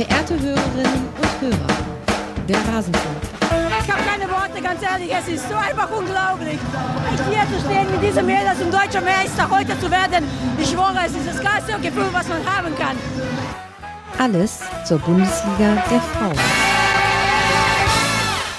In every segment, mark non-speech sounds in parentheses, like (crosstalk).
Verehrte Hörerinnen und Hörer, der Rasenfunk. Ich habe keine Worte, ganz ehrlich, es ist so einfach unglaublich. Hier zu stehen mit diesem Mädels um deutscher Meister heute zu werden, ich schwöre, es ist das geilste Gefühl, was man haben kann. Alles zur Bundesliga der Frauen.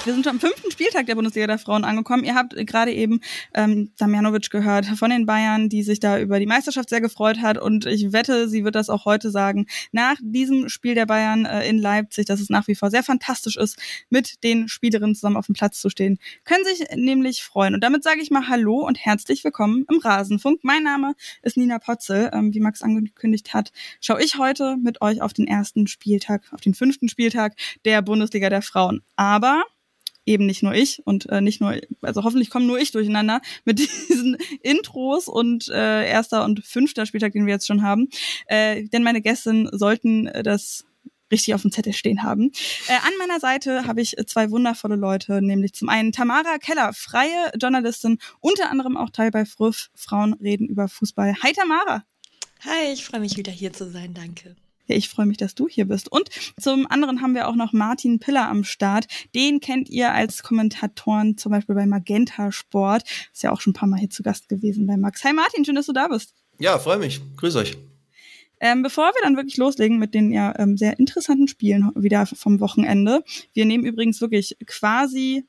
Wir sind schon am fünften Spieltag der Bundesliga der Frauen angekommen. Ihr habt gerade eben ähm, Damjanovic gehört von den Bayern, die sich da über die Meisterschaft sehr gefreut hat. Und ich wette, sie wird das auch heute sagen. Nach diesem Spiel der Bayern äh, in Leipzig, dass es nach wie vor sehr fantastisch ist, mit den Spielerinnen zusammen auf dem Platz zu stehen, können sich nämlich freuen. Und damit sage ich mal Hallo und herzlich willkommen im Rasenfunk. Mein Name ist Nina Potzel. Ähm, wie Max angekündigt hat, schaue ich heute mit euch auf den ersten Spieltag, auf den fünften Spieltag der Bundesliga der Frauen. Aber eben nicht nur ich und äh, nicht nur, also hoffentlich kommen nur ich durcheinander mit (laughs) diesen Intros und äh, erster und fünfter Spieltag, den wir jetzt schon haben. Äh, denn meine Gäste sollten äh, das richtig auf dem Zettel stehen haben. Äh, an meiner Seite habe ich zwei wundervolle Leute, nämlich zum einen Tamara Keller, freie Journalistin, unter anderem auch Teil bei Früff, Frauen reden über Fußball. Hi Tamara! Hi, ich freue mich wieder hier zu sein, danke. Ja, ich freue mich, dass du hier bist. Und zum anderen haben wir auch noch Martin Piller am Start. Den kennt ihr als Kommentatoren zum Beispiel bei Magenta Sport. Ist ja auch schon ein paar Mal hier zu Gast gewesen bei Max. Hi Martin, schön, dass du da bist. Ja, freue mich. Grüß euch. Ähm, bevor wir dann wirklich loslegen mit den ja ähm, sehr interessanten Spielen wieder vom Wochenende. Wir nehmen übrigens wirklich quasi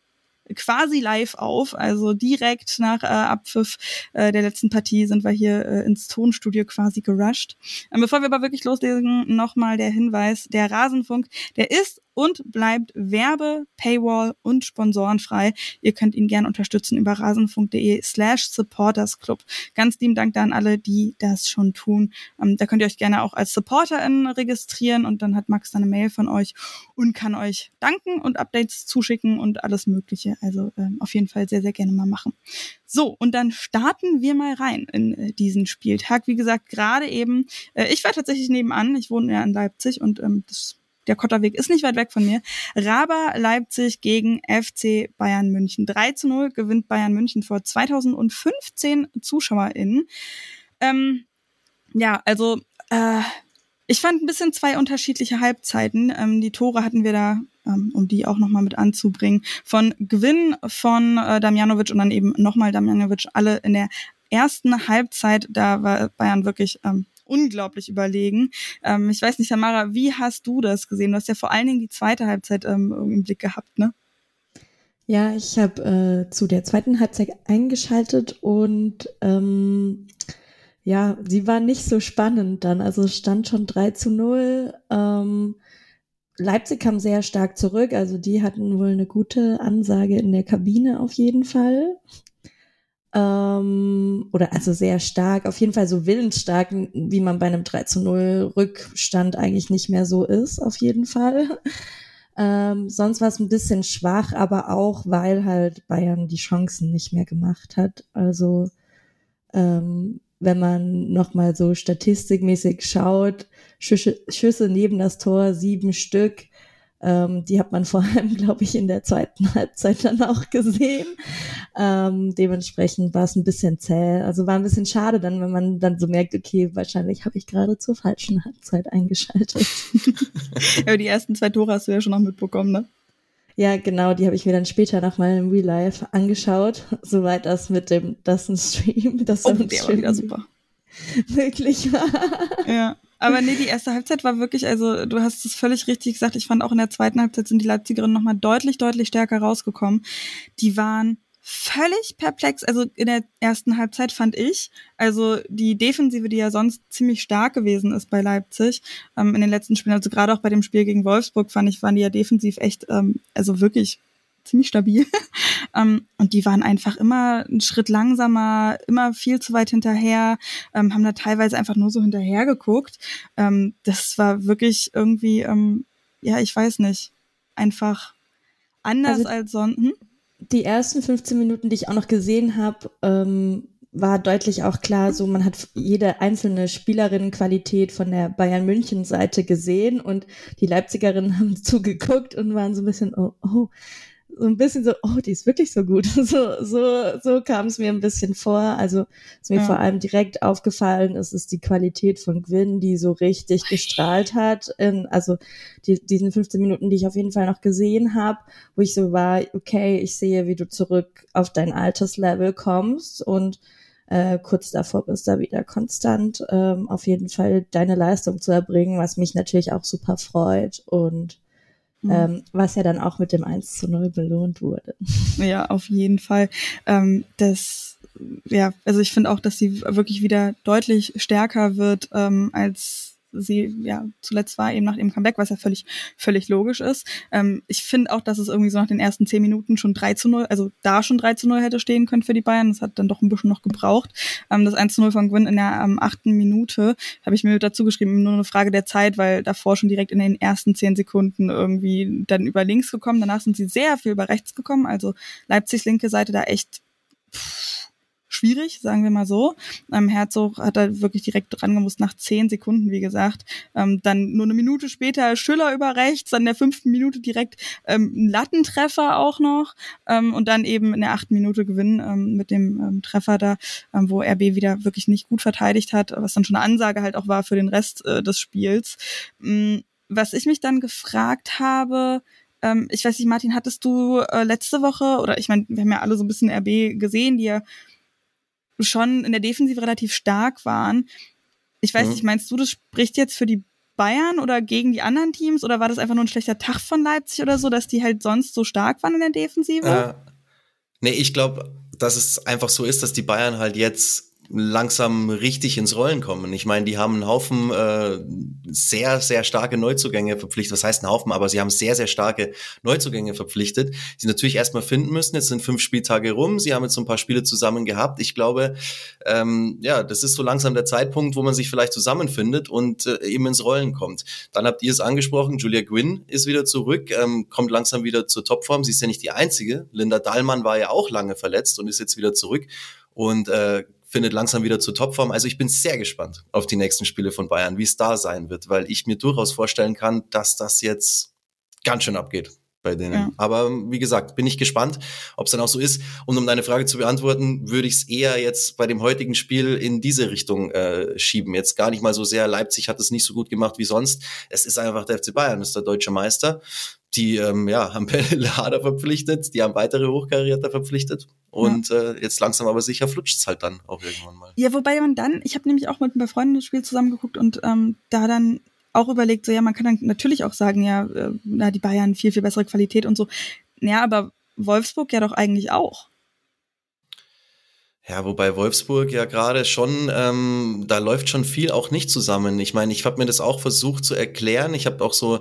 quasi live auf. Also direkt nach äh, Abpfiff äh, der letzten Partie sind wir hier äh, ins Tonstudio quasi gerusht. Ähm, bevor wir aber wirklich loslegen, nochmal der Hinweis, der Rasenfunk, der ist und bleibt Werbe, Paywall und sponsorenfrei. Ihr könnt ihn gerne unterstützen über rasenfunk.de slash supportersclub. Ganz lieben Dank da an alle, die das schon tun. Ähm, da könnt ihr euch gerne auch als SupporterInnen registrieren und dann hat Max dann eine Mail von euch und kann euch danken und Updates zuschicken und alles mögliche. Also ähm, auf jeden Fall sehr, sehr gerne mal machen. So, und dann starten wir mal rein in äh, diesen Spieltag. Wie gesagt, gerade eben, äh, ich war tatsächlich nebenan, ich wohne ja in Leipzig und ähm, das der Kotterweg ist nicht weit weg von mir. Raber Leipzig gegen FC Bayern München. 3 zu 0 gewinnt Bayern München vor 2015 ZuschauerInnen. Ähm, ja, also äh, ich fand ein bisschen zwei unterschiedliche Halbzeiten. Ähm, die Tore hatten wir da, ähm, um die auch nochmal mit anzubringen, von Gewinn von äh, Damjanovic und dann eben nochmal Damjanovic, alle in der ersten Halbzeit. Da war Bayern wirklich ähm, unglaublich überlegen. Ähm, ich weiß nicht, Tamara, wie hast du das gesehen? Du hast ja vor allen Dingen die zweite Halbzeit ähm, im Blick gehabt, ne? Ja, ich habe äh, zu der zweiten Halbzeit eingeschaltet und ähm, ja, sie war nicht so spannend dann. Also es stand schon 3 zu 0. Ähm, Leipzig kam sehr stark zurück, also die hatten wohl eine gute Ansage in der Kabine auf jeden Fall. Ähm, oder also sehr stark, auf jeden Fall so willensstark, wie man bei einem 3 zu 0 Rückstand eigentlich nicht mehr so ist, auf jeden Fall. (laughs) Ähm, sonst war es ein bisschen schwach, aber auch, weil halt Bayern die Chancen nicht mehr gemacht hat. Also ähm, wenn man nochmal so statistikmäßig schaut, Schüsse, Schüsse neben das Tor, sieben Stück, ähm, die hat man vor allem, (laughs) glaube ich, in der zweiten Halbzeit dann auch gesehen. Ähm, dementsprechend war es ein bisschen zäh. Also war ein bisschen schade dann, wenn man dann so merkt, okay, wahrscheinlich habe ich gerade zur falschen Halbzeit eingeschaltet. (laughs) ja, aber die ersten zwei Tore hast du ja schon noch mitbekommen, ne? Ja, genau, die habe ich mir dann später nach meinem Real Life angeschaut, soweit das mit dem das ein Stream, das oh, der war wieder super. (laughs) Wirklich war. Ja. Aber nee, die erste Halbzeit war wirklich, also du hast es völlig richtig gesagt. Ich fand auch in der zweiten Halbzeit sind die Leipzigerinnen nochmal deutlich, deutlich stärker rausgekommen. Die waren völlig perplex. Also in der ersten Halbzeit fand ich, also die Defensive, die ja sonst ziemlich stark gewesen ist bei Leipzig ähm, in den letzten Spielen, also gerade auch bei dem Spiel gegen Wolfsburg fand ich, waren die ja defensiv echt, ähm, also wirklich ziemlich stabil. (laughs) ähm, und die waren einfach immer einen Schritt langsamer, immer viel zu weit hinterher, ähm, haben da teilweise einfach nur so hinterher geguckt. Ähm, das war wirklich irgendwie, ähm, ja, ich weiß nicht, einfach anders also, als sonst. Hm? Die ersten 15 Minuten, die ich auch noch gesehen habe, ähm, war deutlich auch klar, so man hat jede einzelne Spielerinnenqualität von der Bayern München Seite gesehen und die Leipzigerinnen (laughs) haben zugeguckt und waren so ein bisschen, oh, oh so ein bisschen so, oh, die ist wirklich so gut. (laughs) So, so, so kam es mir ein bisschen vor. Also, was mir ja. vor allem direkt aufgefallen ist, ist die Qualität von Gwyn, die so richtig gestrahlt hat. In, also, die, diesen 15 Minuten, die ich auf jeden Fall noch gesehen habe, wo ich so war, okay, ich sehe, wie du zurück auf dein altes Level kommst und äh, kurz davor bist, da wieder konstant ähm, auf jeden Fall deine Leistung zu erbringen, was mich natürlich auch super freut und mhm. ähm, was ja dann auch mit dem 1 zu 0 belohnt wurde. (laughs) Ja, auf jeden Fall. Ähm, das, ja, also ich finde auch, dass sie wirklich wieder deutlich stärker wird ähm, als sie ja zuletzt war, eben nach ihrem Comeback, was ja völlig, völlig logisch ist. Ähm, ich finde auch, dass es irgendwie so nach den ersten zehn Minuten schon 3 zu 0, also da schon 3 zu 0 hätte stehen können für die Bayern. Das hat dann doch ein bisschen noch gebraucht. Ähm, das 1 zu 0 von Gwyn in der ähm, achten Minute habe ich mir dazu geschrieben, nur eine Frage der Zeit, weil davor schon direkt in den ersten zehn Sekunden irgendwie dann über links gekommen. Danach sind sie sehr viel über rechts gekommen. Also Leipzigs linke Seite da echt pff, schwierig, sagen wir mal so. Ähm, Herzog hat da wirklich direkt dran gemusst, nach zehn Sekunden, wie gesagt. Ähm, dann nur eine Minute später Schüller über rechts, dann in der fünften Minute direkt ähm, ein Lattentreffer auch noch ähm, und dann eben in der achten Minute Gewinn ähm, mit dem ähm, Treffer da, ähm, wo RB wieder wirklich nicht gut verteidigt hat, was dann schon eine Ansage halt auch war für den Rest äh, des Spiels. Ähm, was ich mich dann gefragt habe, ähm, ich weiß nicht, Martin, hattest du äh, letzte Woche, oder ich meine, wir haben ja alle so ein bisschen RB gesehen, die ja schon in der Defensive relativ stark waren. Ich weiß mhm. nicht, meinst du, das spricht jetzt für die Bayern oder gegen die anderen Teams oder war das einfach nur ein schlechter Tag von Leipzig oder so, dass die halt sonst so stark waren in der Defensive? Äh, nee, ich glaube, dass es einfach so ist, dass die Bayern halt jetzt langsam richtig ins Rollen kommen. Ich meine, die haben einen Haufen äh, sehr, sehr starke Neuzugänge verpflichtet. Was heißt ein Haufen? Aber sie haben sehr, sehr starke Neuzugänge verpflichtet, die natürlich erstmal finden müssen. Jetzt sind fünf Spieltage rum. Sie haben jetzt so ein paar Spiele zusammen gehabt. Ich glaube, ähm, ja, das ist so langsam der Zeitpunkt, wo man sich vielleicht zusammenfindet und äh, eben ins Rollen kommt. Dann habt ihr es angesprochen, Julia Gwynn ist wieder zurück, ähm, kommt langsam wieder zur Topform. Sie ist ja nicht die Einzige. Linda Dahlmann war ja auch lange verletzt und ist jetzt wieder zurück. Und äh, findet langsam wieder zur Topform. Also ich bin sehr gespannt auf die nächsten Spiele von Bayern, wie es da sein wird, weil ich mir durchaus vorstellen kann, dass das jetzt ganz schön abgeht bei denen. Ja. Aber wie gesagt, bin ich gespannt, ob es dann auch so ist. Und um deine Frage zu beantworten, würde ich es eher jetzt bei dem heutigen Spiel in diese Richtung äh, schieben. Jetzt gar nicht mal so sehr. Leipzig hat es nicht so gut gemacht wie sonst. Es ist einfach der FC Bayern, ist der deutsche Meister. Die ähm, ja, (laughs) haben Lader verpflichtet, die haben weitere Hochkaräter verpflichtet und ja. äh, jetzt langsam aber sicher flutscht's halt dann auch irgendwann mal. Ja, wobei man dann, ich habe nämlich auch mit ein paar Freunden das Spiel zusammengeguckt und ähm, da dann auch überlegt, so ja, man kann dann natürlich auch sagen, ja, äh, na, die Bayern viel, viel bessere Qualität und so. Ja, aber Wolfsburg ja doch eigentlich auch. Ja, wobei Wolfsburg ja gerade schon, ähm, da läuft schon viel auch nicht zusammen. Ich meine, ich habe mir das auch versucht zu erklären. Ich habe auch so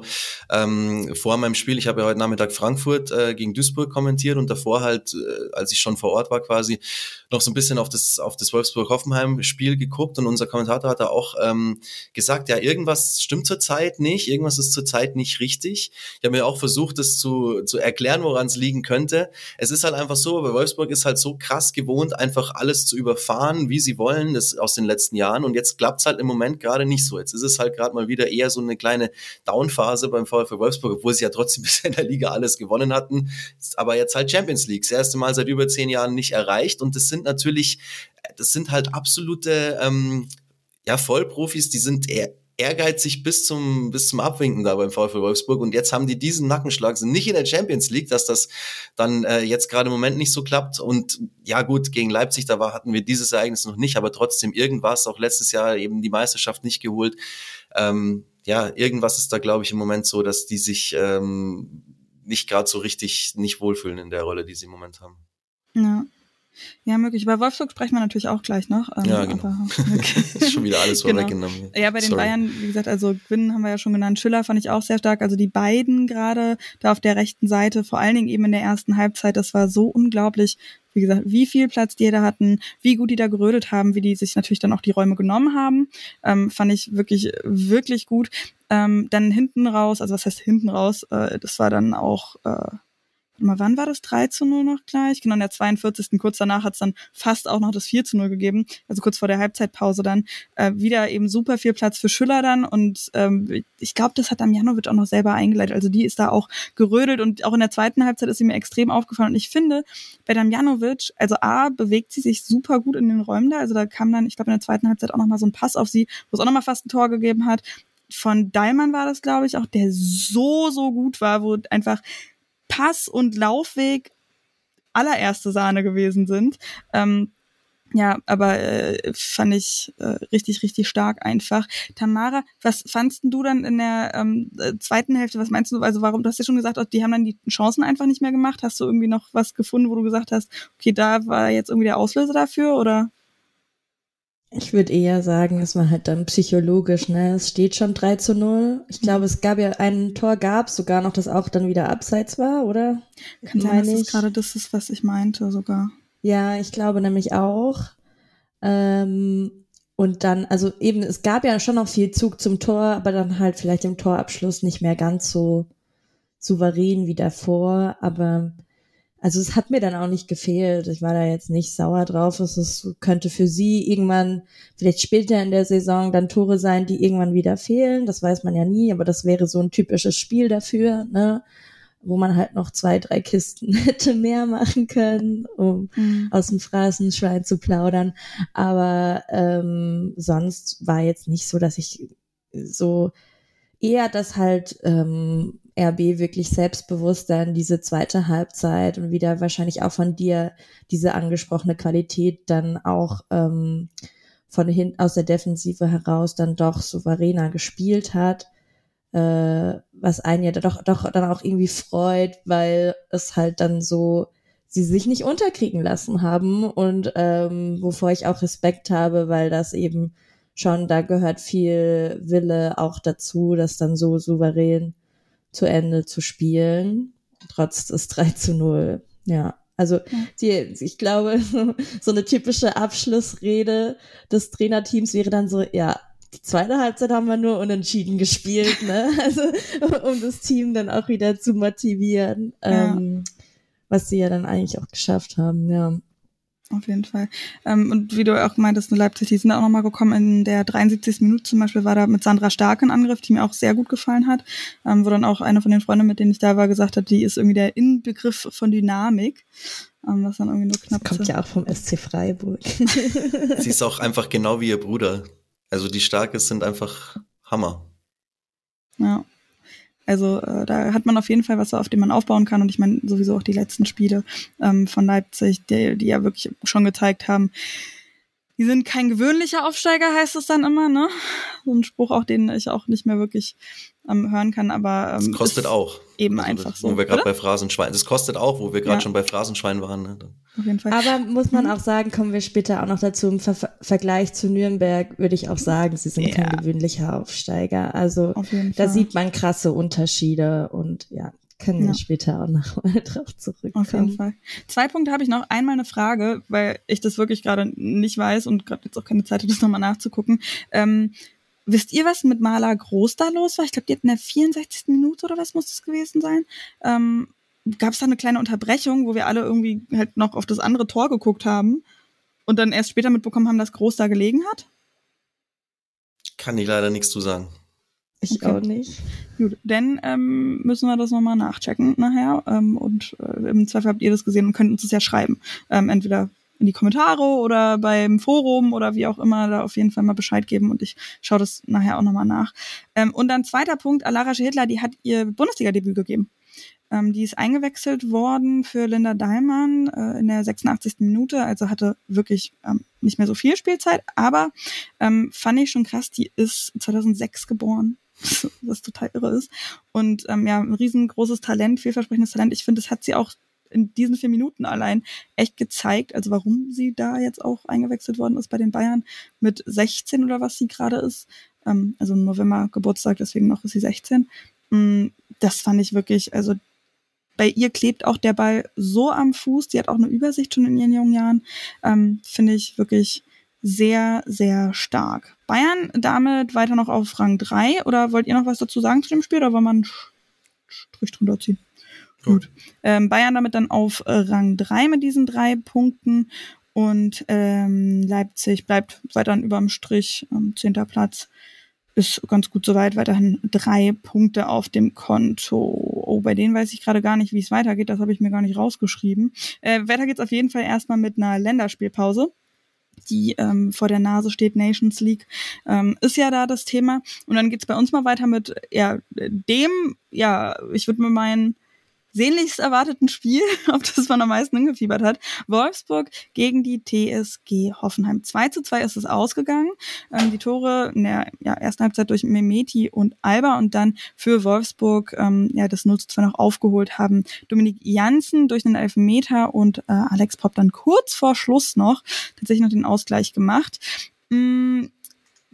ähm, vor meinem Spiel, ich habe ja heute Nachmittag Frankfurt äh, gegen Duisburg kommentiert und davor halt, äh, als ich schon vor Ort war quasi, noch so ein bisschen auf das, auf das Wolfsburg-Hoffenheim-Spiel geguckt und unser Kommentator hat da auch ähm, gesagt, ja, irgendwas stimmt zurzeit nicht, irgendwas ist zurzeit nicht richtig. Ich habe mir auch versucht, das zu, zu erklären, woran es liegen könnte. Es ist halt einfach so, bei Wolfsburg ist halt so krass gewohnt, einfach alles zu überfahren, wie sie wollen, das aus den letzten Jahren. Und jetzt klappt's halt im Moment gerade nicht so. Jetzt ist es halt gerade mal wieder eher so eine kleine Downphase beim VfL Wolfsburg, obwohl sie ja trotzdem (laughs) bisher in der Liga alles gewonnen hatten. Aber jetzt halt Champions League, das erste Mal seit über zehn Jahren nicht erreicht. Und das sind natürlich, das sind halt absolute ähm, ja, Vollprofis, die sind eher ehrgeizig bis zum, bis zum Abwinken da beim VfL Wolfsburg. Und jetzt haben die diesen Nackenschlag, sind nicht in der Champions League, dass das dann äh, jetzt gerade im Moment nicht so klappt. Und ja gut, gegen Leipzig, da war, hatten wir dieses Ereignis noch nicht, aber trotzdem irgendwas, auch letztes Jahr eben die Meisterschaft nicht geholt. Ähm, ja, irgendwas ist da, glaube ich, im Moment so, dass die sich ähm, nicht gerade so richtig nicht wohlfühlen in der Rolle, die sie im Moment haben. Ja. Ja, möglich. Bei Wolfsburg sprechen wir natürlich auch gleich noch. Ähm, ja, genau. Aber, (laughs) okay. ist schon wieder alles (laughs) genau. vorweggenommen. Ja, bei den Sorry. Bayern, wie gesagt, also Gwyn haben wir ja schon genannt. Schiller fand ich auch sehr stark. Also die beiden gerade da auf der rechten Seite, vor allen Dingen eben in der ersten Halbzeit, das war so unglaublich, wie gesagt, wie viel Platz die da hatten, wie gut die da gerödelt haben, wie die sich natürlich dann auch die Räume genommen haben, ähm, fand ich wirklich, wirklich gut. Ähm, dann hinten raus, also was heißt hinten raus, äh, das war dann auch, äh, mal, wann war das 3 zu 0 noch gleich? Genau, in der 42. Kurz danach hat es dann fast auch noch das 4 zu 0 gegeben, also kurz vor der Halbzeitpause dann. Äh, wieder eben super viel Platz für Schüller dann und ähm, ich glaube, das hat Damjanovic auch noch selber eingeleitet. Also die ist da auch gerödelt und auch in der zweiten Halbzeit ist sie mir extrem aufgefallen. Und ich finde, bei Damjanovic, also A, bewegt sie sich super gut in den Räumen da. Also da kam dann, ich glaube, in der zweiten Halbzeit auch nochmal so ein Pass auf sie, wo es auch nochmal fast ein Tor gegeben hat von Daimann war das, glaube ich, auch, der so, so gut war, wo einfach Pass und Laufweg allererste Sahne gewesen sind. Ähm, ja, aber äh, fand ich äh, richtig, richtig stark einfach. Tamara, was fandst du dann in der ähm, äh, zweiten Hälfte? Was meinst du? Also warum, du hast ja schon gesagt, die haben dann die Chancen einfach nicht mehr gemacht. Hast du irgendwie noch was gefunden, wo du gesagt hast, okay, da war jetzt irgendwie der Auslöser dafür oder? Ich würde eher sagen, es war halt dann psychologisch, ne? Es steht schon 3 zu 0. Ich glaube, es gab ja ein Tor, gab sogar noch, das auch dann wieder abseits war, oder? Kann sein, dass es gerade das ist, was ich meinte, sogar. Ja, ich glaube nämlich auch. Ähm, und dann, also eben, es gab ja schon noch viel Zug zum Tor, aber dann halt vielleicht im Torabschluss nicht mehr ganz so souverän wie davor. Aber also es hat mir dann auch nicht gefehlt. Ich war da jetzt nicht sauer drauf. Es ist, könnte für sie irgendwann, vielleicht später in der Saison, dann Tore sein, die irgendwann wieder fehlen. Das weiß man ja nie, aber das wäre so ein typisches Spiel dafür, ne? Wo man halt noch zwei, drei Kisten (laughs) hätte mehr machen können, um mhm. aus dem Phrasenschwein zu plaudern. Aber ähm, sonst war jetzt nicht so, dass ich so eher das halt ähm, RB wirklich selbstbewusster in diese zweite Halbzeit und wieder wahrscheinlich auch von dir diese angesprochene Qualität dann auch ähm, von hinten aus der Defensive heraus dann doch souveräner gespielt hat, äh, was einen ja doch, doch dann auch irgendwie freut, weil es halt dann so sie sich nicht unterkriegen lassen haben und ähm, wovor ich auch Respekt habe, weil das eben schon, da gehört viel Wille auch dazu, das dann so souverän zu Ende zu spielen, trotz des 3 zu 0. Ja, also die, ich glaube, (laughs) so eine typische Abschlussrede des Trainerteams wäre dann so, ja, die zweite Halbzeit haben wir nur unentschieden gespielt, ne? (laughs) Also um das Team dann auch wieder zu motivieren, ja. ähm, was sie ja dann eigentlich auch geschafft haben, ja. Auf jeden Fall. Ähm, und wie du auch meintest, in Leipzig, die sind auch nochmal gekommen. In der 73. Minute zum Beispiel war da mit Sandra Stark ein Angriff, die mir auch sehr gut gefallen hat. Ähm, wo dann auch eine von den Freunden, mit denen ich da war, gesagt hat, die ist irgendwie der Inbegriff von Dynamik. Ähm, was dann irgendwie nur knapp das kommt ja auch vom SC Freiburg. (laughs) Sie ist auch einfach genau wie ihr Bruder. Also die Starke sind einfach Hammer. Ja. Also äh, da hat man auf jeden Fall was, auf dem man aufbauen kann. Und ich meine sowieso auch die letzten Spiele ähm, von Leipzig, die, die ja wirklich schon gezeigt haben, die sind kein gewöhnlicher Aufsteiger, heißt es dann immer, ne? So ein Spruch, auch den ich auch nicht mehr wirklich ähm, hören kann, aber ähm, das kostet auch. Eben also, einfach so. Wo wir gerade bei Phrasenschwein, das kostet auch, wo wir gerade ja. schon bei Phrasenschwein waren. Ne? Auf jeden Fall. Aber muss man mhm. auch sagen, kommen wir später auch noch dazu im Ver Vergleich zu Nürnberg, würde ich auch sagen, sie sind ja. kein gewöhnlicher Aufsteiger. Also da sieht man krasse Unterschiede und ja, können wir später auch noch mal (laughs) drauf zurückkommen. Auf jeden Fall. Zwei Punkte habe ich noch. Einmal eine Frage, weil ich das wirklich gerade nicht weiß und gerade jetzt auch keine Zeit habe, das nochmal nachzugucken. Ähm, Wisst ihr, was mit Maler Groß da los war? Ich glaube, die hat in der 64. Minute oder was muss das gewesen sein? Ähm, Gab es da eine kleine Unterbrechung, wo wir alle irgendwie halt noch auf das andere Tor geguckt haben und dann erst später mitbekommen haben, dass Groß da gelegen hat? Kann ich leider nichts zu sagen. Ich okay. auch nicht. Gut, dann ähm, müssen wir das nochmal nachchecken nachher. Ähm, und äh, im Zweifel habt ihr das gesehen und könnt uns das ja schreiben. Ähm, entweder in die Kommentare oder beim Forum oder wie auch immer da auf jeden Fall mal Bescheid geben und ich schaue das nachher auch nochmal nach. Ähm, und dann zweiter Punkt, Alara Hitler, die hat ihr Bundesliga-Debüt gegeben. Ähm, die ist eingewechselt worden für Linda Dahlmann äh, in der 86. Minute, also hatte wirklich ähm, nicht mehr so viel Spielzeit, aber ähm, fand ich schon krass, die ist 2006 geboren (laughs) was total irre ist. Und ähm, ja, ein riesengroßes Talent, vielversprechendes Talent. Ich finde, das hat sie auch in diesen vier Minuten allein echt gezeigt, also warum sie da jetzt auch eingewechselt worden ist bei den Bayern mit 16 oder was sie gerade ist. Ähm, also im November Geburtstag, deswegen noch ist sie 16. Mm, das fand ich wirklich, also bei ihr klebt auch der Ball so am Fuß, die hat auch eine Übersicht schon in ihren jungen Jahren. Ähm, Finde ich wirklich sehr, sehr stark. Bayern damit weiter noch auf Rang 3 oder wollt ihr noch was dazu sagen zu dem Spiel oder wollen wir einen Strich drunter ziehen? Gut. Ähm, Bayern damit dann auf äh, Rang 3 mit diesen drei Punkten und ähm, Leipzig bleibt weiterhin überm Strich, ähm, zehnter Platz. Ist ganz gut soweit, weiterhin drei Punkte auf dem Konto. Oh, bei denen weiß ich gerade gar nicht, wie es weitergeht. Das habe ich mir gar nicht rausgeschrieben. Äh, weiter geht's auf jeden Fall erstmal mit einer Länderspielpause die ähm, vor der Nase steht, Nations League, ähm, ist ja da das Thema. Und dann geht's bei uns mal weiter mit ja, dem, ja, ich würde mir meinen, sehnlichst erwarteten Spiel, (laughs) auf das man am meisten hingefiebert hat. Wolfsburg gegen die TSG Hoffenheim. 2 zu 2 ist es ausgegangen. Ähm, die Tore in der ja, ersten Halbzeit durch Memeti und Alba und dann für Wolfsburg ähm, ja das 0 zu 2 noch aufgeholt haben. Dominik Janssen durch den Elfmeter und äh, Alex Popp dann kurz vor Schluss noch tatsächlich noch den Ausgleich gemacht. Mhm.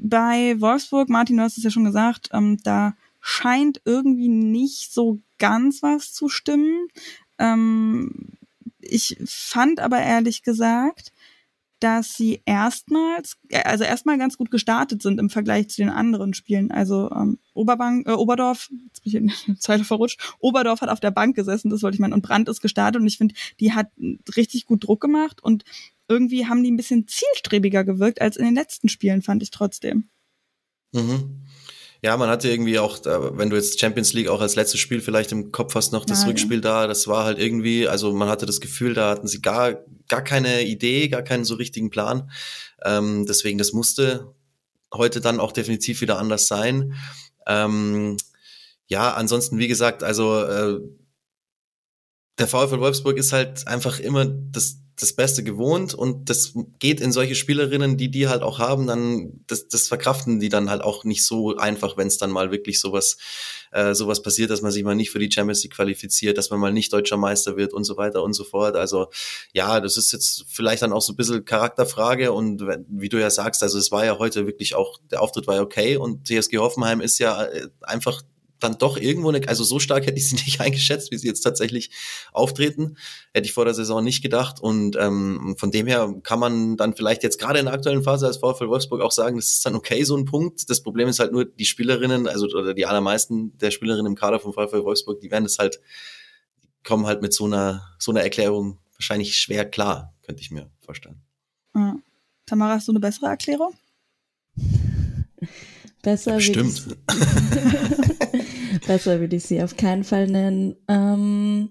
Bei Wolfsburg, Martin, du hast es ja schon gesagt, ähm, da scheint irgendwie nicht so ganz was zu stimmen. Ähm, ich fand aber ehrlich gesagt, dass sie erstmals, äh, also erstmal ganz gut gestartet sind im Vergleich zu den anderen Spielen. Also ähm, Oberbank, äh, Oberdorf, jetzt bin ich in der Zeile verrutscht, Oberdorf hat auf der Bank gesessen, das wollte ich meinen, und Brand ist gestartet und ich finde, die hat richtig gut Druck gemacht und irgendwie haben die ein bisschen zielstrebiger gewirkt als in den letzten Spielen, fand ich trotzdem. Mhm. Ja, man hatte irgendwie auch, wenn du jetzt Champions League auch als letztes Spiel vielleicht im Kopf hast, noch das ja, Rückspiel da, das war halt irgendwie, also man hatte das Gefühl, da hatten sie gar, gar keine Idee, gar keinen so richtigen Plan. Ähm, deswegen, das musste heute dann auch definitiv wieder anders sein. Ähm, ja, ansonsten, wie gesagt, also äh, der VfL Wolfsburg ist halt einfach immer das das Beste gewohnt und das geht in solche Spielerinnen, die die halt auch haben, dann das, das verkraften die dann halt auch nicht so einfach, wenn es dann mal wirklich sowas äh, sowas passiert, dass man sich mal nicht für die Champions League qualifiziert, dass man mal nicht deutscher Meister wird und so weiter und so fort. Also ja, das ist jetzt vielleicht dann auch so ein bisschen Charakterfrage und wie du ja sagst, also es war ja heute wirklich auch der Auftritt war okay und TSG Hoffenheim ist ja äh, einfach dann doch irgendwo eine, also so stark hätte ich sie (laughs) nicht eingeschätzt, wie sie jetzt tatsächlich auftreten. Hätte ich vor der Saison nicht gedacht. Und ähm, von dem her kann man dann vielleicht jetzt gerade in der aktuellen Phase als VfL Wolfsburg auch sagen, das ist dann okay, so ein Punkt. Das Problem ist halt nur, die Spielerinnen, also oder die allermeisten der Spielerinnen im Kader vom VfL Wolfsburg, die werden es halt, kommen halt mit so einer, so einer Erklärung wahrscheinlich schwer klar, könnte ich mir vorstellen. Ja. Tamara, hast du eine bessere Erklärung? Besser. Stimmt. (laughs) Besser würde ich sie auf keinen Fall nennen. Ähm,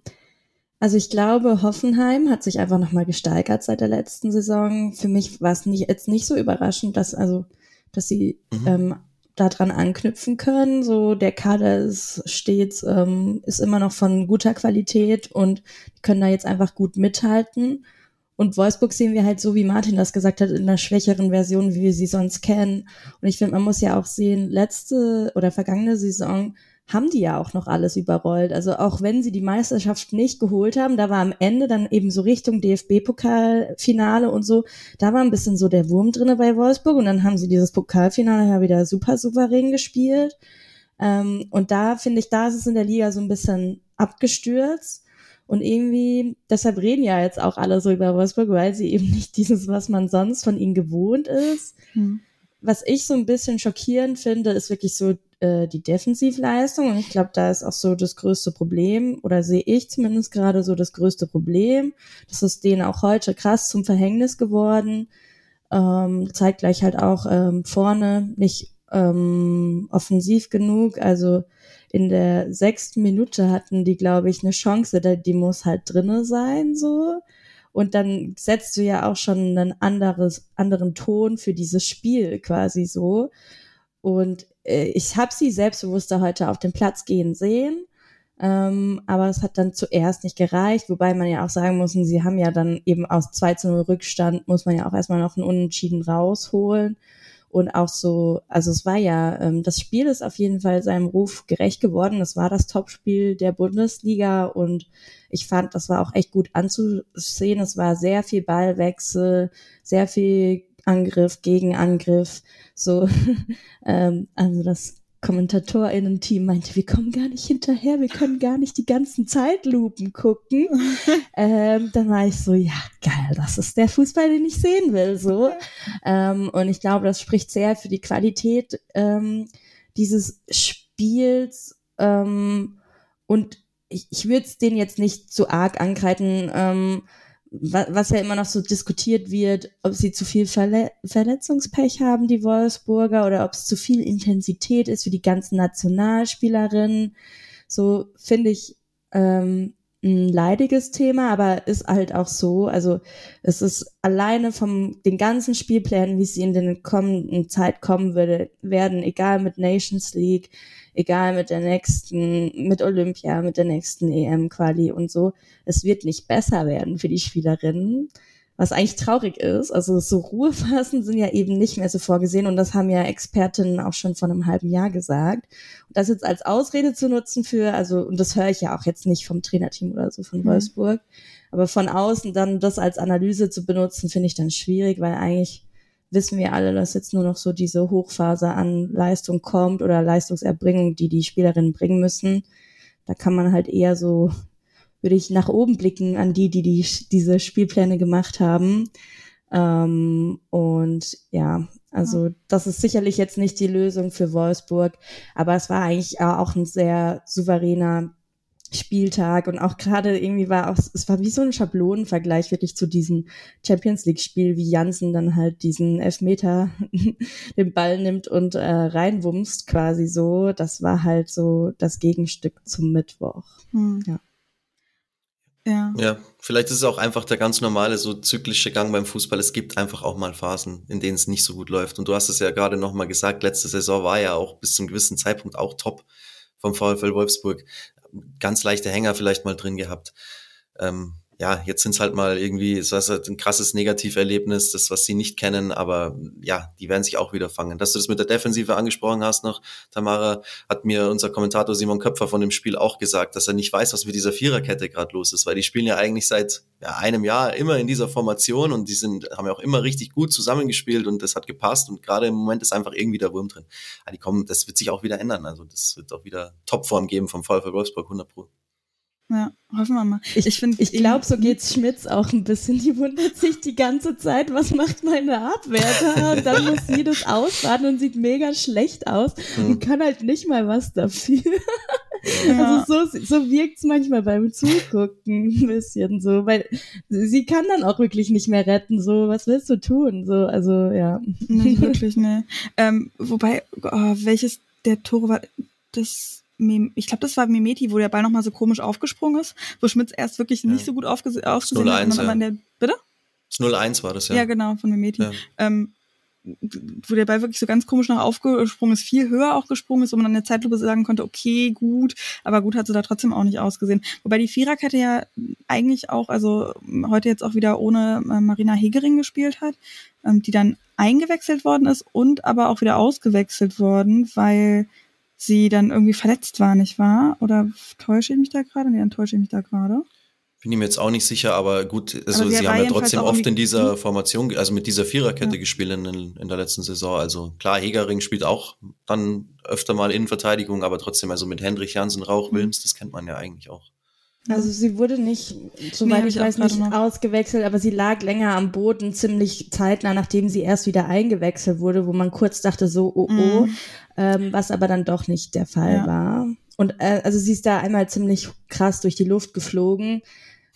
also ich glaube, Hoffenheim hat sich einfach nochmal gesteigert seit der letzten Saison. Für mich war es nicht, jetzt nicht so überraschend, dass, also, dass sie mhm. ähm, daran anknüpfen können. So der Kader ist stets, ähm, ist immer noch von guter Qualität und können da jetzt einfach gut mithalten. Und Wolfsburg sehen wir halt so, wie Martin das gesagt hat, in einer schwächeren Version, wie wir sie sonst kennen. Und ich finde, man muss ja auch sehen, letzte oder vergangene Saison haben die ja auch noch alles überrollt. Also auch wenn sie die Meisterschaft nicht geholt haben, da war am Ende dann eben so Richtung DFB-Pokalfinale und so, da war ein bisschen so der Wurm drinne bei Wolfsburg und dann haben sie dieses Pokalfinale ja wieder super souverän gespielt. Ähm, und da finde ich, da ist es in der Liga so ein bisschen abgestürzt. Und irgendwie, deshalb reden ja jetzt auch alle so über Wolfsburg, weil sie eben nicht dieses, was man sonst von ihnen gewohnt ist. Hm. Was ich so ein bisschen schockierend finde, ist wirklich so äh, die Defensivleistung. Und ich glaube, da ist auch so das größte Problem, oder sehe ich zumindest gerade so das größte Problem. Das ist denen auch heute krass zum Verhängnis geworden. Ähm, zeigt gleich halt auch ähm, vorne nicht ähm, offensiv genug. Also in der sechsten Minute hatten die, glaube ich, eine Chance, die muss halt drinne sein, so. Und dann setzt du ja auch schon einen anderes, anderen Ton für dieses Spiel quasi so. Und ich habe sie selbstbewusster heute auf den Platz gehen sehen. Ähm, aber es hat dann zuerst nicht gereicht, wobei man ja auch sagen muss, sie haben ja dann eben aus 2 zu 0 Rückstand, muss man ja auch erstmal noch einen Unentschieden rausholen. Und auch so, also es war ja, ähm, das Spiel ist auf jeden Fall seinem Ruf gerecht geworden. Das war das Topspiel der Bundesliga und ich fand, das war auch echt gut anzusehen. Es war sehr viel Ballwechsel, sehr viel Angriff, Gegenangriff. So, (laughs) ähm, also das KommentatorInnen-Team meinte, wir kommen gar nicht hinterher, wir können gar nicht die ganzen Zeitlupen gucken. (laughs) ähm, dann war ich so, ja, geil, das ist der Fußball, den ich sehen will, so. Ähm, und ich glaube, das spricht sehr für die Qualität ähm, dieses Spiels ähm, und ich, ich würde es denen jetzt nicht so arg angreifen, ähm, was ja immer noch so diskutiert wird, ob sie zu viel Verle Verletzungspech haben, die Wolfsburger, oder ob es zu viel Intensität ist für die ganzen Nationalspielerinnen. So finde ich ähm, ein leidiges Thema, aber ist halt auch so. Also es ist alleine vom den ganzen Spielplänen, wie sie in den kommenden Zeit kommen würde, werden, egal mit Nations League, egal mit der nächsten, mit Olympia, mit der nächsten EM-Quali und so, es wird nicht besser werden für die Spielerinnen, was eigentlich traurig ist. Also so Ruhephasen sind ja eben nicht mehr so vorgesehen und das haben ja Expertinnen auch schon vor einem halben Jahr gesagt. Und das jetzt als Ausrede zu nutzen für, also, und das höre ich ja auch jetzt nicht vom Trainerteam oder so von mhm. Wolfsburg, aber von außen dann das als Analyse zu benutzen, finde ich dann schwierig, weil eigentlich wissen wir alle, dass jetzt nur noch so diese Hochphase an Leistung kommt oder Leistungserbringung, die die Spielerinnen bringen müssen. Da kann man halt eher so, würde ich nach oben blicken an die, die, die diese Spielpläne gemacht haben. Ähm, und ja, also das ist sicherlich jetzt nicht die Lösung für Wolfsburg, aber es war eigentlich auch ein sehr souveräner Spieltag und auch gerade irgendwie war auch, es war wie so ein Schablonenvergleich wirklich zu diesem Champions League Spiel, wie Jansen dann halt diesen Elfmeter (laughs) den Ball nimmt und äh, reinwumst quasi so. Das war halt so das Gegenstück zum Mittwoch. Hm. Ja. Ja. ja, vielleicht ist es auch einfach der ganz normale, so zyklische Gang beim Fußball. Es gibt einfach auch mal Phasen, in denen es nicht so gut läuft. Und du hast es ja gerade nochmal gesagt, letzte Saison war ja auch bis zum gewissen Zeitpunkt auch top vom VfL Wolfsburg ganz leichte Hänger vielleicht mal drin gehabt. Ähm, ja, jetzt sind es halt mal irgendwie, es war halt ein krasses Negativerlebnis, das, was sie nicht kennen, aber ja, die werden sich auch wieder fangen. Dass du das mit der Defensive angesprochen hast noch, Tamara, hat mir unser Kommentator Simon Köpfer von dem Spiel auch gesagt, dass er nicht weiß, was mit dieser Viererkette gerade los ist, weil die spielen ja eigentlich seit ja, einem Jahr immer in dieser Formation und die sind, haben ja auch immer richtig gut zusammengespielt und das hat gepasst und gerade im Moment ist einfach irgendwie der Wurm drin. Ja, die kommen, das wird sich auch wieder ändern, also das wird auch wieder Topform geben vom VfL Wolfsburg, 100 Pro. Ja, hoffen wir mal. Ich, ich, ich glaube, so geht's Schmitz auch ein bisschen. Die wundert sich die ganze Zeit, was macht meine Abwehr da? Und dann muss sie das ausbaden und sieht mega schlecht aus mhm. und kann halt nicht mal was dafür. Ja. Also so, so wirkt's manchmal beim Zugucken ein bisschen so, weil sie kann dann auch wirklich nicht mehr retten. So, was willst du tun? So, also ja. Nicht wirklich, ne. Ähm, wobei, oh, welches der Tore war das? Ich glaube, das war Mimeti, wo der Ball nochmal so komisch aufgesprungen ist, wo Schmitz erst wirklich ja. nicht so gut aufgesehen hat. 01, ja. der, bitte? Das 01 war das, ja. Ja, genau, von Mimeti. Ja. Ähm, wo der Ball wirklich so ganz komisch nach aufgesprungen ist, viel höher auch gesprungen ist, wo man in der Zeitlupe sagen konnte, okay, gut, aber gut hat sie da trotzdem auch nicht ausgesehen. Wobei die Viererkette ja eigentlich auch, also heute jetzt auch wieder ohne äh, Marina Hegering gespielt hat, ähm, die dann eingewechselt worden ist und aber auch wieder ausgewechselt worden, weil sie dann irgendwie verletzt war, nicht wahr? Oder täusche ich mich da gerade? Nee, dann täusche ich mich da gerade. Bin ich mir jetzt auch nicht sicher, aber gut, also aber sie haben ja trotzdem oft in dieser Formation, also mit dieser Viererkette ja. gespielt in, in, der letzten Saison. Also klar, Hegering spielt auch dann öfter mal Innenverteidigung, aber trotzdem, also mit Hendrik Jansen, Rauch, mhm. Wilms, das kennt man ja eigentlich auch. Also sie wurde nicht, soweit nee, ich, ich weiß, nicht noch. ausgewechselt, aber sie lag länger am Boden, ziemlich zeitnah, nachdem sie erst wieder eingewechselt wurde, wo man kurz dachte so, oh oh, mm. ähm, was aber dann doch nicht der Fall ja. war. Und äh, also sie ist da einmal ziemlich krass durch die Luft geflogen,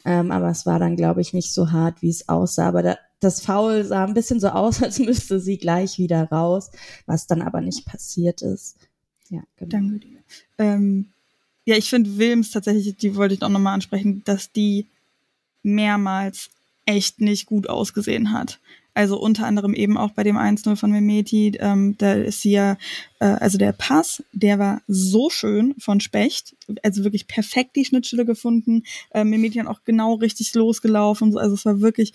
ähm, aber es war dann, glaube ich, nicht so hart, wie es aussah. Aber da, das Foul sah ein bisschen so aus, (laughs) als müsste sie gleich wieder raus, was dann aber nicht passiert ist. Ja, genau. Danke dir. Ähm ja, ich finde Wilms tatsächlich, die wollte ich auch nochmal ansprechen, dass die mehrmals echt nicht gut ausgesehen hat. Also unter anderem eben auch bei dem 1-0 von Mimeti, ähm, da ist sie ja, äh, also der Pass, der war so schön von Specht, also wirklich perfekt die Schnittstelle gefunden. Äh, Mimeti hat auch genau richtig losgelaufen, also es war wirklich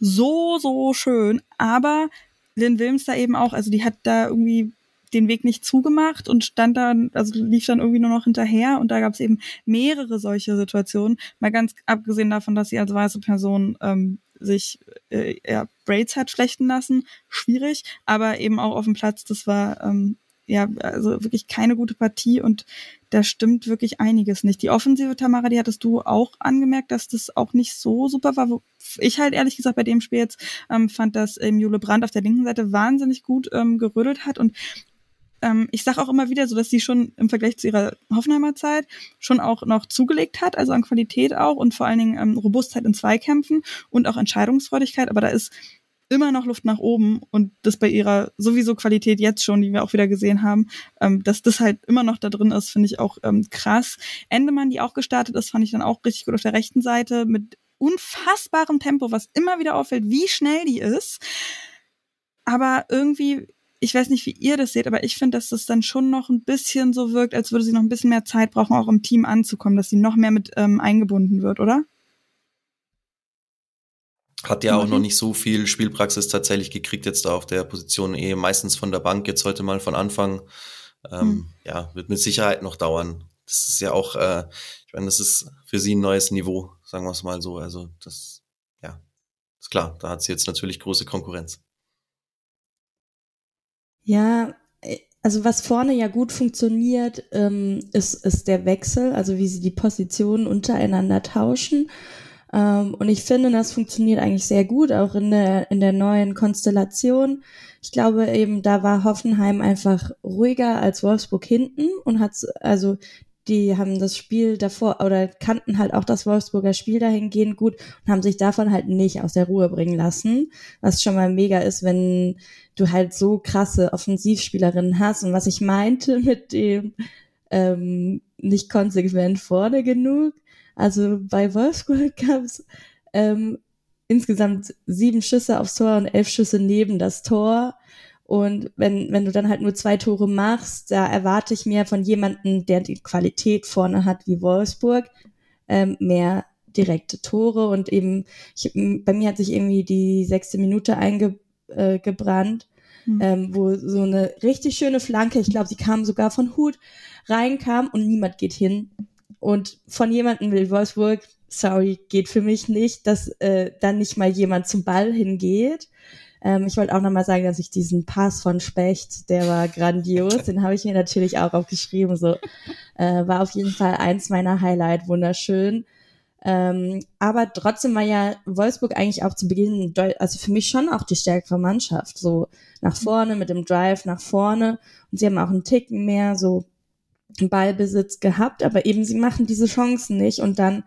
so, so schön. Aber Lynn Wilms da eben auch, also die hat da irgendwie den Weg nicht zugemacht und stand dann, also lief dann irgendwie nur noch hinterher und da gab es eben mehrere solche Situationen. Mal ganz abgesehen davon, dass sie als weiße Person ähm, sich äh, ja, Braids hat flechten lassen, schwierig, aber eben auch auf dem Platz, das war ähm, ja also wirklich keine gute Partie und da stimmt wirklich einiges nicht. Die offensive Tamara, die hattest du auch angemerkt, dass das auch nicht so super war. Ich halt ehrlich gesagt bei dem Spiel jetzt ähm, fand, dass ähm, Jule Brandt auf der linken Seite wahnsinnig gut ähm, gerödelt hat und ähm, ich sage auch immer wieder so, dass sie schon im Vergleich zu ihrer Hoffenheimer Zeit schon auch noch zugelegt hat, also an Qualität auch und vor allen Dingen ähm, Robustheit in Zweikämpfen und auch Entscheidungsfreudigkeit. Aber da ist immer noch Luft nach oben und das bei ihrer sowieso Qualität jetzt schon, die wir auch wieder gesehen haben, ähm, dass das halt immer noch da drin ist, finde ich auch ähm, krass. Endemann, die auch gestartet ist, fand ich dann auch richtig gut auf der rechten Seite mit unfassbarem Tempo, was immer wieder auffällt, wie schnell die ist. Aber irgendwie, ich weiß nicht, wie ihr das seht, aber ich finde, dass das dann schon noch ein bisschen so wirkt, als würde sie noch ein bisschen mehr Zeit brauchen, auch im Team anzukommen, dass sie noch mehr mit ähm, eingebunden wird, oder? Hat ja auch noch nicht so viel Spielpraxis tatsächlich gekriegt jetzt da auf der Position, eh meistens von der Bank, jetzt heute mal von Anfang. Ähm, hm. Ja, wird mit Sicherheit noch dauern. Das ist ja auch, äh, ich meine, das ist für sie ein neues Niveau, sagen wir es mal so. Also das, ja, ist klar, da hat sie jetzt natürlich große Konkurrenz. Ja, äh, also was vorne ja gut funktioniert, ähm, ist, ist der Wechsel, also wie sie die Positionen untereinander tauschen. Ähm, und ich finde, das funktioniert eigentlich sehr gut, auch in der, in der neuen Konstellation. Ich glaube eben, da war Hoffenheim einfach ruhiger als Wolfsburg hinten und hat, also die haben das Spiel davor oder kannten halt auch das Wolfsburger Spiel dahingehend gut und haben sich davon halt nicht aus der Ruhe bringen lassen, was schon mal mega ist, wenn du halt so krasse Offensivspielerinnen hast. Und was ich meinte (laughs) mit dem ähm, nicht konsequent vorne genug, also bei Wolfsburg (laughs) gab es ähm, insgesamt sieben Schüsse aufs Tor und elf Schüsse neben das Tor. Und wenn, wenn du dann halt nur zwei Tore machst, da erwarte ich mir von jemandem, der die Qualität vorne hat wie Wolfsburg, ähm, mehr direkte Tore. Und eben, ich, bei mir hat sich irgendwie die sechste Minute eingebrannt, äh, mhm. ähm, wo so eine richtig schöne Flanke, ich glaube, sie kam sogar von Hut, reinkam und niemand geht hin und von jemandem will Wolfsburg, sorry, geht für mich nicht, dass äh, dann nicht mal jemand zum Ball hingeht. Ähm, ich wollte auch nochmal sagen, dass ich diesen Pass von Specht, der war grandios, den habe ich mir natürlich auch aufgeschrieben. So äh, war auf jeden Fall eins meiner Highlight, wunderschön. Ähm, aber trotzdem war ja Wolfsburg eigentlich auch zu Beginn, also für mich schon auch die stärkere Mannschaft. So nach vorne mit dem Drive nach vorne. Und sie haben auch einen Ticken mehr so Ballbesitz gehabt, aber eben sie machen diese Chancen nicht und dann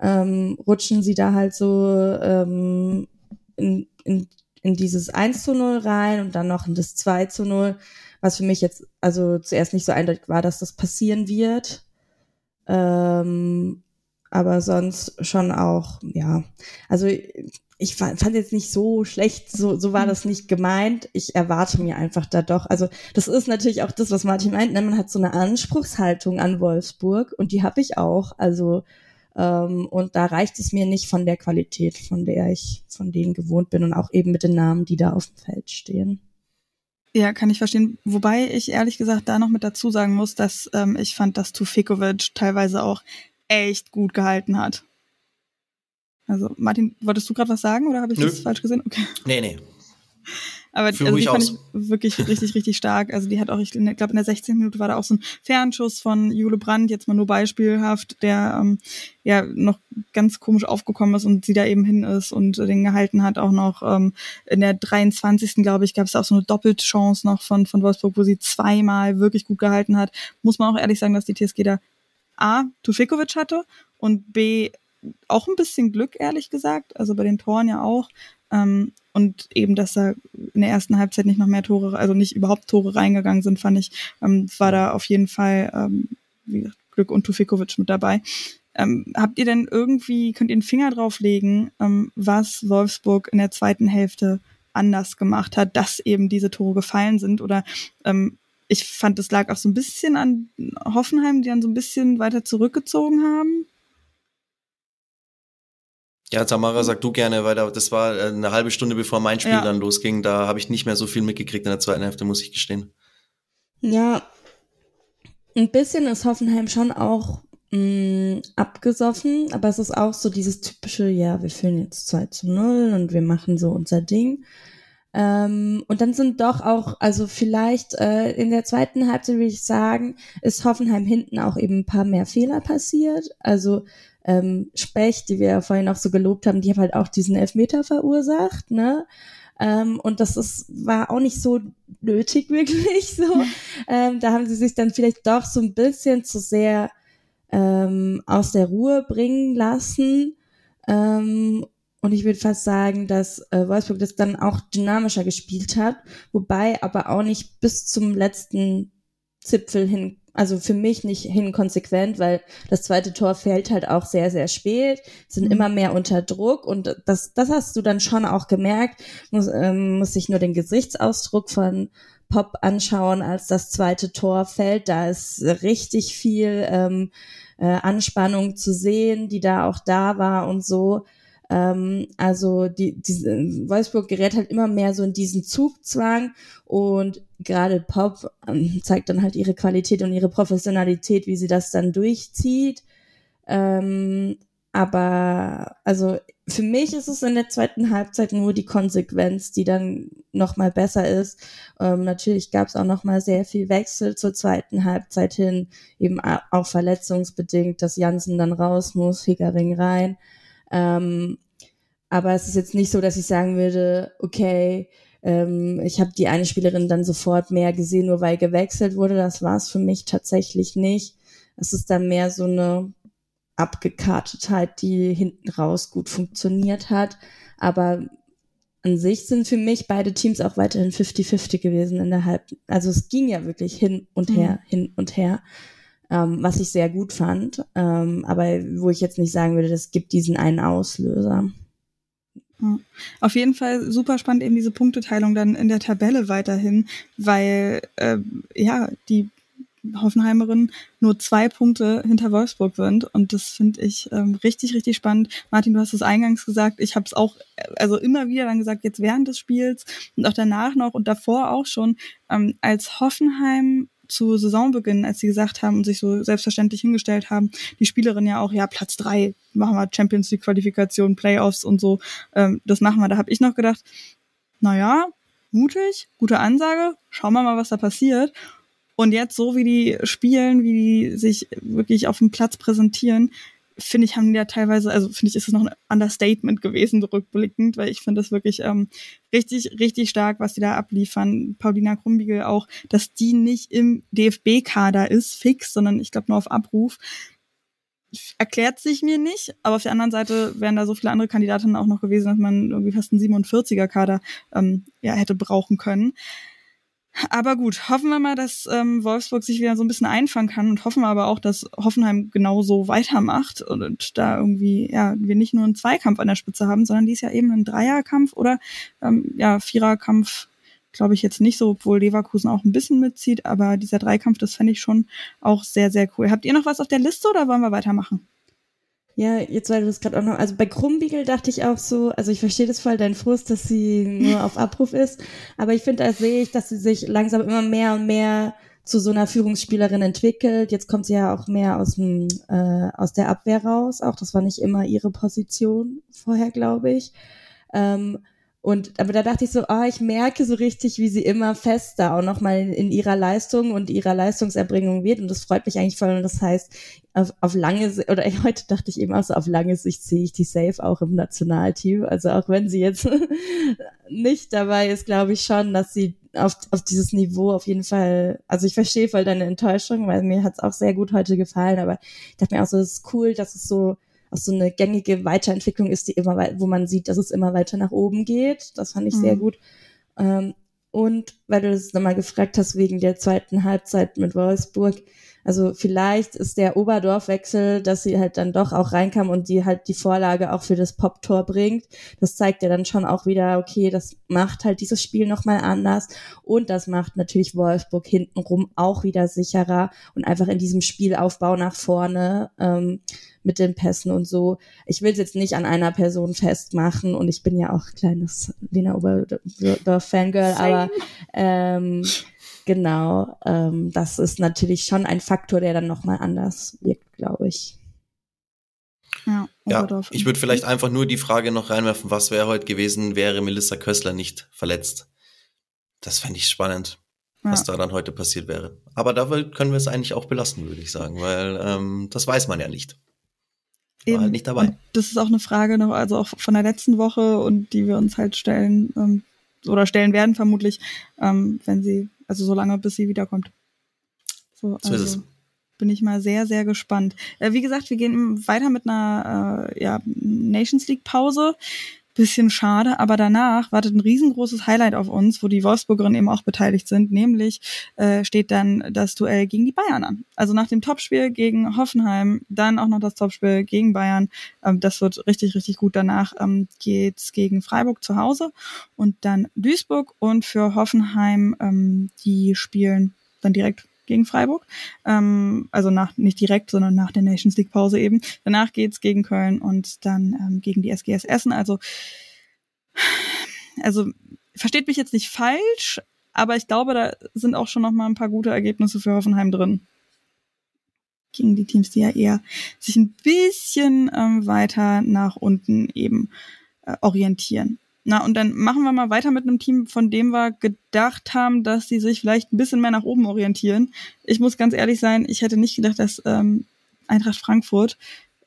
ähm, rutschen sie da halt so ähm, in, in, in dieses 1 zu 0 rein und dann noch in das 2 zu 0, was für mich jetzt also zuerst nicht so eindeutig war, dass das passieren wird. Ähm, aber sonst schon auch, ja. Also ich fand, jetzt nicht so schlecht, so, so war das nicht gemeint. Ich erwarte mir einfach da doch. Also das ist natürlich auch das, was Martin meint. Ne? Man hat so eine Anspruchshaltung an Wolfsburg und die habe ich auch. Also ähm, und da reicht es mir nicht von der Qualität, von der ich von denen gewohnt bin und auch eben mit den Namen, die da auf dem Feld stehen. Ja, kann ich verstehen. Wobei ich ehrlich gesagt da noch mit dazu sagen muss, dass ähm, ich fand, dass Tufikovic teilweise auch echt gut gehalten hat. Also, Martin, wolltest du gerade was sagen oder habe ich Nö. das falsch gesehen? Okay. Nee, nee. Aber also die fand aus. ich wirklich richtig, richtig stark. Also die hat auch, ich glaube, in der 16. Minute war da auch so ein Fernschuss von Jule Brandt, jetzt mal nur beispielhaft, der ähm, ja noch ganz komisch aufgekommen ist und sie da eben hin ist und den gehalten hat. Auch noch ähm, in der 23. glaube ich, gab es auch so eine Doppelchance noch von, von Wolfsburg, wo sie zweimal wirklich gut gehalten hat. Muss man auch ehrlich sagen, dass die TSG da A, Tufikovic hatte und B, auch ein bisschen Glück, ehrlich gesagt. Also bei den Toren ja auch. Ähm, und eben, dass da in der ersten Halbzeit nicht noch mehr Tore, also nicht überhaupt Tore reingegangen sind, fand ich, ähm, war da auf jeden Fall ähm, wie gesagt, Glück und Tufikovic mit dabei. Ähm, habt ihr denn irgendwie, könnt ihr einen Finger drauflegen, ähm, was Wolfsburg in der zweiten Hälfte anders gemacht hat, dass eben diese Tore gefallen sind? Oder ähm, ich fand, es lag auch so ein bisschen an Hoffenheim, die dann so ein bisschen weiter zurückgezogen haben. Ja, Tamara, sag du gerne, weil das war äh, eine halbe Stunde bevor mein Spiel ja. dann losging. Da habe ich nicht mehr so viel mitgekriegt in der zweiten Hälfte, muss ich gestehen. Ja, ein bisschen ist Hoffenheim schon auch mh, mm, abgesoffen, aber es ist auch so dieses typische, ja, wir führen jetzt 2 zu 0 und wir machen so unser Ding. Ähm, und dann sind doch auch, also vielleicht äh, in der zweiten Halbzeit würde ich sagen, ist Hoffenheim hinten auch eben ein paar mehr Fehler passiert. Also ähm, Specht, die wir ja vorhin auch so gelobt haben, die haben halt auch diesen Elfmeter verursacht, ne? Ähm, und das ist, war auch nicht so nötig (laughs) wirklich so. ähm, da haben sie sich dann vielleicht doch so ein bisschen zu sehr ähm, aus der Ruhe bringen lassen. Ähm, und ich würde fast sagen, dass äh, Wolfsburg das dann auch dynamischer gespielt hat, wobei aber auch nicht bis zum letzten Zipfel hin, also für mich nicht hinkonsequent, weil das zweite Tor fällt halt auch sehr, sehr spät, sind mhm. immer mehr unter Druck und das, das hast du dann schon auch gemerkt, muss, ähm, muss ich nur den Gesichtsausdruck von Pop anschauen, als das zweite Tor fällt. Da ist richtig viel ähm, äh, Anspannung zu sehen, die da auch da war und so. Ähm, also die, die Wolfsburg gerät halt immer mehr so in diesen Zugzwang und gerade Pop ähm, zeigt dann halt ihre Qualität und ihre Professionalität, wie sie das dann durchzieht. Ähm, aber also für mich ist es in der zweiten Halbzeit nur die Konsequenz, die dann noch mal besser ist. Ähm, natürlich gab es auch noch mal sehr viel Wechsel zur zweiten Halbzeit hin, eben auch verletzungsbedingt, dass Jansen dann raus muss, Hickering rein. Ähm, aber es ist jetzt nicht so, dass ich sagen würde, okay, ähm, ich habe die eine Spielerin dann sofort mehr gesehen, nur weil gewechselt wurde. Das war es für mich tatsächlich nicht. Es ist dann mehr so eine Abgekartetheit, die hinten raus gut funktioniert hat. Aber an sich sind für mich beide Teams auch weiterhin 50-50 gewesen in der Halb. Also es ging ja wirklich hin und her, mhm. hin und her ähm, was ich sehr gut fand, ähm, aber wo ich jetzt nicht sagen würde, das gibt diesen einen Auslöser. Auf jeden Fall super spannend eben diese Punkteteilung dann in der Tabelle weiterhin, weil äh, ja die Hoffenheimerinnen nur zwei Punkte hinter Wolfsburg sind und das finde ich ähm, richtig richtig spannend. Martin, du hast es eingangs gesagt, ich habe es auch also immer wieder dann gesagt, jetzt während des Spiels und auch danach noch und davor auch schon, ähm, als Hoffenheim zu Saisonbeginn, als sie gesagt haben und sich so selbstverständlich hingestellt haben, die Spielerin ja auch, ja, Platz drei, machen wir Champions League Qualifikation, Playoffs und so, ähm, das machen wir. Da habe ich noch gedacht, naja, mutig, gute Ansage, schauen wir mal, was da passiert. Und jetzt, so wie die spielen, wie die sich wirklich auf dem Platz präsentieren, finde ich, haben die ja teilweise, also finde ich, ist es noch ein Understatement gewesen, rückblickend, weil ich finde das wirklich ähm, richtig, richtig stark, was die da abliefern. Paulina Krumbiegel auch, dass die nicht im DFB-Kader ist, fix, sondern ich glaube nur auf Abruf. Erklärt sich mir nicht, aber auf der anderen Seite wären da so viele andere Kandidatinnen auch noch gewesen, dass man irgendwie fast einen 47er-Kader ähm, ja, hätte brauchen können. Aber gut, hoffen wir mal, dass ähm, Wolfsburg sich wieder so ein bisschen einfangen kann und hoffen wir aber auch, dass Hoffenheim genauso weitermacht und, und da irgendwie, ja, wir nicht nur einen Zweikampf an der Spitze haben, sondern dies ja eben einen Dreierkampf oder ähm, ja, Viererkampf, glaube ich jetzt nicht so, obwohl Leverkusen auch ein bisschen mitzieht, aber dieser Dreikampf, das fände ich schon auch sehr, sehr cool. Habt ihr noch was auf der Liste oder wollen wir weitermachen? Ja, jetzt weil du das gerade auch noch, also bei Krumbiegel dachte ich auch so, also ich verstehe das voll, dein Frust, dass sie nur auf Abruf ist, aber ich finde, da sehe ich, dass sie sich langsam immer mehr und mehr zu so einer Führungsspielerin entwickelt. Jetzt kommt sie ja auch mehr aus dem äh, aus der Abwehr raus. Auch das war nicht immer ihre Position vorher, glaube ich. Ähm, und aber da dachte ich so, oh, ich merke so richtig, wie sie immer fester auch nochmal in ihrer Leistung und ihrer Leistungserbringung wird. Und das freut mich eigentlich voll. Und das heißt, auf, auf lange oder (laughs) heute dachte ich eben auch so, auf lange Sicht sehe ich die safe auch im Nationalteam. Also auch wenn sie jetzt (laughs) nicht dabei ist, glaube ich schon, dass sie auf, auf dieses Niveau auf jeden Fall, also ich verstehe voll deine Enttäuschung, weil mir hat es auch sehr gut heute gefallen, aber ich dachte mir auch so, es ist cool, dass es so auch so eine gängige Weiterentwicklung ist, die immer, wo man sieht, dass es immer weiter nach oben geht. Das fand ich mhm. sehr gut. Ähm, und weil du das nochmal gefragt hast wegen der zweiten Halbzeit mit Wolfsburg, also vielleicht ist der Oberdorfwechsel, dass sie halt dann doch auch reinkam und die halt die Vorlage auch für das Pop-Tor bringt. Das zeigt ja dann schon auch wieder, okay, das macht halt dieses Spiel nochmal anders und das macht natürlich Wolfsburg hintenrum auch wieder sicherer und einfach in diesem Spielaufbau nach vorne. Ähm, mit den Pässen und so. Ich will es jetzt nicht an einer Person festmachen und ich bin ja auch kleines Lena Oberdorf-Fangirl, aber ähm, Genau, ähm, das ist natürlich schon ein Faktor, der dann nochmal anders wirkt, glaube ich. Ja, ja ich würde vielleicht einfach nur die Frage noch reinwerfen, was wäre heute gewesen, wäre Melissa Kössler nicht verletzt? Das fände ich spannend, ja. was da dann heute passiert wäre. Aber da können wir es eigentlich auch belassen, würde ich sagen, weil ähm, das weiß man ja nicht. War Eben. halt nicht dabei. Und das ist auch eine Frage noch, also auch von der letzten Woche und die wir uns halt stellen. Ähm, oder stellen werden, vermutlich, ähm, wenn sie, also so lange, bis sie wiederkommt. So, So ist also es. bin ich mal sehr, sehr gespannt. Äh, wie gesagt, wir gehen weiter mit einer äh, ja, Nations League Pause. Bisschen schade, aber danach wartet ein riesengroßes Highlight auf uns, wo die Wolfsburgerinnen eben auch beteiligt sind. Nämlich äh, steht dann das Duell gegen die Bayern an. Also nach dem Topspiel gegen Hoffenheim, dann auch noch das Topspiel gegen Bayern. Ähm, das wird richtig, richtig gut. Danach ähm, geht's gegen Freiburg zu Hause und dann Duisburg und für Hoffenheim, ähm, die spielen dann direkt gegen Freiburg. Ähm, also nach, nicht direkt, sondern nach der Nations League Pause eben. Danach geht's gegen Köln und dann ähm, gegen die SGS Essen. Also, also versteht mich jetzt nicht falsch, aber ich glaube, da sind auch schon noch mal ein paar gute Ergebnisse für Hoffenheim drin. Gegen die Teams, die ja eher sich ein bisschen ähm, weiter nach unten eben äh, orientieren. Na, und dann machen wir mal weiter mit einem Team, von dem wir gedacht haben, dass sie sich vielleicht ein bisschen mehr nach oben orientieren. Ich muss ganz ehrlich sein, ich hätte nicht gedacht, dass ähm, Eintracht Frankfurt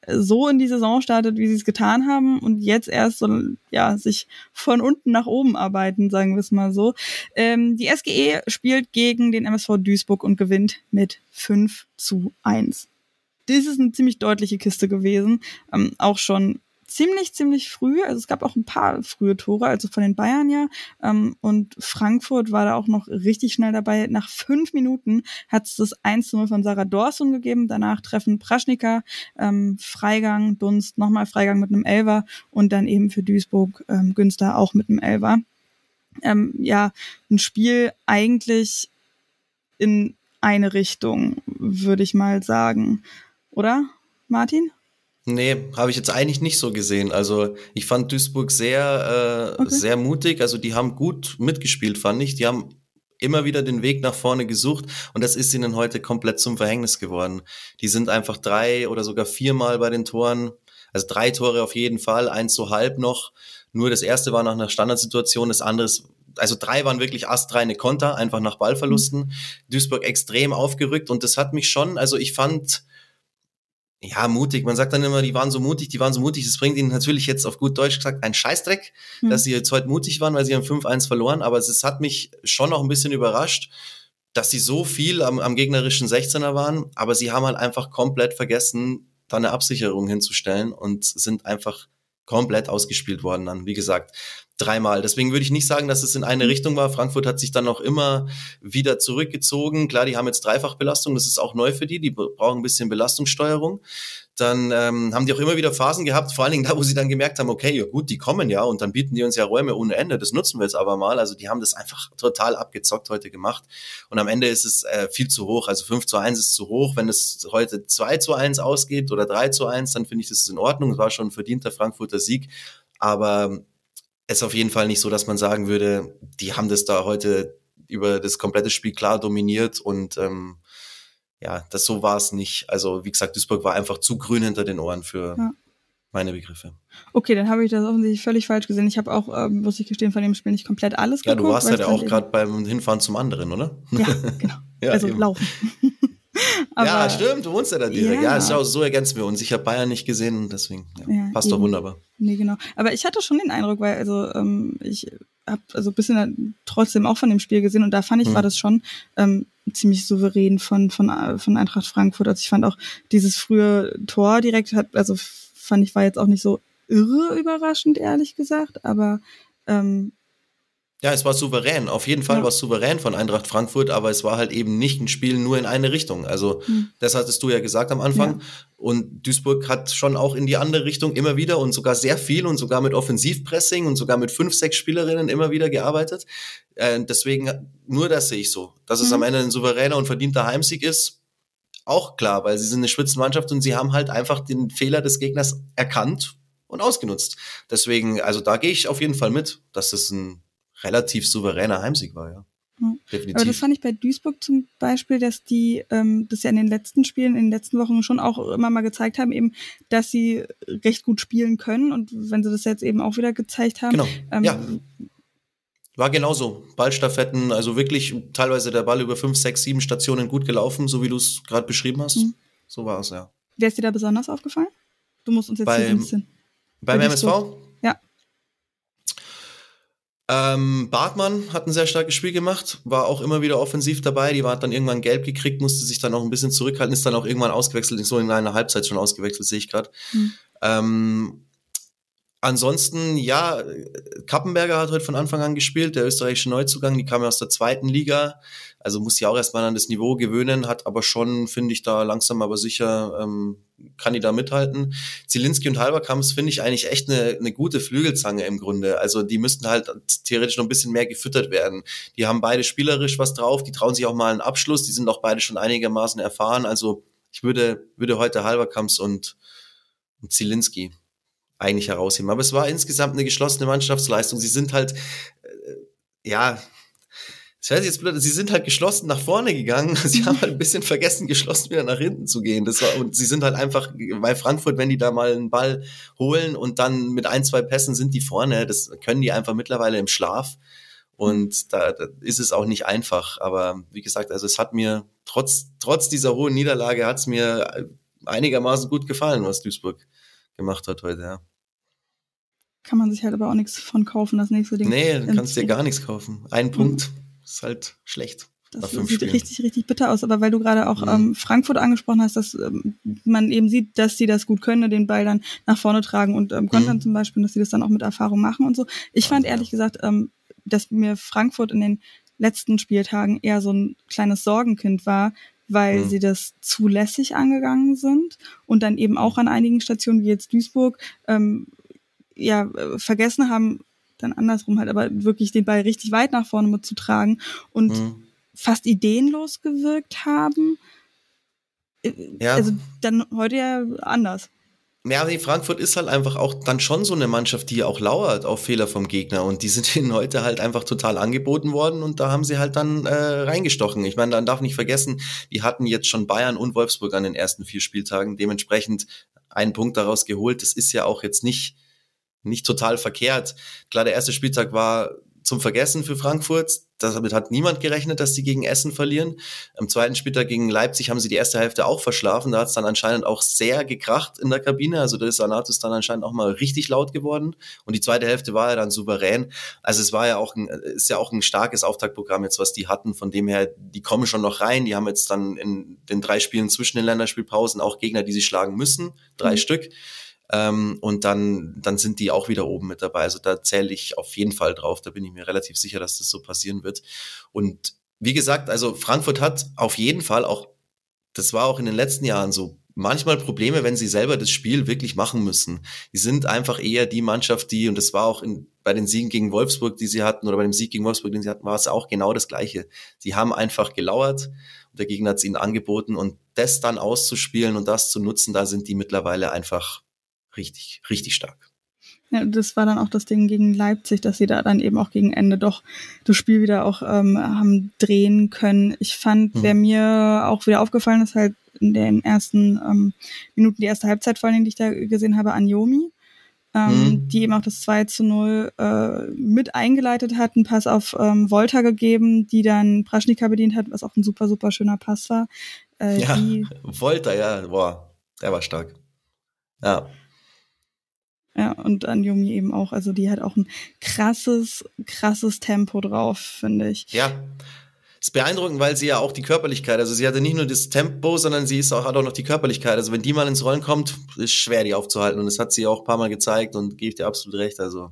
so in die Saison startet, wie sie es getan haben und jetzt erst so, ja, sich von unten nach oben arbeiten, sagen wir es mal so. Ähm, die SGE spielt gegen den MSV Duisburg und gewinnt mit 5 zu 1. Das ist eine ziemlich deutliche Kiste gewesen. Ähm, auch schon ziemlich, ziemlich früh. Also es gab auch ein paar frühe Tore, also von den Bayern ja. Ähm, und Frankfurt war da auch noch richtig schnell dabei. Nach fünf Minuten hat es das 1 zu 0 von Sarah Dorsun gegeben. Danach treffen Praschnika, ähm, Freigang, Dunst, nochmal Freigang mit einem Elver und dann eben für Duisburg ähm, Günster auch mit einem Elver. Ähm, ja, ein Spiel eigentlich in eine Richtung, würde ich mal sagen. Oder, Martin? Nee, habe ich jetzt eigentlich nicht so gesehen. Also ich fand Duisburg sehr, äh, Okay. sehr mutig. Also die haben gut mitgespielt, fand ich. Die haben immer wieder den Weg nach vorne gesucht und das ist ihnen heute komplett zum Verhängnis geworden. Die sind einfach drei oder sogar viermal bei den Toren, also drei Tore auf jeden Fall, eins so halb noch. Nur das erste war nach einer Standardsituation, das andere also drei waren wirklich astreine Konter, einfach nach Ballverlusten. Duisburg extrem aufgerückt und das hat mich schon, also ich fand, ja, mutig. Man sagt dann immer, die waren so mutig, die waren so mutig. Das bringt ihnen natürlich jetzt auf gut Deutsch gesagt einen Scheißdreck, Hm. dass sie jetzt heute mutig waren, weil sie haben 5-1 verloren. Aber es hat mich schon noch ein bisschen überrascht, dass sie so viel am, am gegnerischen 16er waren. Aber sie haben halt einfach komplett vergessen, da eine Absicherung hinzustellen und sind einfach komplett ausgespielt worden dann. Wie gesagt, dreimal. Deswegen würde ich nicht sagen, dass es in eine Richtung war. Frankfurt hat sich dann noch immer wieder zurückgezogen. Klar, die haben jetzt Dreifachbelastung, das ist auch neu für die, die brauchen ein bisschen Belastungssteuerung. Dann ähm, haben die auch immer wieder Phasen gehabt, vor allen Dingen da, wo sie dann gemerkt haben, okay, ja gut, die kommen ja und dann bieten die uns ja Räume ohne Ende, das nutzen wir jetzt aber mal. Also die haben das einfach total abgezockt heute gemacht und am Ende ist es äh, viel zu hoch, also 5 zu 1 ist zu hoch. Wenn es heute 2 zu 1 ausgeht oder 3 zu 1, dann finde ich das in Ordnung. Es war schon ein verdienter Frankfurter Sieg, aber es ist auf jeden Fall nicht so, dass man sagen würde, die haben das da heute über das komplette Spiel klar dominiert und ähm, ja, das so war es nicht. Also wie gesagt, Duisburg war einfach zu grün hinter den Ohren für Ja. meine Begriffe. Okay, dann habe ich das offensichtlich völlig falsch gesehen. Ich habe auch, ähm, muss ich gestehen, von dem Spiel nicht komplett alles Ja, geguckt. du warst ja auch halt gerade beim Hinfahren zum anderen, oder? Ja, (laughs) genau. Ja, also eben. laufen. (laughs) (laughs) Aber, ja, stimmt, du wohnst ja da direkt. Ja, Ja. so, so ergänzen wir uns. Ich habe Bayern nicht gesehen, deswegen ja, Ja, passt doch eben. wunderbar. Nee, genau. Aber ich hatte schon den Eindruck, weil also ähm, ich habe also ein bisschen trotzdem auch von dem Spiel gesehen und da fand ich, Mhm. war das schon ähm, ziemlich souverän von, von, von Eintracht Frankfurt. Also ich fand auch dieses frühe Tor direkt hat, also fand ich, war jetzt auch nicht so irre überraschend, ehrlich gesagt, aber ähm, Ja, es war souverän. Auf jeden Fall Ja. war es souverän von Eintracht Frankfurt, aber es war halt eben nicht ein Spiel nur in eine Richtung. Also, Hm. das hattest du ja gesagt am Anfang. Und Duisburg hat schon auch in die andere Richtung immer wieder und sogar sehr viel und sogar mit Offensivpressing und sogar mit fünf, sechs Spielerinnen immer wieder gearbeitet. Äh, deswegen, nur das sehe ich so. Dass es Mhm. am Ende ein souveräner und verdienter Heimsieg ist, auch klar, weil sie sind eine Spitzenmannschaft und sie haben halt einfach den Fehler des Gegners erkannt und ausgenutzt. Deswegen, also da gehe ich auf jeden Fall mit, dass es ein relativ souveräner Heimsieg war, ja. Mhm. Definitiv. Aber das fand ich bei Duisburg zum Beispiel, dass die ähm, das ja in den letzten Spielen, in den letzten Wochen schon auch immer mal gezeigt haben, eben, dass sie recht gut spielen können. Und wenn sie das jetzt eben auch wieder gezeigt haben, genau. ähm, ja, war genauso. Ballstaffetten, also wirklich teilweise der Ball über fünf, sechs, sieben Stationen gut gelaufen, so wie du es gerade beschrieben hast. Mhm. So war es, ja. wer ist dir da besonders aufgefallen? Du musst uns jetzt hier so ein Beim- bisschen. Beim Bei MSV? Ähm, Bartmann hat ein sehr starkes Spiel gemacht, war auch immer wieder offensiv dabei. Die war dann irgendwann gelb gekriegt, musste sich dann auch ein bisschen zurückhalten, ist dann auch irgendwann ausgewechselt, so in einer Halbzeit schon ausgewechselt, sehe ich gerade. Mhm. Ähm, ansonsten, ja, Kappenberger hat heute von Anfang an gespielt, der österreichische Neuzugang, die kam ja aus der zweiten Liga, also muss sich auch erstmal an das Niveau gewöhnen, hat aber schon, finde ich, da langsam aber sicher, ähm, kann die da mithalten. Zielinski und Halberkamps finde ich eigentlich echt eine, eine gute Flügelzange im Grunde. Also die müssten halt theoretisch noch ein bisschen mehr gefüttert werden. Die haben beide spielerisch was drauf, die trauen sich auch mal einen Abschluss, die sind auch beide schon einigermaßen erfahren. Also ich würde, würde heute Halberkamps und, und Zielinski eigentlich herausheben. Aber es war insgesamt eine geschlossene Mannschaftsleistung. Sie sind halt, äh, ja, ich weiß jetzt blöd, sie sind halt geschlossen nach vorne gegangen. (laughs) Sie haben halt ein bisschen vergessen, geschlossen wieder nach hinten zu gehen. Das war, und sie sind halt einfach, bei Frankfurt, wenn die da mal einen Ball holen und dann mit ein, zwei Pässen sind die vorne, das können die einfach mittlerweile im Schlaf. Und da, da ist es auch nicht einfach. Aber wie gesagt, also es hat mir trotz, trotz dieser hohen Niederlage hat es mir einigermaßen gut gefallen, was Duisburg gemacht hat heute, ja. Kann man sich halt aber auch nichts von kaufen, das nächste Ding. Nee, du kannst dir gar nichts kaufen. Ein Punkt ist halt schlecht. Das sieht Spielen. richtig, richtig bitter aus. Aber weil du gerade auch mhm. ähm, Frankfurt angesprochen hast, dass ähm, man eben sieht, dass sie das gut können, den Ball dann nach vorne tragen und ähm, kontern mhm. zum Beispiel, dass sie das dann auch mit Erfahrung machen und so. Ich fand ehrlich gesagt, ähm, dass mir Frankfurt in den letzten Spieltagen eher so ein kleines Sorgenkind war, weil mhm. sie das zulässig angegangen sind und dann eben auch an einigen Stationen wie jetzt Duisburg ähm, ja vergessen haben, dann andersrum halt, aber wirklich den Ball richtig weit nach vorne mitzutragen und mhm. fast ideenlos gewirkt haben. Äh, ja. Also dann heute ja anders. Ja, die Frankfurt ist halt einfach auch dann schon so eine Mannschaft, die auch lauert auf Fehler vom Gegner und die sind (laughs) ihnen heute halt einfach total angeboten worden und da haben sie halt dann äh, reingestochen. Ich meine, dann darf nicht vergessen, die hatten jetzt schon Bayern und Wolfsburg an den ersten vier Spieltagen, dementsprechend einen Punkt daraus geholt. Das ist ja auch jetzt nicht nicht total verkehrt. Klar, der erste Spieltag war zum Vergessen für Frankfurt. Damit hat niemand gerechnet, dass sie gegen Essen verlieren. Am zweiten Spieltag gegen Leipzig haben sie die erste Hälfte auch verschlafen. Da hat es dann anscheinend auch sehr gekracht in der Kabine. Also da ist Anatus dann anscheinend auch mal richtig laut geworden. Und die zweite Hälfte war ja dann souverän. Also es war ja auch ein, ist ja auch ein starkes Auftaktprogramm jetzt, was die hatten. Von dem her, die kommen schon noch rein. Die haben jetzt dann in den drei Spielen zwischen den Länderspielpausen auch Gegner, die sie schlagen müssen. Drei mhm. Stück. Ähm, und dann, dann sind die auch wieder oben mit dabei. Also da zähle ich auf jeden Fall drauf. Da bin ich mir relativ sicher, dass das so passieren wird. Und wie gesagt, also Frankfurt hat auf jeden Fall auch, das war auch in den letzten Jahren so, manchmal Probleme, wenn sie selber das Spiel wirklich machen müssen. Die sind einfach eher die Mannschaft, die, und das war auch in, bei den Siegen gegen Wolfsburg, die sie hatten, oder bei dem Sieg gegen Wolfsburg, den sie hatten, war es auch genau das Gleiche. Sie haben einfach gelauert und der Gegner hat es ihnen angeboten und das dann auszuspielen und das zu nutzen, da sind die mittlerweile einfach richtig, richtig stark. Ja, das war dann auch das Ding gegen Leipzig, dass sie da dann eben auch gegen Ende doch das Spiel wieder auch ähm, haben drehen können. Ich fand, hm. wer mir auch wieder aufgefallen ist, halt in den ersten ähm, Minuten, die erste Halbzeit vor allem, die ich da gesehen habe, Anjomi, ähm, hm. die eben auch das 2 zu 0 äh, mit eingeleitet hat, einen Pass auf ähm, Volta gegeben, die dann Praschnika bedient hat, was auch ein super, super schöner Pass war. Äh, ja, Volta, (laughs) ja, boah, der war stark. Ja. Ja, und an Yumi eben auch. Also die hat auch ein krasses, krasses Tempo drauf, finde ich. Ja. Ist beeindruckend, weil sie ja auch die Körperlichkeit, also sie hatte nicht nur das Tempo, sondern sie ist auch, hat auch noch die Körperlichkeit. Also wenn die mal ins Rollen kommt, ist schwer, die aufzuhalten. Und das hat sie auch ein paar Mal gezeigt und gebe ich dir absolut recht. Also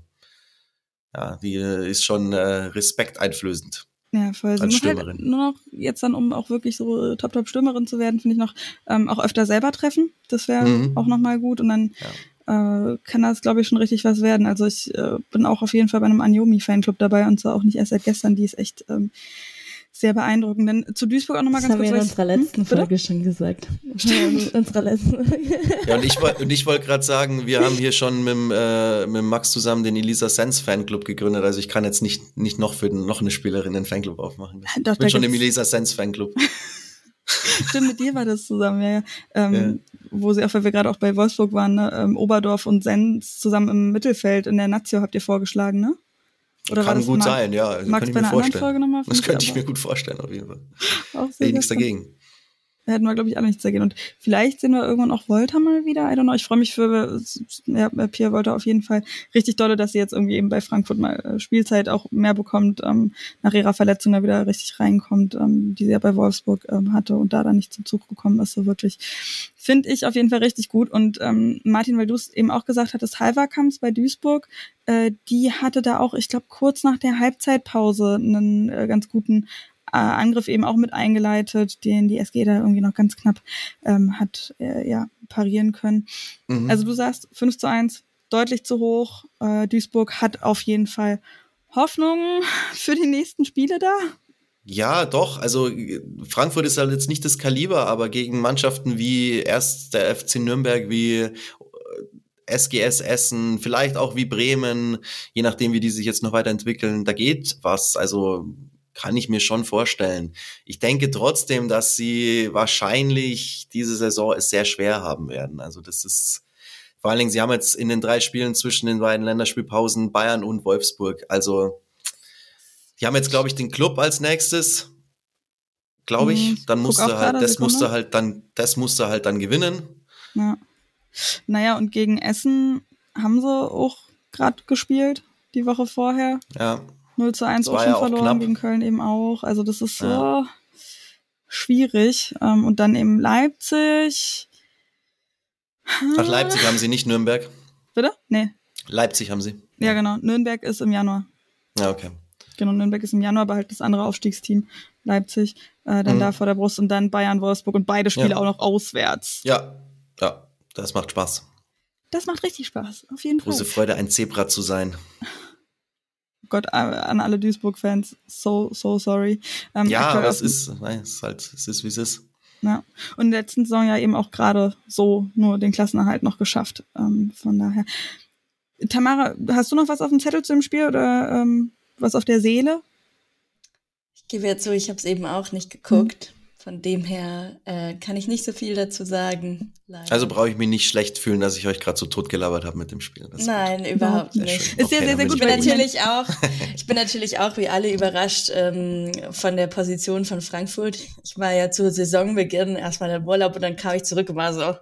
ja, die äh, ist schon äh, respekteinflößend. Ja, voll. Sie muss halt nur noch jetzt dann, um auch wirklich so Top-Top-Stürmerin zu werden, finde ich noch, ähm, auch öfter selber treffen. Das wäre mhm. auch nochmal gut. Und dann ja äh, kann das, glaube ich, schon richtig was werden. Also ich äh, bin auch auf jeden Fall bei einem Anjomi-Fanclub dabei und zwar auch nicht erst seit gestern. Die ist echt ähm, sehr beeindruckend. Denn zu Duisburg auch nochmal ganz kurz. Das haben wir in unserer letzten hm, Folge schon gesagt. in unserer letzten. ja, und ich, und ich wollte gerade sagen, wir haben hier schon mit, äh, mit Max zusammen den Elisa Sense Fanclub gegründet. Also ich kann jetzt nicht, nicht noch für noch eine Spielerin den Fanclub aufmachen. Doch, ich bin schon im Elisa Sense Fanclub. (laughs) (laughs) Stimmt, mit dir war das zusammen, ja. Ähm, ja. Wo sie auch, weil wir gerade auch bei Wolfsburg waren, ne? ähm, Oberdorf und Sens zusammen im Mittelfeld in der Nazio habt ihr vorgeschlagen, ne? Oder Kann gut sein, ja. Also Max, kann ich mir vorstellen. Folge nochmal? Das könnte ich mir gut vorstellen, auf jeden Fall. Auch sehr nichts dagegen. Hätten wir, glaube ich, alle nichts dagegen. Und vielleicht sehen wir irgendwann auch Volta mal wieder. I don't know. Ich freue mich für ja, Pierre Volta auf jeden Fall richtig dolle, dass sie jetzt irgendwie eben bei Frankfurt mal äh, Spielzeit auch mehr bekommt, ähm, nach ihrer Verletzung da wieder richtig reinkommt, ähm, die sie ja bei Wolfsburg ähm, hatte und da dann nicht zum Zug gekommen ist. So wirklich. Finde ich auf jeden Fall richtig gut. Und ähm, Martin, weil du es eben auch gesagt hattest, Halverkamps bei Duisburg, äh, die hatte da auch, ich glaube, kurz nach der Halbzeitpause einen äh, ganz guten äh, Angriff eben auch mit eingeleitet, den die SG da irgendwie noch ganz knapp ähm, hat äh, ja, parieren können. Mhm. Also du sagst 5 zu 1, deutlich zu hoch. Äh, Duisburg hat auf jeden Fall Hoffnung (laughs) für die nächsten Spiele da. Ja, doch. Also Frankfurt ist halt jetzt nicht das Kaliber, aber gegen Mannschaften wie erst der FC Nürnberg, wie SGS äh, Essen, vielleicht auch wie Bremen, je nachdem, wie die sich jetzt noch weiterentwickeln, da geht was. Also kann ich mir schon vorstellen. Ich denke trotzdem, dass sie wahrscheinlich diese Saison es sehr schwer haben werden. Also das ist vor allen Dingen, sie haben jetzt in den drei Spielen zwischen den beiden Länderspielpausen Bayern und Wolfsburg. Also die haben jetzt, glaube ich, den Club als nächstes. Glaube ich. Mhm. Dann musste halt, das musste halt dann, das musste halt dann gewinnen. Ja. Naja, und gegen Essen haben sie auch gerade gespielt, die Woche vorher. Ja. 0 zu 1 auch schon ja verloren, knapp. gegen Köln eben auch. Also das ist so ja. schwierig. Ähm, und dann eben Leipzig. Ach, Leipzig haben sie nicht, Nürnberg. Bitte? Nee. Leipzig haben sie. Ja, ja genau. Nürnberg ist im Januar. Ja, okay. Genau, Nürnberg ist im Januar, aber halt das andere Aufstiegsteam, Leipzig, äh, dann mhm. da vor der Brust und dann Bayern, Wolfsburg und beide Spiele ja. auch noch auswärts. Ja, ja, das macht Spaß. Das macht richtig Spaß, auf jeden Große Fall. Große Freude, ein Zebra zu sein. Gott, an alle Duisburg-Fans, so, so sorry. Ähm, ja, aber es ist, nein, es ist halt, es ist, wie es ist. Ja, und in der letzten Saison ja eben auch gerade so nur den Klassenerhalt noch geschafft. Ähm, von daher. Tamara, hast du noch was auf dem Zettel zu dem Spiel oder ähm, was auf der Seele? Ich gebe jetzt so, ich habe es eben auch nicht geguckt. Mhm. Von dem her äh, kann ich nicht so viel dazu sagen. Leider. Also brauche ich mich nicht schlecht fühlen, dass ich euch gerade so tot gelabert habe mit dem Spiel. Nein, überhaupt nicht. Ist okay, sehr, sehr, sehr gut. Ich bin natürlich auch, ich bin natürlich auch wie alle überrascht ähm, von der Position von Frankfurt. Ich war ja zu Saisonbeginn erstmal im Urlaub und dann kam ich zurück und war so,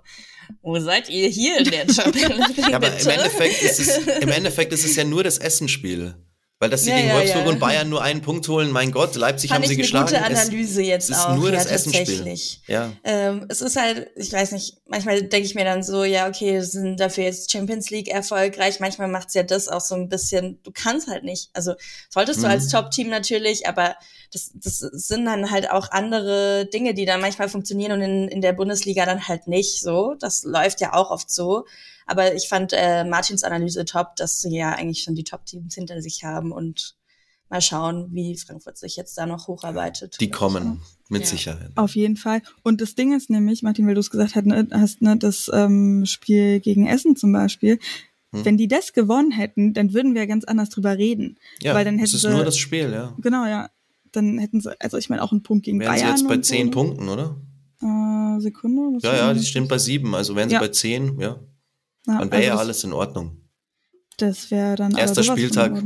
wo seid ihr hier in der (laughs) Tabelle? ja, aber im Endeffekt, ist es, im Endeffekt ist es ja nur das Essenspiel. Weil dass sie ja, gegen ja, Wolfsburg ja. und Bayern nur einen Punkt holen, mein Gott, Leipzig Fand haben sie geschlagen. Eine gute Analyse es, jetzt es ist auch. nur ja, das Essensspiel. Ja. Ähm, es ist halt, ich weiß nicht, manchmal denke ich mir dann so, ja, okay, sind dafür jetzt Champions League erfolgreich. Manchmal macht's ja das auch so ein bisschen, du kannst halt nicht. Also solltest mhm. du als Top-Team natürlich, aber das, das sind dann halt auch andere Dinge, die dann manchmal funktionieren und in, in der Bundesliga dann halt nicht so. Das läuft ja auch oft so. Aber ich fand äh, Martins Analyse top, dass sie ja eigentlich schon die Top-Teams hinter sich haben und mal schauen, wie Frankfurt sich jetzt da noch hocharbeitet. Die kommen, mit ja. Sicherheit. Auf jeden Fall. Und das Ding ist nämlich, Martin, weil du es gesagt hast, ne, hast, ne, das ähm, Spiel gegen Essen zum Beispiel, hm. wenn die das gewonnen hätten, dann würden wir ganz anders drüber reden. Ja, weil dann hätten es ist sie, nur das Spiel, ja. Genau, ja. Dann hätten sie, also ich meine auch einen Punkt gegen wären Bayern. Wären sie jetzt bei zehn so. Punkten, oder? Äh, Sekunde. Ja, ja, die stehen bei sieben, also wären sie ja. bei zehn, ja. Ja dann wäre also ja alles in Ordnung. Das wäre dann Erster Spieltag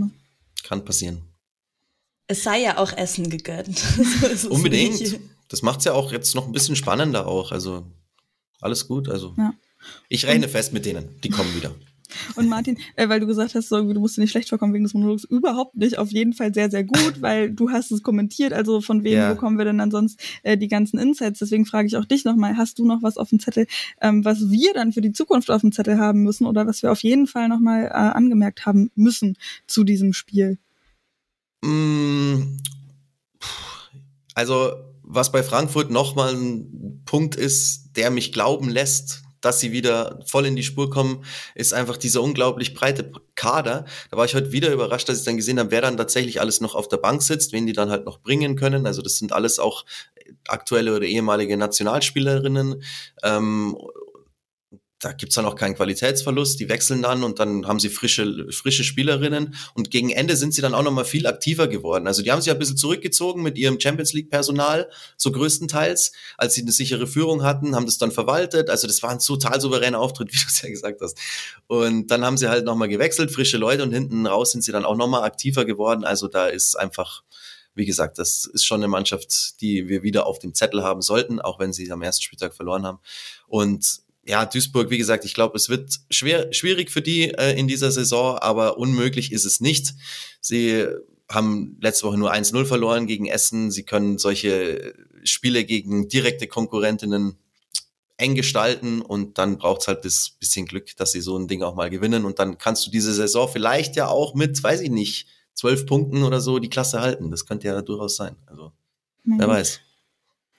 kann passieren es sei ja auch Essen gegönnt. (laughs) so Unbedingt. Nicht. Das macht's ja auch jetzt noch ein bisschen spannender auch. Also alles gut. Also ja. ich rechne fest mit denen. Die kommen wieder. Und Martin, äh, weil du gesagt hast, so, du musst dir nicht schlecht vorkommen wegen des Monologs, überhaupt nicht. Auf jeden Fall sehr, sehr gut, (laughs) weil du hast es kommentiert. Also von wem ja. bekommen wir denn dann sonst äh, die ganzen Insights? Deswegen frage ich auch dich nochmal, hast du noch was auf dem Zettel, ähm, was wir dann für die Zukunft auf dem Zettel haben müssen oder was wir auf jeden Fall nochmal äh, angemerkt haben müssen zu diesem Spiel? Mm, also, was bei Frankfurt nochmal ein Punkt ist, der mich glauben lässt, dass sie wieder voll in die Spur kommen, ist einfach dieser unglaublich breite Kader. Da war ich heute wieder überrascht, dass ich dann gesehen habe, wer dann tatsächlich alles noch auf der Bank sitzt, wen die dann halt noch bringen können. Also das sind alles auch aktuelle oder ehemalige Nationalspielerinnen. Ähm, da gibt's dann auch keinen Qualitätsverlust, die wechseln dann und dann haben sie frische, frische Spielerinnen und gegen Ende sind sie dann auch nochmal viel aktiver geworden. Also die haben sich ein bisschen zurückgezogen mit ihrem Champions League Personal, so größtenteils, als sie eine sichere Führung hatten, haben das dann verwaltet. Also das war ein total souveräner Auftritt, (laughs) wie du es ja gesagt hast. Und dann haben sie halt nochmal gewechselt, frische Leute und hinten raus sind sie dann auch nochmal aktiver geworden. Also da ist einfach wie gesagt, das ist schon eine Mannschaft, die wir wieder auf dem Zettel haben sollten, auch wenn sie am ersten Spieltag verloren haben. Und ja, Duisburg, wie gesagt, ich glaube, es wird schwer, schwierig für die äh, in dieser Saison, aber unmöglich ist es nicht. Sie haben letzte Woche nur 1-0 verloren gegen Essen. Sie können solche Spiele gegen direkte Konkurrentinnen eng gestalten und dann braucht's halt das bisschen Glück, dass sie so ein Ding auch mal gewinnen und dann kannst du diese Saison vielleicht ja auch mit, weiß ich nicht, zwölf Punkten oder so die Klasse halten. Das könnte ja durchaus sein. Also, wer weiß.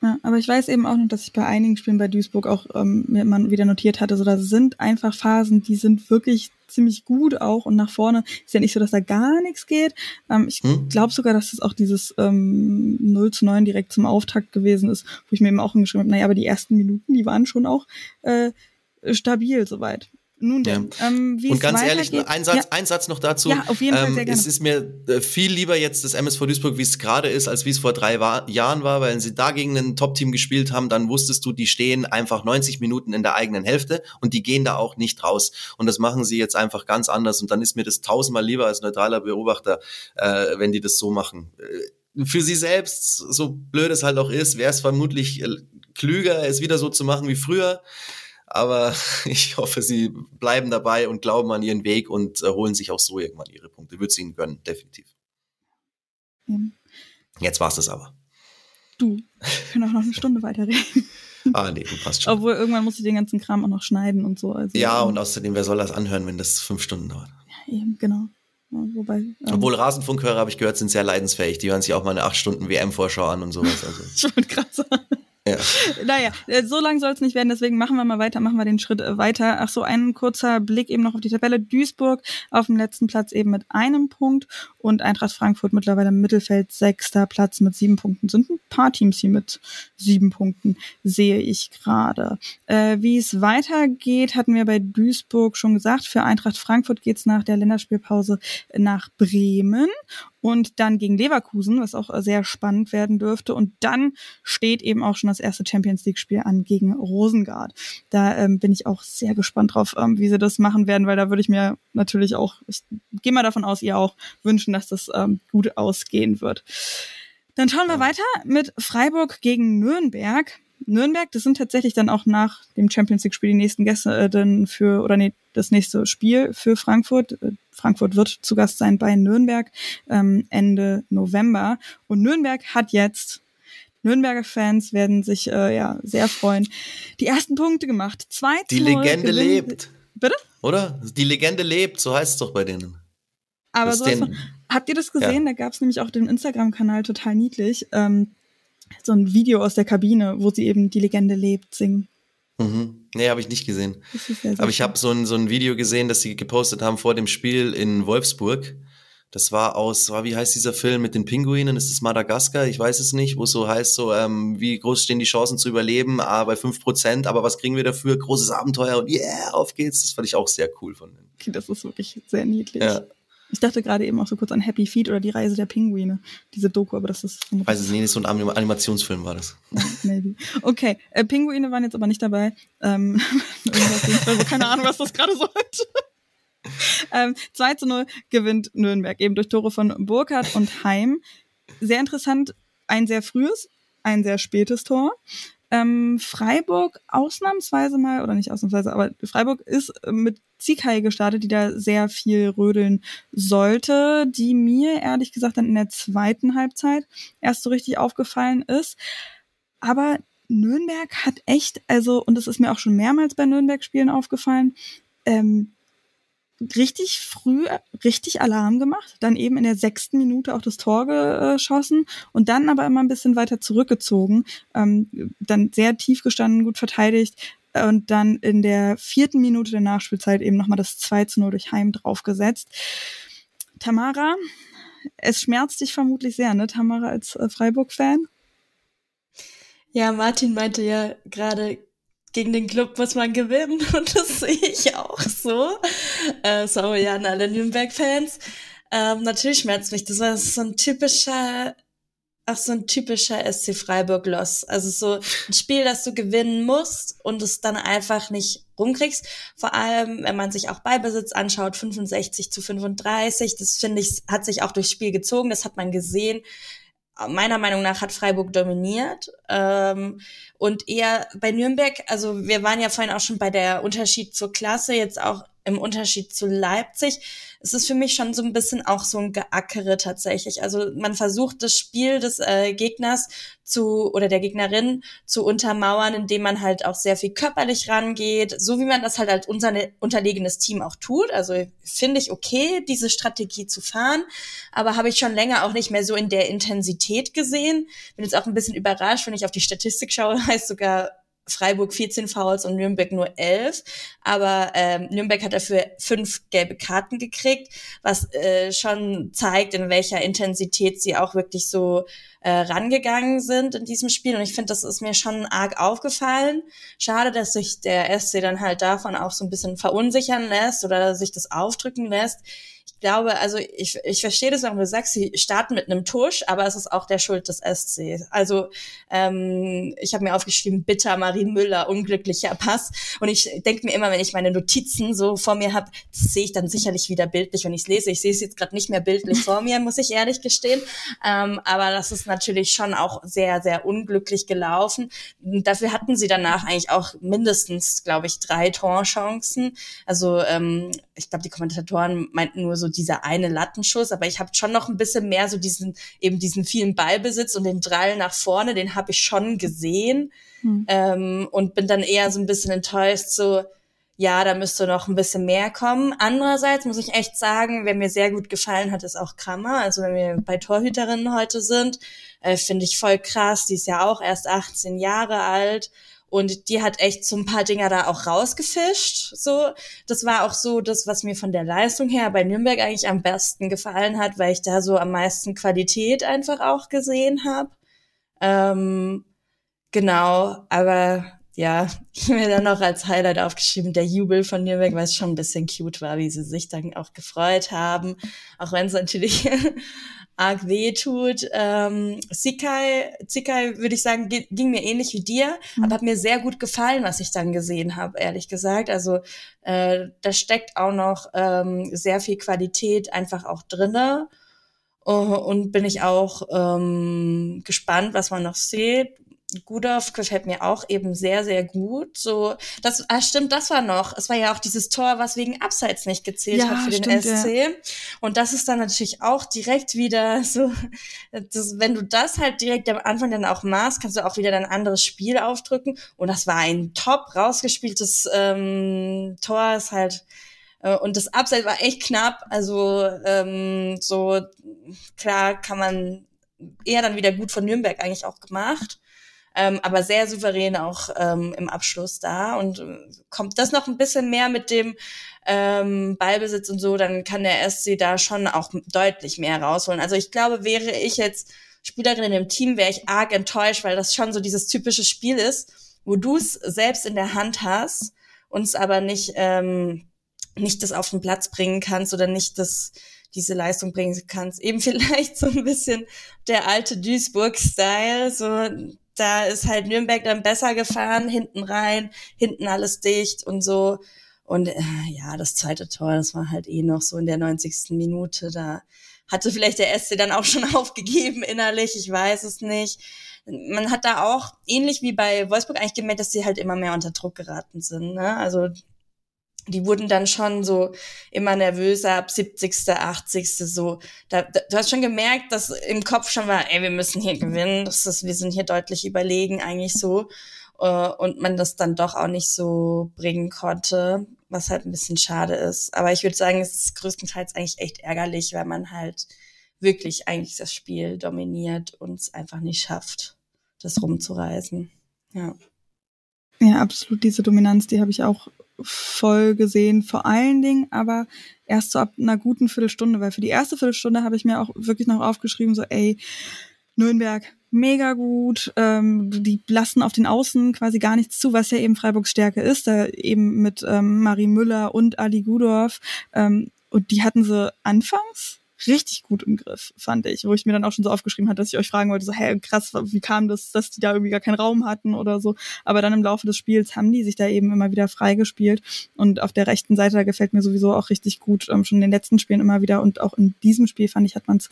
Ja, aber ich weiß eben auch noch, dass ich bei einigen Spielen bei Duisburg auch ähm, mir man wieder notiert hatte, so da sind einfach Phasen, die sind wirklich ziemlich gut auch und nach vorne ist ja nicht so, dass da gar nichts geht. Ähm, ich hm? glaube sogar, dass das auch dieses ähm, 0 zu 9 direkt zum Auftakt gewesen ist, wo ich mir eben auch hingeschrieben habe, naja, aber die ersten Minuten, die waren schon auch äh, stabil soweit. Nun denn, ja. ähm, wie Und ganz ehrlich, ein Satz, ja. ein Satz noch dazu. Ja, auf jeden Fall ähm, sehr gerne. Es ist mir äh, viel lieber jetzt das MSV Duisburg, wie es gerade ist, als wie es vor drei war, Jahren war, weil sie da gegen ein Top-Team gespielt haben, dann wusstest du, die stehen einfach 90 Minuten in der eigenen Hälfte und die gehen da auch nicht raus. Und das machen sie jetzt einfach ganz anders. Und dann ist mir das tausendmal lieber als neutraler Beobachter, äh, wenn die das so machen. Äh, für sie selbst, so blöd es halt auch ist, wäre es vermutlich äh, klüger, es wieder so zu machen wie früher. Aber (laughs) ich hoffe, sie bleiben dabei und glauben an ihren Weg und äh, holen sich auch so irgendwann ihre Punkte. Würde es ihnen gönnen, definitiv. Ja. Jetzt war's das aber. Du, ich kann auch noch eine Stunde weiterreden. (laughs) Ah, nee, du passt schon. Obwohl, irgendwann muss ich den ganzen Kram auch noch schneiden und so. Also, ja, und außerdem, wer soll das anhören, wenn das fünf Stunden dauert? Ja, eben, genau. Wobei, ähm, Obwohl Rasenfunkhörer, habe ich gehört, sind sehr leidensfähig. Die hören sich auch mal eine acht Stunden WM-Vorschau an und sowas. Also. (laughs) ich wollte Naja, äh, so lang soll es nicht werden, deswegen machen wir mal weiter, machen wir den Schritt äh, weiter. Ach so, ein kurzer Blick eben noch auf die Tabelle. Duisburg auf dem letzten Platz eben mit einem Punkt und Eintracht Frankfurt mittlerweile im Mittelfeld sechster Platz mit sieben Punkten. Sind ein paar Teams hier mit sieben Punkten, sehe ich gerade. Äh, Wie es weitergeht, hatten wir bei Duisburg schon gesagt. Für Eintracht Frankfurt geht's nach der Länderspielpause nach Bremen und dann gegen Leverkusen, was auch sehr spannend werden dürfte. Und dann steht eben auch schon das erste Champions League-Spiel an gegen Rosengard. Da ähm, bin ich auch sehr gespannt drauf, ähm, wie sie das machen werden, weil da würde ich mir natürlich auch, ich gehe mal davon aus, ihr auch wünschen, dass das ähm, gut ausgehen wird. Dann schauen wir weiter mit Freiburg gegen Nürnberg. Nürnberg, das sind tatsächlich dann auch nach dem Champions League Spiel die nächsten Gäste äh, dann für oder nee, das nächste Spiel für Frankfurt. Äh, Frankfurt wird zu Gast sein bei Nürnberg ähm, Ende November und Nürnberg hat jetzt Nürnberger Fans werden sich äh, ja sehr freuen. Die ersten Punkte gemacht. Zwei Die Legende gewinnt. lebt. Bitte? Oder? Die Legende lebt, so heißt es doch bei denen. Aber so habt ihr das gesehen? Ja. Da gab es nämlich auch den Instagram-Kanal total niedlich. Ähm, so ein Video aus der Kabine, wo sie eben die Legende lebt, singen. Mhm. Nee, habe ich nicht gesehen. Aber ich habe so ein, so ein Video gesehen, das sie gepostet haben vor dem Spiel in Wolfsburg. Das war aus, war, wie heißt dieser Film mit den Pinguinen? Ist es Madagaskar? Ich weiß es nicht, wo es so heißt, so, ähm, wie groß stehen die Chancen zu überleben? Ah, bei fünf Prozent, aber was kriegen wir dafür? Großes Abenteuer und yeah, auf geht's. Das fand ich auch sehr cool von denen. Okay, das ist wirklich sehr niedlich. Ja. Ich dachte gerade eben auch so kurz an Happy Feet oder die Reise der Pinguine, diese Doku, aber das ist. Weiß es nicht, so ein Animationsfilm war das. (laughs) maybe. Okay, äh, Pinguine waren jetzt aber nicht dabei. Ähm, (laughs) also keine Ahnung, was das gerade sollte. ähm, 2 zu 0 gewinnt Nürnberg, eben durch Tore von Burkhardt und Heim. Sehr interessant, ein sehr frühes, ein sehr spätes Tor. Ähm, Freiburg ausnahmsweise mal, oder nicht ausnahmsweise, aber Freiburg ist mit Zikai gestartet, die da sehr viel rödeln sollte, die mir ehrlich gesagt dann in der zweiten Halbzeit erst so richtig aufgefallen ist. Aber Nürnberg hat echt, also, und das ist mir auch schon mehrmals bei Nürnberg-Spielen aufgefallen, ähm, richtig früh richtig Alarm gemacht, dann eben in der sechsten Minute auch das Tor geschossen und dann aber immer ein bisschen weiter zurückgezogen, ähm, dann sehr tief gestanden, gut verteidigt und dann in der vierten Minute der Nachspielzeit eben nochmal das 2 zu 0 durch Heim draufgesetzt. Tamara, es schmerzt dich vermutlich sehr, ne, Tamara, als äh, Freiburg-Fan? Ja, Martin meinte ja gerade, gegen den Club muss man gewinnen (laughs) und das sehe ich auch so. Äh, sorry an alle Nürnberg-Fans. Ähm, natürlich schmerzt mich. Das war so ein typischer, auch so ein typischer SC Freiburg-Loss. Also so ein Spiel, das du gewinnen musst und es dann einfach nicht rumkriegst. Vor allem, wenn man sich auch Beibesitz anschaut, 65 zu 35. Das finde ich, hat sich auch durchs Spiel gezogen. Das hat man gesehen meiner Meinung nach hat Freiburg dominiert. Ähm, und eher bei Nürnberg, also wir waren ja vorhin auch schon bei der Unterschied zur Klasse, jetzt auch im Unterschied zu Leipzig es ist für mich schon so ein bisschen auch so ein Geackere tatsächlich. Also man versucht das Spiel des äh, Gegners zu oder der Gegnerin zu untermauern, indem man halt auch sehr viel körperlich rangeht, so wie man das halt als unser unterlegenes Team auch tut. Also finde ich okay, diese Strategie zu fahren, aber habe ich schon länger auch nicht mehr so in der Intensität gesehen. Bin jetzt auch ein bisschen überrascht, wenn ich auf die Statistik schaue, (laughs) heißt sogar Freiburg 14 Fouls und Nürnberg nur 11. Aber ähm, Nürnberg hat dafür fünf gelbe Karten gekriegt, was äh, schon zeigt, in welcher Intensität sie auch wirklich so äh, rangegangen sind in diesem Spiel. Und ich finde, das ist mir schon arg aufgefallen. Schade, dass sich der SC dann halt davon auch so ein bisschen verunsichern lässt oder sich das aufdrücken lässt ich glaube, also ich, ich verstehe das, warum du sagst, sie starten mit einem Tusch, aber es ist auch der Schuld des SC. Also ähm, ich habe mir aufgeschrieben, bitter Marie Müller, unglücklicher Pass. Und ich denke mir immer, wenn ich meine Notizen so vor mir habe, sehe ich dann sicherlich wieder bildlich, wenn ich es lese. Ich sehe es jetzt gerade nicht mehr bildlich vor mir, muss ich ehrlich gestehen. Ähm, aber das ist natürlich schon auch sehr, sehr unglücklich gelaufen. Dafür hatten sie danach eigentlich auch mindestens, glaube ich, drei Torchancen. Also ähm, ich glaube, die Kommentatoren meinten nur so dieser eine Lattenschuss, aber ich habe schon noch ein bisschen mehr so diesen eben diesen vielen Ballbesitz und den Drall nach vorne, den habe ich schon gesehen hm. ähm, und bin dann eher so ein bisschen enttäuscht, so ja, da müsste noch ein bisschen mehr kommen. Andererseits muss ich echt sagen, wer mir sehr gut gefallen hat, ist auch Krammer. Also wenn wir bei Torhüterinnen heute sind, äh, finde ich voll krass. Die ist ja auch erst 18 Jahre alt und die hat echt so ein paar Dinger da auch rausgefischt. So, das war auch so das, was mir von der Leistung her bei Nürnberg eigentlich am besten gefallen hat, weil ich da so am meisten Qualität einfach auch gesehen habe. Ähm, genau, aber ja, ich (laughs) habe mir dann noch als Highlight aufgeschrieben, der Jubel von Nürnberg, weil es schon ein bisschen cute war, wie sie sich dann auch gefreut haben. Auch wenn es natürlich (laughs) arg weh tut. Ähm, Sikai, Sikai würde ich sagen, ging mir ähnlich wie dir, mhm. aber hat mir sehr gut gefallen, was ich dann gesehen habe, ehrlich gesagt. Also äh, da steckt auch noch ähm, sehr viel Qualität einfach auch drinne. Uh, und bin ich auch ähm, gespannt, was man noch sieht, Gudorf gefällt mir auch eben sehr, sehr gut. So, das, ah, stimmt, das war noch. Es war ja auch dieses Tor, was wegen Abseits nicht gezählt ja, hat für den stimmt, SC. Ja. Und das ist dann natürlich auch direkt wieder so, das, wenn du das halt direkt am Anfang dann auch machst, kannst du auch wieder ein anderes Spiel aufdrücken. Und das war ein top rausgespieltes ähm, Tor, ist halt, äh, und das Abseits war echt knapp. Also ähm, so klar kann man eher dann wieder gut von Nürnberg eigentlich auch gemacht ähm, aber sehr souverän auch ähm, im Abschluss da. Und äh, kommt das noch ein bisschen mehr mit dem ähm, Ballbesitz und so, dann kann der SC da schon auch deutlich mehr rausholen. Also ich glaube, wäre ich jetzt Spielerin im Team, wäre ich arg enttäuscht, weil das schon so dieses typische Spiel ist, wo du es selbst in der Hand hast, uns aber nicht, ähm, nicht das auf den Platz bringen kannst oder nicht das diese Leistung bringen kannst. Eben (laughs) vielleicht so ein bisschen der alte Duisburg-Style, so da ist halt Nürnberg dann besser gefahren, hinten rein, hinten alles dicht und so. Und äh, ja, das zweite Tor, das war halt eh noch so in der 90. Minute. Da hatte vielleicht der SC dann auch schon (laughs) aufgegeben innerlich, ich weiß es nicht. Man hat da auch, ähnlich wie bei Wolfsburg, eigentlich gemerkt, dass sie halt immer mehr unter Druck geraten sind. Ne? Also die wurden dann schon so immer nervöser ab 70., 80. so. Da, da, du hast schon gemerkt, dass im Kopf schon war, ey, wir müssen hier gewinnen, das ist, wir sind hier deutlich überlegen eigentlich so. Uh, und man das dann doch auch nicht so bringen konnte, was halt ein bisschen schade ist. Aber ich würde sagen, es ist größtenteils eigentlich echt ärgerlich, weil man halt wirklich eigentlich das Spiel dominiert und es einfach nicht schafft, das rumzureißen. Ja. Ja, absolut. Diese Dominanz, die habe ich auch voll gesehen, vor allen Dingen aber erst so ab einer guten Viertelstunde, weil für die erste Viertelstunde habe ich mir auch wirklich noch aufgeschrieben, so ey, Nürnberg, mega gut, ähm, die lassen auf den Außen quasi gar nichts zu, was ja eben Freiburgs Stärke ist, da eben mit ähm, Marie Müller und Ali Gudorf ähm, und die hatten sie anfangs richtig gut im Griff, fand ich, wo ich mir dann auch schon so aufgeschrieben hatte, dass ich euch fragen wollte, so, hä, krass, wie kam das, dass die da irgendwie gar keinen Raum hatten oder so. Aber dann im Laufe des Spiels haben die sich da eben immer wieder freigespielt. Und auf der rechten Seite, da gefällt mir sowieso auch richtig gut, ähm, schon in den letzten Spielen immer wieder und auch in diesem Spiel, fand ich, hat man es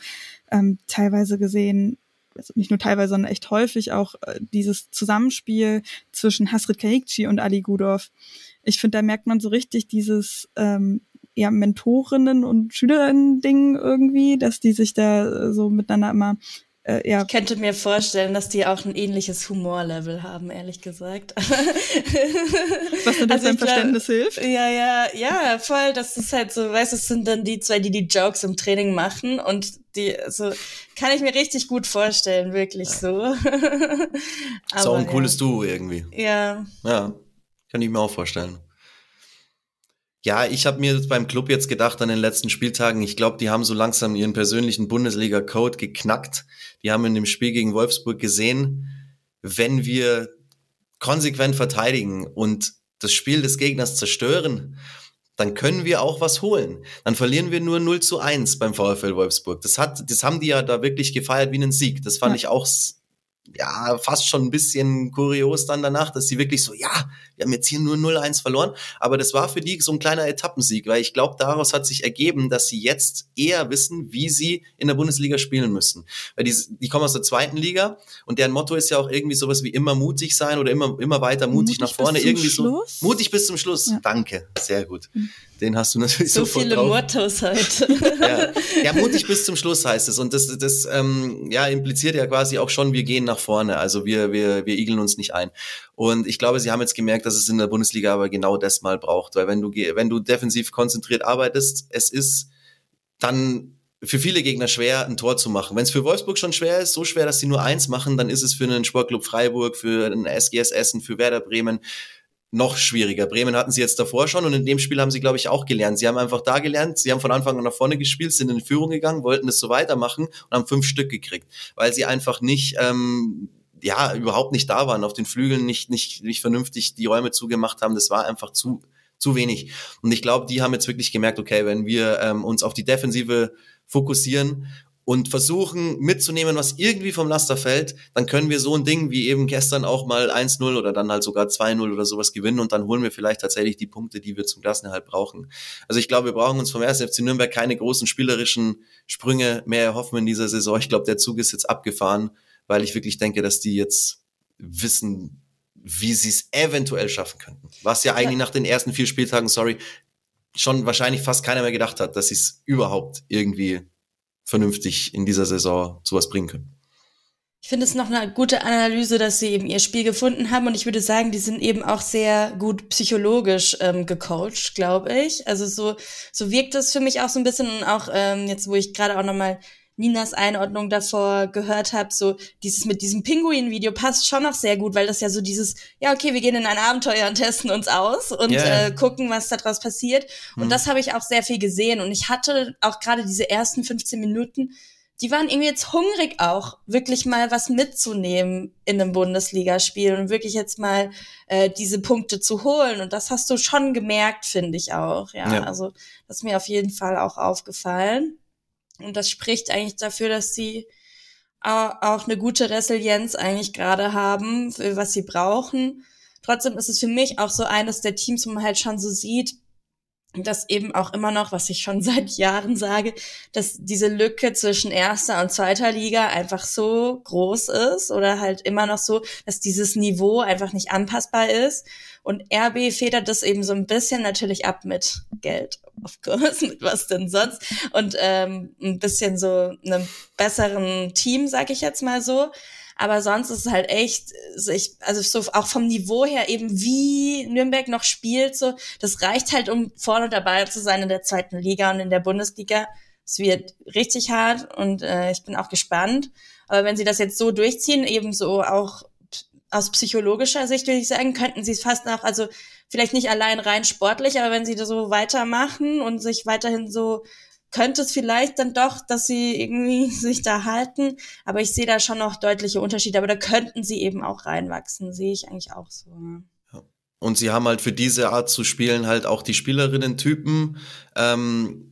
ähm, teilweise gesehen, also nicht nur teilweise, sondern echt häufig auch äh, dieses Zusammenspiel zwischen Hasrit Kahikci und Ali Gudov. Ich finde, da merkt man so richtig dieses ähm, ja, Mentorinnen und Schülerinnen-Ding irgendwie, dass die sich da so miteinander immer äh, ja. Ich könnte mir vorstellen, dass die auch ein ähnliches Humorlevel haben, ehrlich gesagt. (laughs) Was dir das also beim Verständnis glaub, hilft? Ja, ja, ja, voll. Das ist halt so, weißt du, es sind dann die zwei, die die Jokes im Training machen und die, so, kann ich mir richtig gut vorstellen, wirklich so. Aber, (laughs) ist auch ein cooles ja. Duo irgendwie. Ja. Ja, kann ich mir auch vorstellen. Ja, ich habe mir beim Club jetzt gedacht an den letzten Spieltagen, ich glaube, die haben so langsam ihren persönlichen Bundesliga-Code geknackt. Die haben in dem Spiel gegen Wolfsburg gesehen, wenn wir konsequent verteidigen und das Spiel des Gegners zerstören, dann können wir auch was holen. Dann verlieren wir nur 0 zu 1 beim VfL Wolfsburg. Das hat, das haben die ja da wirklich gefeiert wie einen Sieg. Das fand ja. ich auch ja, fast schon ein bisschen kurios dann danach, dass sie wirklich so, ja, wir haben jetzt hier nur 0-1 verloren. Aber das war für die so ein kleiner Etappensieg, weil ich glaube, daraus hat sich ergeben, dass sie jetzt eher wissen, wie sie in der Bundesliga spielen müssen. Weil die, die kommen aus der zweiten Liga und deren Motto ist ja auch irgendwie sowas wie immer mutig sein oder immer, immer weiter mutig, mutig nach vorne. irgendwie Schluss? so. Mutig bis zum Schluss. Ja. Danke. Sehr gut. Mhm. Den hast du (laughs) natürlich so sofort viele drauf. Mottos heute. (laughs) ja. ja, mutig bis zum Schluss heißt es. Und das, das ähm, ja, impliziert ja quasi auch schon, wir gehen nach vorne. Also wir, wir, wir igeln uns nicht ein. Und ich glaube, sie haben jetzt gemerkt, dass es in der Bundesliga aber genau das mal braucht. Weil wenn du, wenn du defensiv konzentriert arbeitest, es ist dann für viele Gegner schwer, ein Tor zu machen. Wenn es für Wolfsburg schon schwer ist, so schwer, dass sie nur eins machen, dann ist es für einen Sportclub Freiburg, für einen SGS Essen, für Werder Bremen noch schwieriger. Bremen hatten sie jetzt davor schon und in dem Spiel haben sie, glaube ich, auch gelernt. Sie haben einfach da gelernt, sie haben von Anfang an nach vorne gespielt, sind in Führung gegangen, wollten das so weitermachen und haben fünf Stück gekriegt, weil sie einfach nicht ähm, ja, überhaupt nicht da waren, auf den Flügeln nicht, nicht, nicht vernünftig die Räume zugemacht haben. Das war einfach zu, zu wenig. Und ich glaube, die haben jetzt wirklich gemerkt, okay, wenn wir ähm, uns auf die Defensive fokussieren und versuchen mitzunehmen, was irgendwie vom Laster fällt, dann können wir so ein Ding wie eben gestern auch mal 1-0 oder dann halt sogar 2-0 oder sowas gewinnen und dann holen wir vielleicht tatsächlich die Punkte, die wir zum Klassenerhalt brauchen. Also ich glaube, wir brauchen uns vom 1. FC Nürnberg keine großen spielerischen Sprünge mehr erhoffen in dieser Saison. Ich glaube, der Zug ist jetzt abgefahren weil ich wirklich denke, dass die jetzt wissen, wie sie es eventuell schaffen könnten. Was ja eigentlich nach den ersten vier Spieltagen, sorry, schon wahrscheinlich fast keiner mehr gedacht hat, dass sie es überhaupt irgendwie vernünftig in dieser Saison sowas bringen können. Ich finde es noch eine gute Analyse, dass sie eben ihr Spiel gefunden haben und ich würde sagen, die sind eben auch sehr gut psychologisch ähm, gecoacht, glaube ich. Also so so wirkt es für mich auch so ein bisschen und auch ähm, jetzt, wo ich gerade auch noch mal Ninas Einordnung davor gehört habe, so dieses mit diesem Pinguin-Video passt schon noch sehr gut, weil das ja so dieses, ja, okay, wir gehen in ein Abenteuer und testen uns aus und yeah. äh, gucken, was daraus passiert. Und hm. das habe ich auch sehr viel gesehen. Und ich hatte auch gerade diese ersten 15 Minuten, die waren irgendwie jetzt hungrig auch, wirklich mal was mitzunehmen in einem Bundesligaspiel und wirklich jetzt mal äh, diese Punkte zu holen. Und das hast du schon gemerkt, finde ich auch. Ja, ja, also das ist mir auf jeden Fall auch aufgefallen. Und das spricht eigentlich dafür, dass sie auch eine gute Resilienz eigentlich gerade haben, was sie brauchen. Trotzdem ist es für mich auch so eines der Teams, wo man halt schon so sieht, dass eben auch immer noch, was ich schon (laughs) seit Jahren sage, dass diese Lücke zwischen erster und zweiter Liga einfach so groß ist oder halt immer noch so, dass dieses Niveau einfach nicht anpassbar ist. Und RB federt das eben so ein bisschen natürlich ab mit Geld, of course, (laughs) mit was denn sonst. Und ähm, ein bisschen so einem besseren Team, sag ich jetzt mal so. Aber sonst ist es halt echt, also so auch vom Niveau her eben, wie Nürnberg noch spielt, so, das reicht halt, um vorne dabei zu sein in der zweiten Liga und in der Bundesliga. Es wird richtig hart und äh, ich bin auch gespannt. Aber wenn sie das jetzt so durchziehen, eben so auch aus psychologischer Sicht würde ich sagen, könnten sie es fast noch, also vielleicht nicht allein rein sportlich, aber wenn sie das so weitermachen und sich weiterhin so könnte es vielleicht dann doch, dass sie irgendwie (laughs) sich da halten. Aber ich sehe da schon noch deutliche Unterschiede. Aber da könnten sie eben auch reinwachsen. Sehe ich eigentlich auch so. Ja. Und sie haben halt für diese Art zu spielen halt auch die Spielerinnen-Typen. Ähm,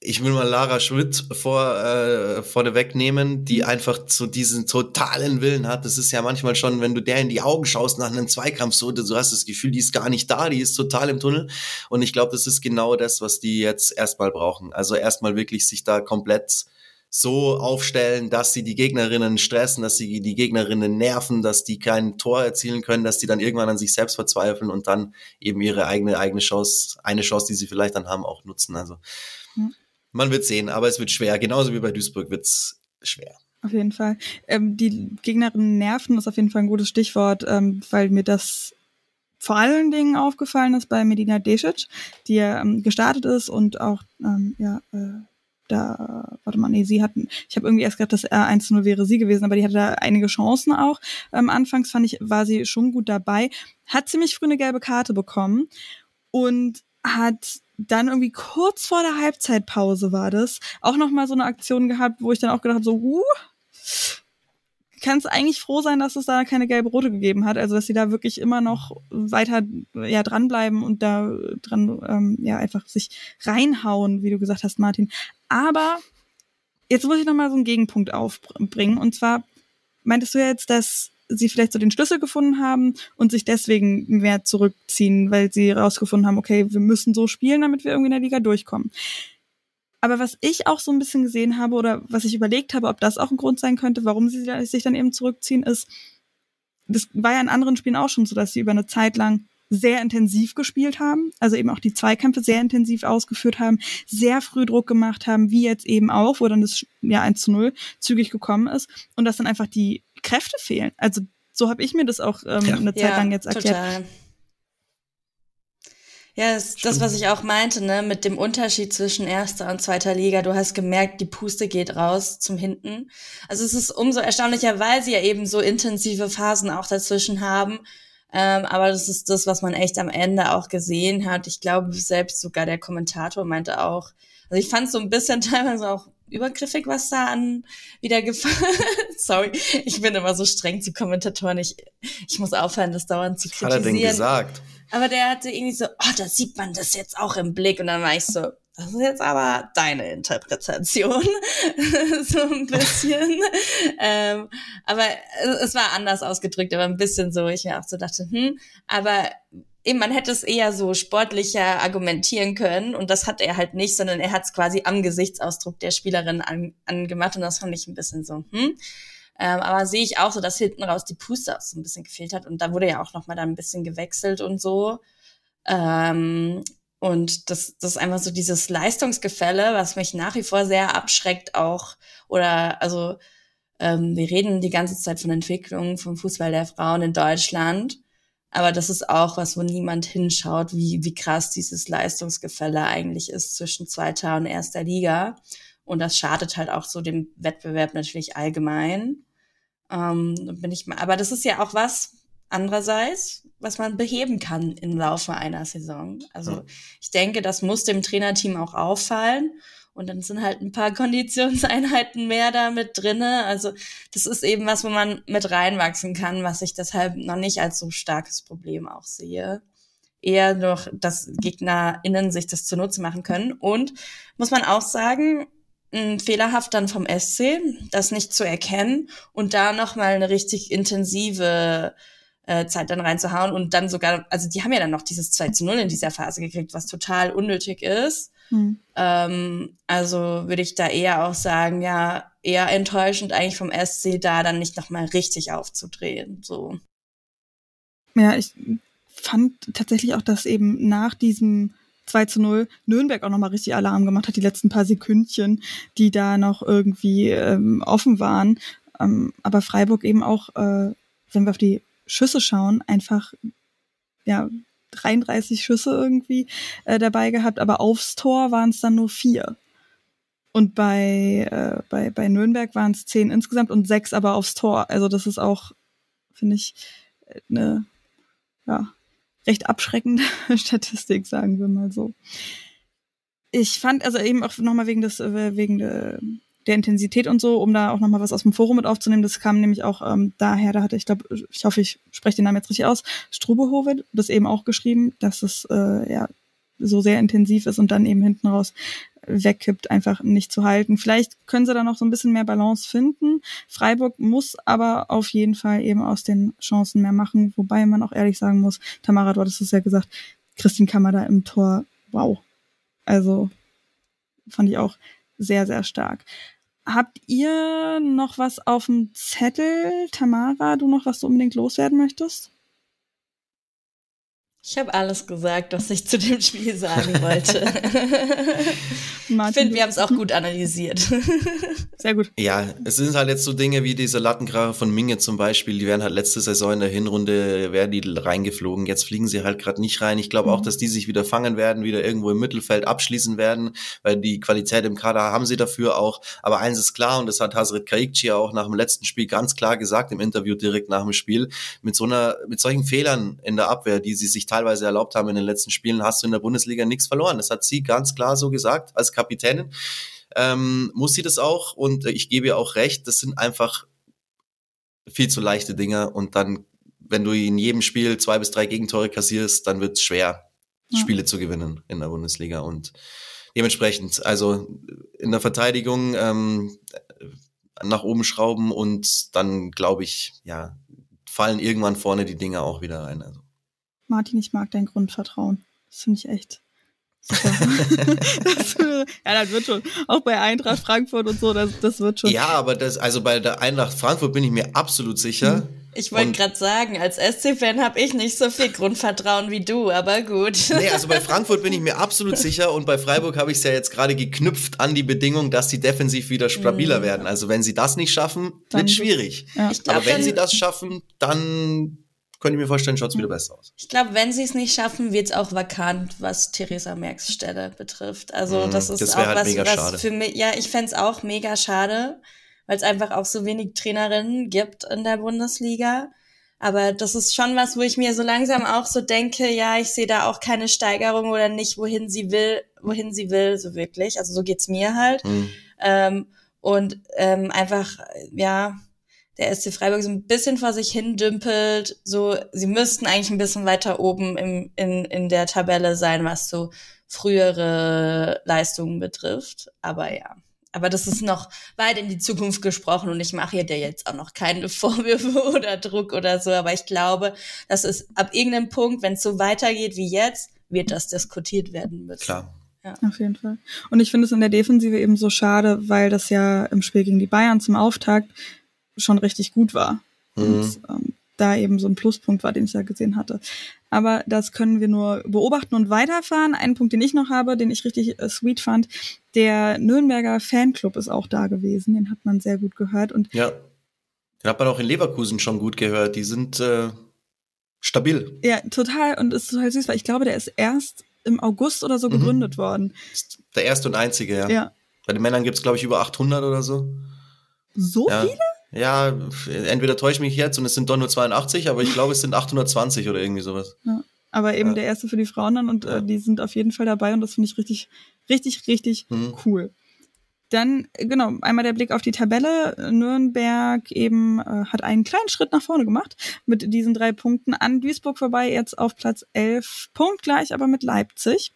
ich will mal Lara Schmidt vor, äh, vorne wegnehmen, die mhm. einfach so diesen totalen Willen hat. Das ist ja manchmal schon, wenn du der in die Augen schaust nach einem Zweikampf, so, du hast das Gefühl, die ist gar nicht da, die ist total im Tunnel. Und ich glaube, das ist genau das, was die jetzt erstmal brauchen. Also erstmal wirklich sich da komplett so aufstellen, dass sie die Gegnerinnen stressen, dass sie die Gegnerinnen nerven, dass die kein Tor erzielen können, dass die dann irgendwann an sich selbst verzweifeln und dann eben ihre eigene eigene Chance, eine Chance, die sie vielleicht dann haben, auch nutzen. Also hm. man wird sehen, aber es wird schwer. Genauso wie bei Duisburg wird's schwer. Auf jeden Fall. Ähm, die Gegnerinnen nerven ist auf jeden Fall ein gutes Stichwort, ähm, weil mir das vor allen Dingen aufgefallen ist bei Medina Desic, die ja ähm, gestartet ist und auch ähm, ja äh, da, warte mal, nee, sie hatten, ich habe irgendwie erst gedacht, dass er 1-0 wäre sie gewesen, aber die hatte da einige Chancen auch. Ähm, anfangs fand ich, war sie schon gut dabei, hat ziemlich früh eine gelbe Karte bekommen und hat dann irgendwie kurz vor der Halbzeitpause war das, auch nochmal so eine Aktion gehabt, wo ich dann auch gedacht habe, so, uh, kannst eigentlich froh sein, dass es da keine gelbe Rote gegeben hat. Also dass sie da wirklich immer noch weiter ja dranbleiben und da dran ähm, ja einfach sich reinhauen, wie du gesagt hast, Martin. Aber jetzt muss ich noch mal so einen Gegenpunkt aufbringen. Und zwar meintest du ja jetzt, dass sie vielleicht so den Schlüssel gefunden haben und sich deswegen mehr zurückziehen, weil sie herausgefunden haben, okay, wir müssen so spielen, damit wir irgendwie in der Liga durchkommen. Aber was ich auch so ein bisschen gesehen habe oder was ich überlegt habe, ob das auch ein Grund sein könnte, warum sie sich dann eben zurückziehen, ist, das war ja in anderen Spielen auch schon so, dass sie über eine Zeit lang sehr intensiv gespielt haben, also eben auch die Zweikämpfe sehr intensiv ausgeführt haben, sehr früh Druck gemacht haben, wie jetzt eben auch, wo dann das ja 1 zu 0 zügig gekommen ist und dass dann einfach die Kräfte fehlen. Also so habe ich mir das auch ähm, ja. eine Zeit ja, lang jetzt erklärt. Total. Ja, das, das, was ich auch meinte, ne, mit dem Unterschied zwischen erster und zweiter Liga. Du hast gemerkt, die Puste geht raus zum Hinten. Also es ist umso erstaunlicher, weil sie ja eben so intensive Phasen auch dazwischen haben. Ähm, aber das ist das, was man echt am Ende auch gesehen hat. Ich glaube, selbst sogar der Kommentator meinte auch, also ich fand es so ein bisschen (laughs) teilweise auch übergriffig, was da an wieder gefallen. (laughs) Sorry, ich bin immer so streng zu Kommentatoren. Ich, ich muss aufhören, das dauernd zu kritisieren. Hat er denn gesagt? Aber der hatte irgendwie so, oh, da sieht man das jetzt auch im Blick. Und dann war ich so, das ist jetzt aber deine Interpretation. (laughs) so ein bisschen. (laughs) ähm, aber es war anders ausgedrückt, aber ein bisschen so, ich mir auch so dachte, hm, aber eben, man hätte es eher so sportlicher argumentieren können und das hat er halt nicht, sondern er hat es quasi am Gesichtsausdruck der Spielerin an, angemacht und das fand ich ein bisschen so, hm. Ähm, aber sehe ich auch so, dass hinten raus die Puste auch so ein bisschen gefehlt hat und da wurde ja auch nochmal dann ein bisschen gewechselt und so. Ähm, und das, das ist einfach so dieses Leistungsgefälle, was mich nach wie vor sehr abschreckt auch. Oder also ähm, wir reden die ganze Zeit von Entwicklung vom Fußball der Frauen in Deutschland. Aber das ist auch was, wo niemand hinschaut, wie, wie krass dieses Leistungsgefälle eigentlich ist zwischen zweiter und erster Liga. Und das schadet halt auch so dem Wettbewerb natürlich allgemein. Ähm, bin ich mal, aber das ist ja auch was, andererseits, was man beheben kann im Laufe einer Saison. Also ich denke, das muss dem Trainerteam auch auffallen. Und dann sind halt ein paar (laughs) Konditionseinheiten mehr da mit drinne. Also das ist eben was, wo man mit reinwachsen kann, was ich deshalb noch nicht als so starkes Problem auch sehe. Eher noch, dass GegnerInnen sich das zunutze machen können. Und muss man auch sagen, fehlerhaft dann vom SC, das nicht zu erkennen und da nochmal eine richtig intensive äh, Zeit dann reinzuhauen und dann sogar, also die haben ja dann noch dieses 2 zu 0 in dieser Phase gekriegt, was total unnötig ist. Hm. Ähm, also würde ich da eher auch sagen, ja, eher enttäuschend eigentlich vom SC da dann nicht nochmal richtig aufzudrehen. So. Ja, ich fand tatsächlich auch, dass eben nach diesem 2 zu 0 Nürnberg auch nochmal richtig Alarm gemacht hat, die letzten paar Sekündchen, die da noch irgendwie ähm, offen waren. Ähm, aber Freiburg eben auch, äh, wenn wir auf die Schüsse schauen, einfach ja 33 Schüsse irgendwie äh, dabei gehabt, aber aufs Tor waren es dann nur vier. Und bei, äh, bei, bei Nürnberg waren es zehn insgesamt und sechs aber aufs Tor. Also das ist auch, finde ich, eine ja, recht abschreckende (laughs) Statistik, sagen wir mal so. Ich fand also eben auch nochmal wegen des, äh, wegen der, der Intensität und so, um da auch nochmal was aus dem Forum mit aufzunehmen, das kam nämlich auch ähm, daher, da hatte ich glaube, ich hoffe, ich spreche den Namen jetzt richtig aus, Strubehovet, das eben auch geschrieben, dass es äh, ja so sehr intensiv ist und dann eben hinten raus wegkippt, einfach nicht zu halten. Vielleicht können sie da noch so ein bisschen mehr Balance finden. Freiburg muss aber auf jeden Fall eben aus den Chancen mehr machen, wobei man auch ehrlich sagen muss, Tamara, du hattest es ja gesagt, Christine Kammer im Tor, wow. Also fand ich auch sehr, sehr stark. habt ihr noch was auf dem Zettel? Tamara, du noch was du unbedingt loswerden möchtest? Ich habe alles gesagt, was ich zu dem Spiel sagen wollte. Martin, (laughs) ich finde, wir haben es auch gut analysiert. (laughs) Sehr gut. Ja, es sind halt jetzt so Dinge wie diese Lattenkracher von Minge zum Beispiel, die werden halt letzte Saison in der Hinrunde, werden die reingeflogen. Jetzt fliegen sie halt gerade nicht rein. Ich glaube auch, dass die sich wieder fangen werden, wieder irgendwo im Mittelfeld abschließen werden, weil die Qualität im Kader haben sie dafür auch. Aber eins ist klar, und das hat Hazret Kaikci auch nach dem letzten Spiel ganz klar gesagt, im Interview direkt nach dem Spiel, mit so einer, mit solchen Fehlern in der Abwehr, die sie sich teilweise erlaubt haben in den letzten Spielen, hast du in der Bundesliga nichts verloren. Das hat sie ganz klar so gesagt als Kapitänin ähm, muss sie das auch und äh, ich gebe ihr auch recht, das sind einfach viel zu leichte Dinger und dann, wenn du in jedem Spiel zwei bis drei Gegentore kassierst, dann wird es schwer, Ja. Spiele zu gewinnen in der Bundesliga und dementsprechend, also in der Verteidigung ähm, nach oben schrauben und dann glaube ich, ja, fallen irgendwann vorne die Dinger auch wieder rein. Also. Martin, ich mag dein Grundvertrauen. Das finde ich echt super. (laughs) das, ja, das wird schon. Auch bei Eintracht Frankfurt und so, das, das wird schon. Ja, aber das, also bei der Eintracht Frankfurt bin ich mir absolut sicher. Ich wollte gerade sagen, als SC-Fan habe ich nicht so viel Grundvertrauen wie du, aber gut. Nee, also bei Frankfurt bin ich mir absolut sicher und bei Freiburg habe ich es ja jetzt gerade geknüpft an die Bedingung, dass die defensiv wieder stabiler werden. Also wenn sie das nicht schaffen, Dann wird wird- schwierig. Ja. Glaub, Aber wenn sie das schaffen, dann könnte ich mir vorstellen, schaut es wieder besser aus. Ich glaube, wenn sie es nicht schaffen, wird es auch vakant, was Theresa Merks Stelle betrifft. Also Mhm, das ist das auch halt was, mega was schade. für mich, ja, ich fänd's auch mega schade, weil es einfach auch so wenig Trainerinnen gibt in der Bundesliga. Aber das ist schon was, wo ich mir so langsam auch so denke, ja, ich sehe da auch keine Steigerung oder nicht, wohin sie will, wohin sie will, so wirklich. Also so geht's mir halt. Mhm. Ähm, und ähm, einfach, ja, der SC Freiburg so ein bisschen vor sich hin dümpelt. So, sie müssten eigentlich ein bisschen weiter oben im, in, in der Tabelle sein, was so frühere Leistungen betrifft. Aber ja. Aber das ist noch weit in die Zukunft gesprochen und ich mache hier dir jetzt auch noch keine (laughs) Vorwürfe oder Druck oder so. Aber ich glaube, das ist ab irgendeinem Punkt, wenn es so weitergeht wie jetzt, wird das diskutiert werden müssen. Klar. Auf jeden Fall. Und ich finde es in der Defensive eben so schade, weil das ja im Spiel gegen die Bayern zum Auftakt schon richtig gut war. Mhm. Und ähm, da eben so ein Pluspunkt war, den ich da gesehen hatte. Aber das können wir nur beobachten und weiterfahren. Ein Punkt, den ich noch habe, den ich richtig äh, sweet fand, der Nürnberger Fanclub ist auch da gewesen. Den hat man sehr gut gehört. Und Ja. Den hat man auch in Leverkusen schon gut gehört. Die sind äh, stabil. ja, total. Und es ist total süß, weil ich glaube, der ist erst im August oder so Mhm. gegründet worden. Der erste und einzige, ja. Ja. Bei den Männern gibt's glaub glaube ich, über 800 oder so. So Ja. viele? Ja, entweder täusche ich mich jetzt und es sind doch nur 82, aber ich glaube, es sind 820 oder irgendwie sowas. Aber eben Ja. der erste für die Frauen dann und Ja. äh, die sind auf jeden Fall dabei und das finde ich richtig, richtig, richtig Mhm. cool. Dann, äh, genau, einmal der Blick auf die Tabelle. Nürnberg eben äh, hat einen kleinen Schritt nach vorne gemacht mit diesen drei Punkten an Duisburg vorbei, jetzt auf Platz 11, punktgleich aber mit Leipzig.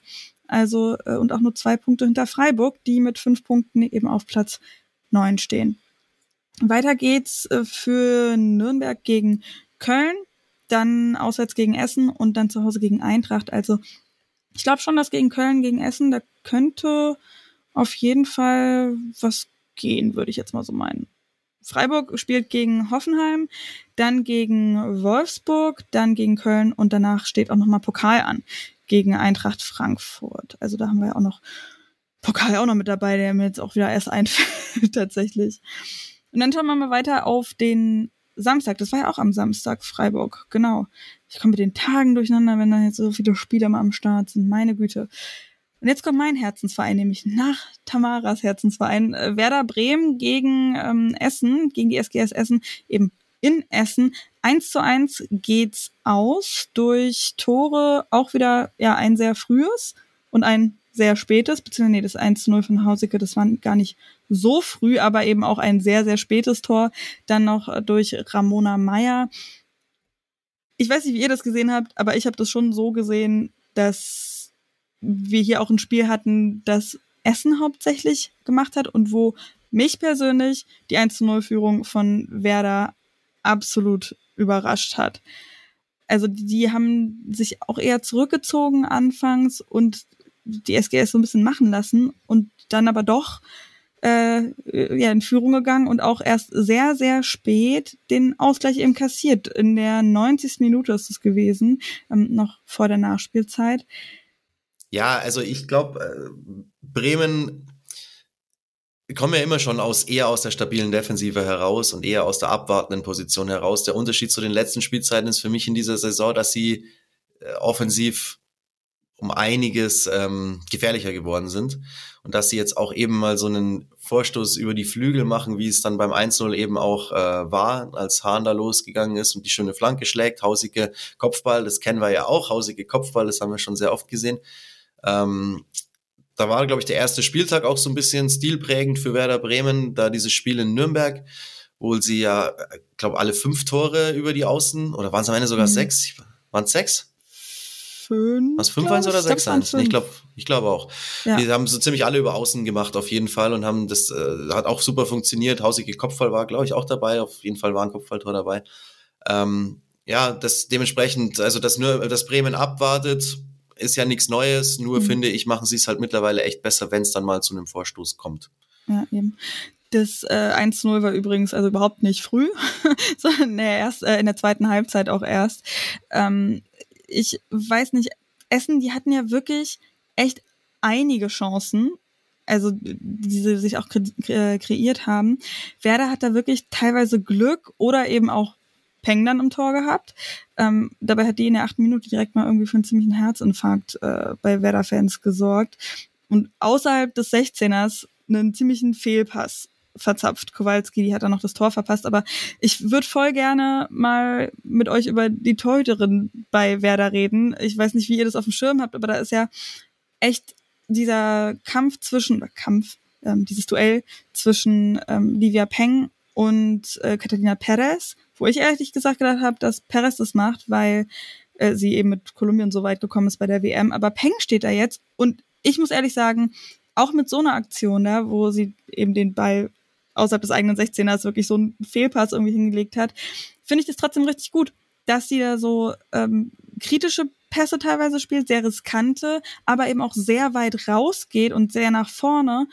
Also, äh, und auch nur zwei Punkte hinter Freiburg, die mit fünf Punkten eben auf Platz 9 stehen. Weiter geht's äh, für Nürnberg gegen Köln, dann auswärts gegen Essen und dann zu Hause gegen Eintracht. Also ich glaube schon, dass gegen Köln, gegen Essen, da könnte auf jeden Fall was gehen, würde ich jetzt mal so meinen. Freiburg spielt gegen Hoffenheim, dann gegen Wolfsburg, dann gegen Köln und danach steht auch nochmal Pokal an gegen Eintracht Frankfurt. Also da haben wir ja auch noch Pokal auch noch mit dabei, der mir jetzt auch wieder erst (laughs) einfällt tatsächlich. Und dann schauen wir mal weiter auf den Samstag. Das war ja auch am Samstag Freiburg, genau. Ich komme mit den Tagen durcheinander, wenn da jetzt so viele Spieler mal am Start sind. Meine Güte. Und jetzt kommt mein Herzensverein, nämlich nach Tamaras Herzensverein. Äh, Werder Bremen gegen ähm, Essen, gegen die SGS Essen, eben in Essen. Eins zu eins geht's aus durch Tore, auch wieder ja ein sehr frühes und ein sehr spätes, beziehungsweise nee, das 1 zu 0 von Hausicke, das war gar nicht so früh, aber eben auch ein sehr, sehr spätes Tor. Dann noch äh, durch Ramona Meyer. Ich weiß nicht, wie ihr das gesehen habt, aber ich habe das schon so gesehen, dass wir hier auch ein Spiel hatten, das Essen hauptsächlich gemacht hat und wo mich persönlich die 1 zu 0 Führung von Werder absolut überrascht hat. Also die haben sich auch eher zurückgezogen anfangs und die SGS so ein bisschen machen lassen und dann aber doch äh, ja, in Führung gegangen und auch erst sehr, sehr spät den Ausgleich eben kassiert. In der 90. Minute ist es gewesen, ähm, noch vor der Nachspielzeit. Ja, also ich glaube, äh, Bremen kommen ja immer schon aus eher aus der stabilen Defensive heraus und eher aus der abwartenden Position heraus. Der Unterschied zu den letzten Spielzeiten ist für mich in dieser Saison, dass sie äh, offensiv um einiges ähm, gefährlicher geworden sind und dass sie jetzt auch eben mal so einen Vorstoß über die Flügel machen, wie es dann beim 1-0 eben auch äh, war, als Hahn da losgegangen ist und die schöne Flanke schlägt, hausige Kopfball, das kennen wir ja auch, hausige Kopfball, das haben wir schon sehr oft gesehen. Ähm, da war, glaube ich, der erste Spieltag auch so ein bisschen stilprägend für Werder Bremen, da dieses Spiel in Nürnberg, wo sie ja, glaube alle fünf Tore über die Außen, oder waren es am Ende sogar mhm. sechs? Waren es sechs? Fünf. Was, fünf eins oder sechs eins? Ich glaube ich glaube auch. Ja. Die haben so ziemlich alle über Außen gemacht, auf jeden Fall, und haben das, äh, hat auch super funktioniert. Hausige Kopfball war, glaube ich, auch dabei. Auf jeden Fall war ein Kopfballtor dabei. Ähm, ja, das dementsprechend, also dass nur das Bremen abwartet, ist ja nichts Neues, nur mhm. finde ich, machen sie es halt mittlerweile echt besser, wenn es dann mal zu einem Vorstoß kommt. Ja, eben. Das äh, 1-0 war übrigens also überhaupt nicht früh, (laughs) sondern nee, erst äh, in der zweiten Halbzeit auch erst. Ähm, ich weiß nicht, Essen, die hatten ja wirklich echt einige Chancen, also die sie sich auch äh, kreiert haben. Werder hat da wirklich teilweise Glück oder eben auch Peng dann im Tor gehabt. Ähm, dabei hat die in der achten Minute direkt mal irgendwie für einen ziemlichen Herzinfarkt äh, bei Werder-Fans gesorgt. Und außerhalb des 16ers einen ziemlichen Fehlpass verzapft. Kowalski, die hat dann noch das Tor verpasst. Aber ich würde voll gerne mal mit euch über die Torhüterin bei Werder reden. Ich weiß nicht, wie ihr das auf dem Schirm habt, aber da ist ja echt dieser Kampf zwischen, oder Kampf, ähm, dieses Duell zwischen ähm, Livia Peng und äh, Catalina Perez wo ich ehrlich gesagt gedacht habe, dass Perez das macht, weil äh, sie eben mit Kolumbien so weit gekommen ist bei der WM. Aber Peng steht da jetzt und ich muss ehrlich sagen, auch mit so einer Aktion da, wo sie eben den Ball außerhalb des eigenen 16ers wirklich so einen Fehlpass irgendwie hingelegt hat, finde ich das trotzdem richtig gut, dass sie da so ähm, kritische Pässe teilweise spielt, sehr riskante, aber eben auch sehr weit rausgeht und sehr nach vorne.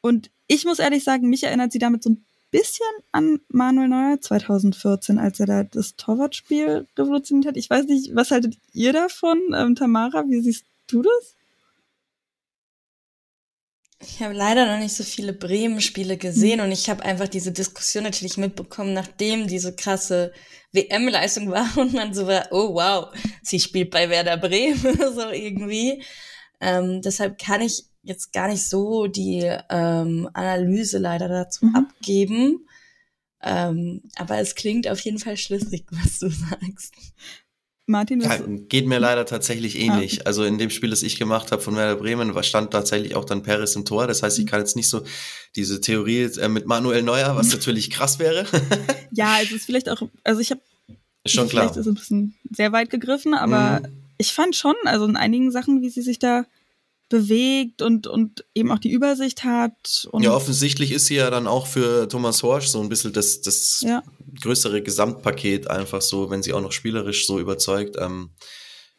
Und ich muss ehrlich sagen, mich erinnert sie damit so ein bisschen an Manuel Neuer 2014, als er da das Torwartspiel revolutioniert hat. Ich weiß nicht, was haltet ihr davon, ähm, Tamara? Wie siehst du das? Ich habe leider noch nicht so viele Bremen-Spiele gesehen mhm. und ich habe einfach diese Diskussion natürlich mitbekommen, nachdem diese krasse WM-Leistung (laughs) war und man so war, oh wow, sie spielt bei Werder Bremen, (laughs) so irgendwie. Ähm, deshalb kann ich jetzt gar nicht so die ähm, Analyse leider dazu mhm. abgeben. Ähm, aber es klingt auf jeden Fall schlüssig, (laughs) was du sagst. Martin, ja, geht mir leider tatsächlich ähnlich. Ah. Also in dem Spiel, das ich gemacht habe von Werder Bremen, stand tatsächlich auch dann Paris im Tor. Das heißt, ich mhm. kann jetzt nicht so diese Theorie äh, mit Manuel Neuer, was (laughs) natürlich krass wäre. (laughs) ja, es ist vielleicht auch, also ich habe schon klar. Vielleicht ist es ein bisschen sehr weit gegriffen, aber mhm. ich fand schon, also in einigen Sachen, wie sie sich da bewegt und, und eben auch die Übersicht hat. Und ja, offensichtlich ist sie ja dann auch für Thomas Horsch so ein bisschen das, das ja. größere Gesamtpaket einfach so, wenn sie auch noch spielerisch so überzeugt. Ähm,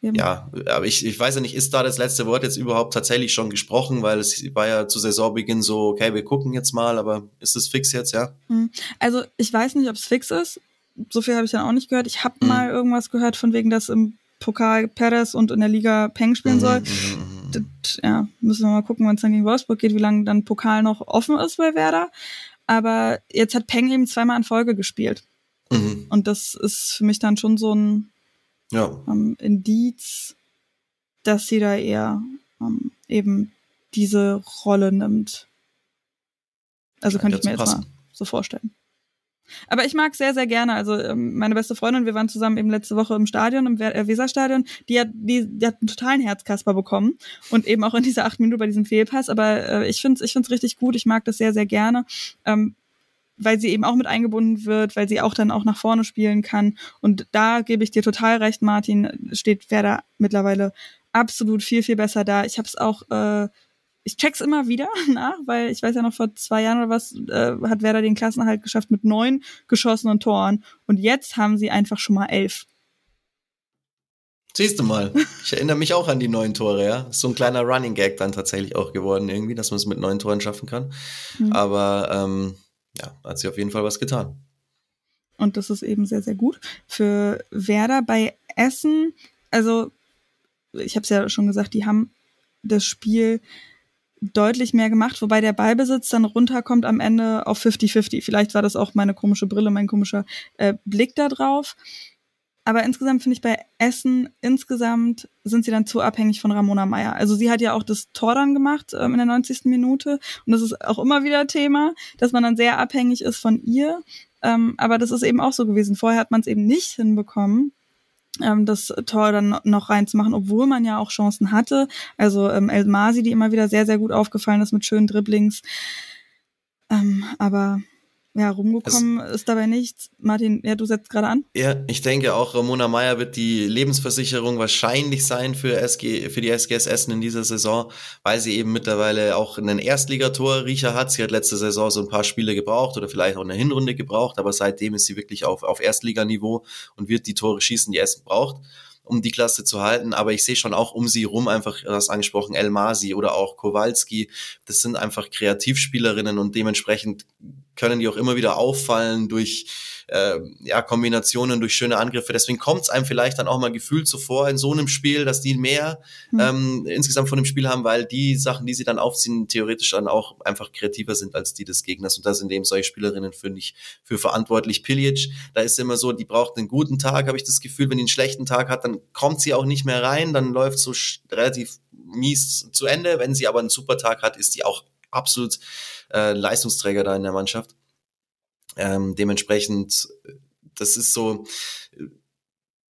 ja, aber ich, ich weiß ja nicht, ist da das letzte Wort jetzt überhaupt tatsächlich schon gesprochen, weil es war ja zu Saisonbeginn so, okay, wir gucken jetzt mal, aber ist es fix jetzt, ja? Hm. Also ich weiß nicht, ob es fix ist. So viel habe ich dann auch nicht gehört. Ich habe mhm. mal irgendwas gehört von wegen, dass im Pokal Perez und in der Liga Peng spielen mhm, soll. Mhm, mhm das, ja, müssen wir mal gucken, wenn es dann gegen Wolfsburg geht, wie lange dann Pokal noch offen ist bei Werder. Aber jetzt hat Peng eben zweimal in Folge gespielt. Mhm. Und das ist für mich dann schon so ein ja. ähm, Indiz, dass sie da eher ähm, eben diese Rolle nimmt. Also könnte ich mir jetzt passen. mal so vorstellen. Aber ich mag sehr, sehr gerne. Also ähm, meine beste Freundin, wir waren zusammen eben letzte Woche im Stadion, im äh, Weserstadion, die hat, die, die hat einen totalen Herzkasper bekommen. Und eben auch in dieser acht Minuten bei diesem Fehlpass. Aber äh, ich finde es ich find's richtig gut. Ich mag das sehr, sehr gerne. Ähm, weil sie eben auch mit eingebunden wird, weil sie auch dann auch nach vorne spielen kann. Und da gebe ich dir total recht, Martin, steht Werder mittlerweile absolut viel, viel besser da. Ich habe es auch äh, ich check's immer wieder (laughs) nach, weil ich weiß ja noch vor zwei Jahren oder was äh, hat Werder den Klassenhalt geschafft mit neun geschossenen Toren und jetzt haben sie einfach schon mal elf. Siehst du mal. Ich erinnere mich auch an die neun Tore, ja. Ist so ein kleiner Running Gag dann tatsächlich auch geworden irgendwie, dass man es mit neun Toren schaffen kann. Mhm. Aber ähm, ja, hat sich auf jeden Fall was getan. Und das ist eben sehr, sehr gut. Für Werder bei Essen, also ich habe es ja schon gesagt, die haben das Spiel deutlich mehr gemacht, wobei der Ballbesitz dann runterkommt am Ende auf 50-50. Vielleicht war das auch meine komische Brille, mein komischer äh, Blick da drauf. Aber insgesamt finde ich bei Essen, insgesamt sind sie dann zu abhängig von Ramona Meyer. Also sie hat ja auch das Tor dann gemacht ähm, in der 90. Minute. Und das ist auch immer wieder Thema, dass man dann sehr abhängig ist von ihr. Ähm, aber das ist eben auch so gewesen. Vorher hat man es eben nicht hinbekommen, ähm, das Tor dann noch reinzumachen, obwohl man ja auch Chancen hatte. Also ähm, El Masi, die immer wieder sehr, sehr gut aufgefallen ist mit schönen Dribblings. Ähm, aber ja, rumgekommen es, ist dabei nichts. Martin, ja, du setzt gerade an. Ja, ich denke auch, Ramona Meyer wird die Lebensversicherung wahrscheinlich sein für, SG, für die SGS Essen in dieser Saison, weil sie eben mittlerweile auch einen Erstligatorriecher hat. Sie hat letzte Saison so ein paar Spiele gebraucht oder vielleicht auch eine Hinrunde gebraucht, aber seitdem ist sie wirklich auf, auf Erstliganiveau und wird die Tore schießen, die Essen braucht um die Klasse zu halten. Aber ich sehe schon auch um sie rum einfach, das angesprochen, El Masi oder auch Kowalski. Das sind einfach Kreativspielerinnen und dementsprechend können die auch immer wieder auffallen durch äh, ja, Kombinationen, durch schöne Angriffe. Deswegen kommt es einem vielleicht dann auch mal gefühlt so vor in so einem Spiel, dass die mehr mhm. ähm, insgesamt von dem Spiel haben, weil die Sachen, die sie dann aufziehen, theoretisch dann auch einfach kreativer sind als die des Gegners. Und da sind eben solche Spielerinnen, finde ich, für verantwortlich. Pilic, da ist immer so, die braucht einen guten Tag, habe ich das Gefühl. Wenn die einen schlechten Tag hat, dann kommt sie auch nicht mehr rein, dann läuft so relativ mies zu Ende. Wenn sie aber einen super Tag hat, ist die auch absolut äh, Leistungsträger da in der Mannschaft. Ähm, dementsprechend, das ist so,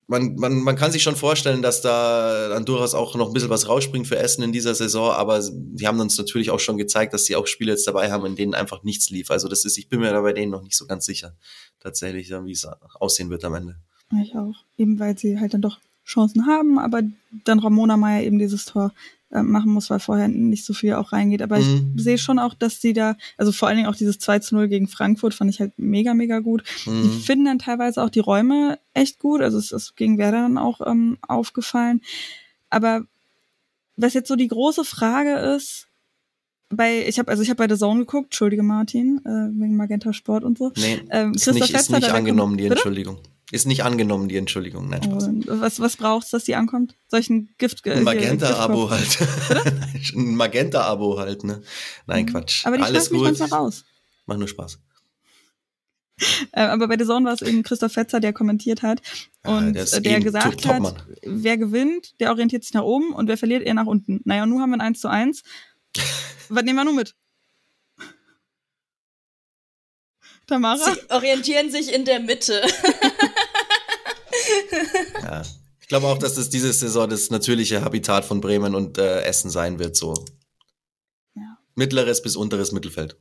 man, man, man kann sich schon vorstellen, dass da dann durchaus auch noch ein bisschen was rausspringt für Essen in dieser Saison, aber die haben uns natürlich auch schon gezeigt, dass sie auch Spiele jetzt dabei haben, in denen einfach nichts lief. Also das ist, ich bin mir da bei denen noch nicht so ganz sicher, tatsächlich, wie es aussehen wird am Ende. Ich auch. Eben weil sie halt dann doch Chancen haben, aber dann Ramona Meyer eben dieses Tor äh, machen muss, weil vorher nicht so viel auch reingeht. Aber mhm. ich sehe schon auch, dass sie da, also vor allen Dingen auch dieses 2 zu 0 gegen Frankfurt fand ich halt mega, mega gut. Mhm. Die finden dann teilweise auch die Räume echt gut. Also es ist gegen Werder dann auch ähm, aufgefallen. Aber was jetzt so die große Frage ist, bei, ich habe also ich habe bei The Zone geguckt, entschuldige Martin, äh, wegen Magenta Sport und so. Nee, ähm, ist nicht, ist nicht angenommen, die Entschuldigung. Bitte? Ist nicht angenommen, die Entschuldigung. Nein, Spaß. Und was, was braucht's, dass die ankommt? Solchen Gift. Ein Magenta-Abo halt. (laughs) Ein Magenta-Abo halt, ne? Nein, mhm. Quatsch. Aber die Alles gut. Mich raus. Mach nur Spaß. Äh, aber bei The Zone war es eben Christoph Fetzer, der kommentiert hat und ja, der, der gesagt hat, wer gewinnt, der orientiert sich nach oben und wer verliert, eher nach unten. Naja, und nun haben wir ein 1 zu 1. (laughs) Was nehmen wir nun mit? Tamara? Sie orientieren sich in der Mitte. (laughs) (laughs) ja. Ich glaube auch, dass das diese Saison das natürliche Habitat von Bremen und äh, Essen sein wird, so. Ja. Mittleres bis unteres Mittelfeld.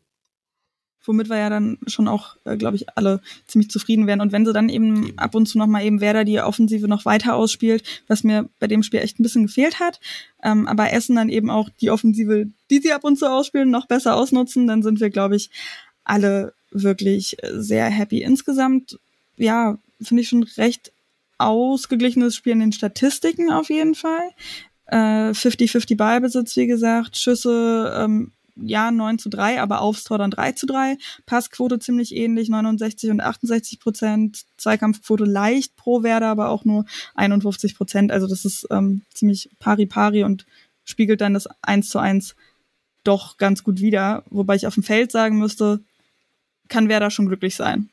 Womit wir ja dann schon auch, äh, glaube ich, alle ziemlich zufrieden wären. Und wenn sie dann eben, eben. ab und zu nochmal eben Werder die Offensive noch weiter ausspielt, was mir bei dem Spiel echt ein bisschen gefehlt hat, ähm, aber Essen dann eben auch die Offensive, die sie ab und zu ausspielen, noch besser ausnutzen, dann sind wir, glaube ich, alle wirklich sehr happy. Insgesamt, ja, finde ich schon recht ausgeglichenes Spiel in den Statistiken auf jeden Fall. 50-50 äh, Ballbesitz, wie gesagt, Schüsse, ähm, ja, 9 zu 3, aber aufs Tor dann 3 zu 3. Passquote ziemlich ähnlich, 69 und 68 Prozent. Zweikampfquote leicht pro Werder, aber auch nur 51 Prozent. Also das ist ähm, ziemlich pari-pari und spiegelt dann das 1 zu 1 doch ganz gut wider. Wobei ich auf dem Feld sagen müsste, kann Werder schon glücklich sein.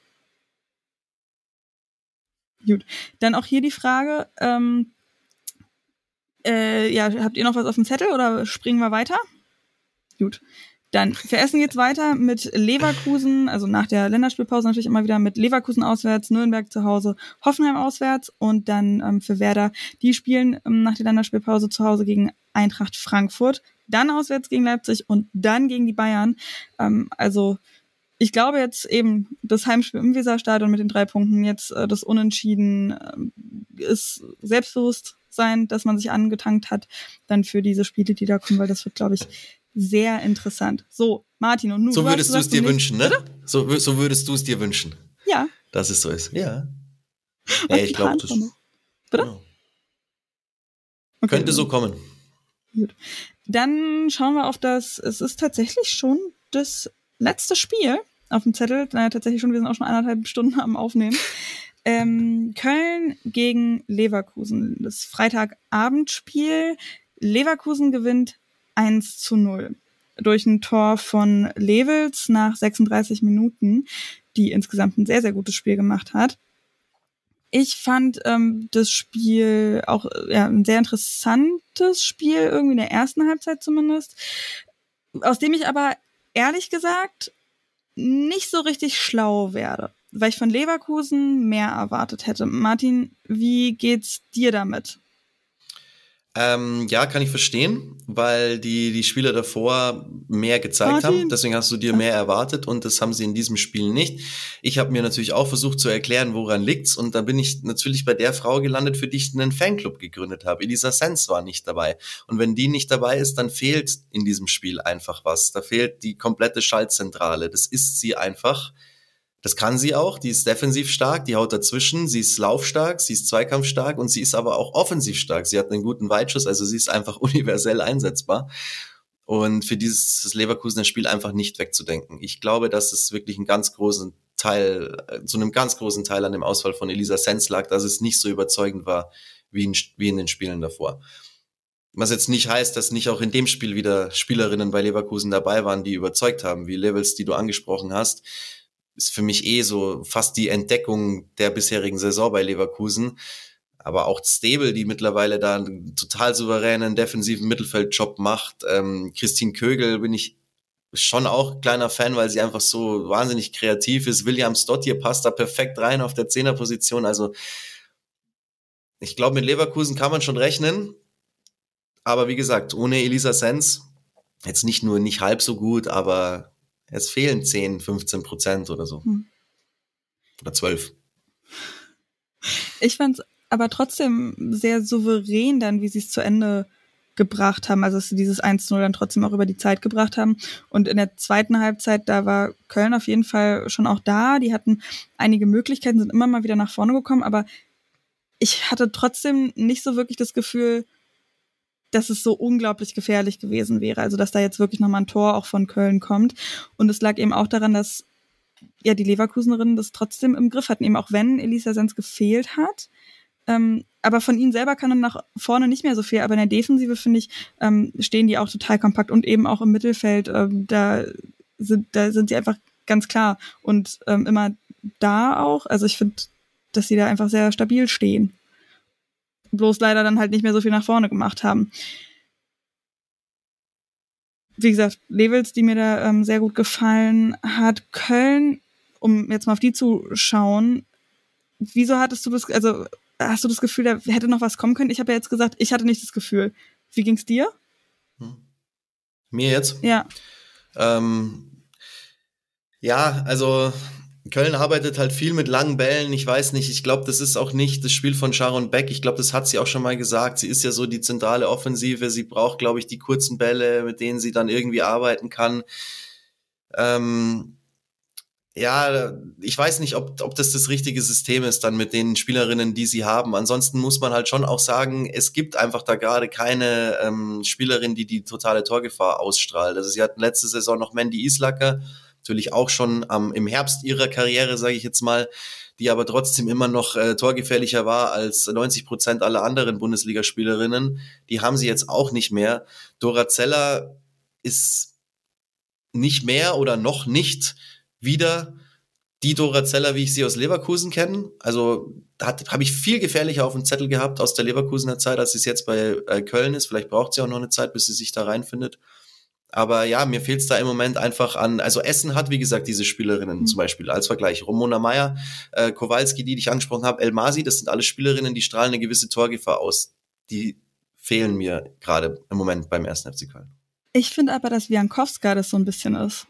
Gut. Dann auch hier die Frage, ähm, äh, ja, habt ihr noch was auf dem Zettel oder springen wir weiter? Gut. Dann für Essen geht's weiter mit Leverkusen, also nach der Länderspielpause natürlich immer wieder mit Leverkusen auswärts, Nürnberg zu Hause, Hoffenheim auswärts und dann ähm, für Werder, die spielen ähm, nach der Länderspielpause zu Hause gegen Eintracht Frankfurt, dann auswärts gegen Leipzig und dann gegen die Bayern. Ähm, also ich glaube jetzt eben, das Heimspiel im Weserstadion mit den drei Punkten, jetzt äh, das Unentschieden äh, ist selbstbewusst sein, dass man sich angetankt hat, dann für diese Spiele, die da kommen, weil das wird, glaube ich, sehr interessant. So, Martin und nun. So würdest du es dir wünschen, ne? So, so würdest du es dir wünschen. Ja. Dass es so ist, ja. ja ich glaube, das. Bitte? Genau. Okay. Könnte so kommen. Dann schauen wir auf das, es ist tatsächlich schon das letzte Spiel auf dem Zettel. Naja, tatsächlich schon, wir sind auch schon eineinhalb Stunden am Aufnehmen. Ähm, Köln gegen Leverkusen. Das Freitagabendspiel. Leverkusen gewinnt 1 zu 0 durch ein Tor von Levels nach 36 Minuten, die insgesamt ein sehr, sehr gutes Spiel gemacht hat. Ich fand ähm, das Spiel auch ja, ein sehr interessantes Spiel, irgendwie in der ersten Halbzeit zumindest, aus dem ich aber ehrlich gesagt nicht so richtig schlau werde, weil ich von Leverkusen mehr erwartet hätte. Martin, wie geht's dir damit? Ähm, ja, kann ich verstehen, weil die, die Spieler davor mehr gezeigt Martin. haben. Deswegen hast du dir mehr erwartet und das haben sie in diesem Spiel nicht. Ich habe mir natürlich auch versucht zu erklären, woran liegt's und da bin ich natürlich bei der Frau gelandet, für die ich einen Fanclub gegründet habe. Elisa Sens war nicht dabei. Und wenn die nicht dabei ist, dann fehlt in diesem Spiel einfach was. Da fehlt die komplette Schaltzentrale. Das ist sie einfach. Das kann sie auch, die ist defensiv stark, die haut dazwischen, sie ist laufstark, sie ist zweikampfstark und sie ist aber auch offensiv stark. Sie hat einen guten Weitschuss, also sie ist einfach (laughs) universell einsetzbar. Und für dieses Leverkusener Spiel einfach nicht wegzudenken. Ich glaube, dass es wirklich einen ganz großen Teil, äh, zu einem ganz großen Teil an dem Ausfall von Elisa Sens lag, dass es nicht so überzeugend war wie in, wie in den Spielen davor. Was jetzt nicht heißt, dass nicht auch in dem Spiel wieder Spielerinnen bei Leverkusen dabei waren, die überzeugt haben, wie Levels, die du angesprochen hast ist für mich eh so fast die Entdeckung der bisherigen Saison bei Leverkusen. Aber auch Stable, die mittlerweile da einen total souveränen defensiven Mittelfeldjob macht. Ähm, Christine Kögel bin ich schon auch kleiner Fan, weil sie einfach so wahnsinnig kreativ ist. William Stott hier passt da perfekt rein auf der Zehnerposition. Also ich glaube, mit Leverkusen kann man schon rechnen. Aber wie gesagt, ohne Elisa Sens jetzt nicht nur nicht halb so gut, aber es fehlen 10, 15 Prozent oder so. Hm. Oder 12. Ich fand es aber trotzdem sehr souverän dann, wie sie es zu Ende gebracht haben, also dass sie dieses 1-0 dann trotzdem auch über die Zeit gebracht haben. Und in der zweiten Halbzeit, da war Köln auf jeden Fall schon auch da. Die hatten einige Möglichkeiten, sind immer mal wieder nach vorne gekommen, aber ich hatte trotzdem nicht so wirklich das Gefühl, dass es so unglaublich gefährlich gewesen wäre. Also dass da jetzt wirklich nochmal ein Tor auch von Köln kommt. Und es lag eben auch daran, dass ja die Leverkusenerinnen das trotzdem im Griff hatten, eben auch wenn Elisa Sens gefehlt hat. Ähm, aber von ihnen selber kann dann nach vorne nicht mehr so viel. Aber in der Defensive, finde ich, ähm, stehen die auch total kompakt und eben auch im Mittelfeld. Ähm, da, sind, da sind sie einfach ganz klar und ähm, immer da auch. Also ich finde, dass sie da einfach sehr stabil stehen bloß leider dann halt nicht mehr so viel nach vorne gemacht haben. Wie gesagt, Levels, die mir da ähm, sehr gut gefallen hat. Köln, um jetzt mal auf die zu schauen, wieso hattest du das, also hast du das Gefühl, da hätte noch was kommen können? Ich habe ja jetzt gesagt, ich hatte nicht das Gefühl. Wie ging's dir? Hm. Mir jetzt? Ja. Ähm, ja, also Köln arbeitet halt viel mit langen Bällen. Ich weiß nicht, ich glaube, das ist auch nicht das Spiel von Sharon Beck. Ich glaube, das hat sie auch schon mal gesagt. Sie ist ja so die zentrale Offensive. Sie braucht, glaube ich, die kurzen Bälle, mit denen sie dann irgendwie arbeiten kann. Ähm, ja, ich weiß nicht, ob, ob das das richtige System ist dann mit den Spielerinnen, die sie haben. Ansonsten muss man halt schon auch sagen, es gibt einfach da gerade keine ähm, Spielerin, die die totale Torgefahr ausstrahlt. Also sie hatten letzte Saison noch Mandy Islacker, natürlich auch schon ähm, im Herbst ihrer Karriere, sage ich jetzt mal, die aber trotzdem immer noch äh, torgefährlicher war als 90 Prozent aller anderen Bundesligaspielerinnen. Die haben sie jetzt auch nicht mehr. Dora Zeller ist nicht mehr oder noch nicht wieder die Dora Zeller, wie ich sie aus Leverkusen kenne. Also habe ich viel gefährlicher auf dem Zettel gehabt aus der Leverkusener Zeit, als es jetzt bei äh, Köln ist. Vielleicht braucht sie auch noch eine Zeit, bis sie sich da reinfindet. Aber ja, mir fehlt es da im Moment einfach an. Also Essen hat, wie gesagt, diese Spielerinnen mhm. zum Beispiel als Vergleich. Romona Meyer, äh, Kowalski, die ich angesprochen habe, El Masi, das sind alle Spielerinnen, die strahlen eine gewisse Torgefahr aus. Die fehlen mir gerade im Moment beim ersten FC Köln. Ich finde aber, dass Wiankowska das so ein bisschen ist.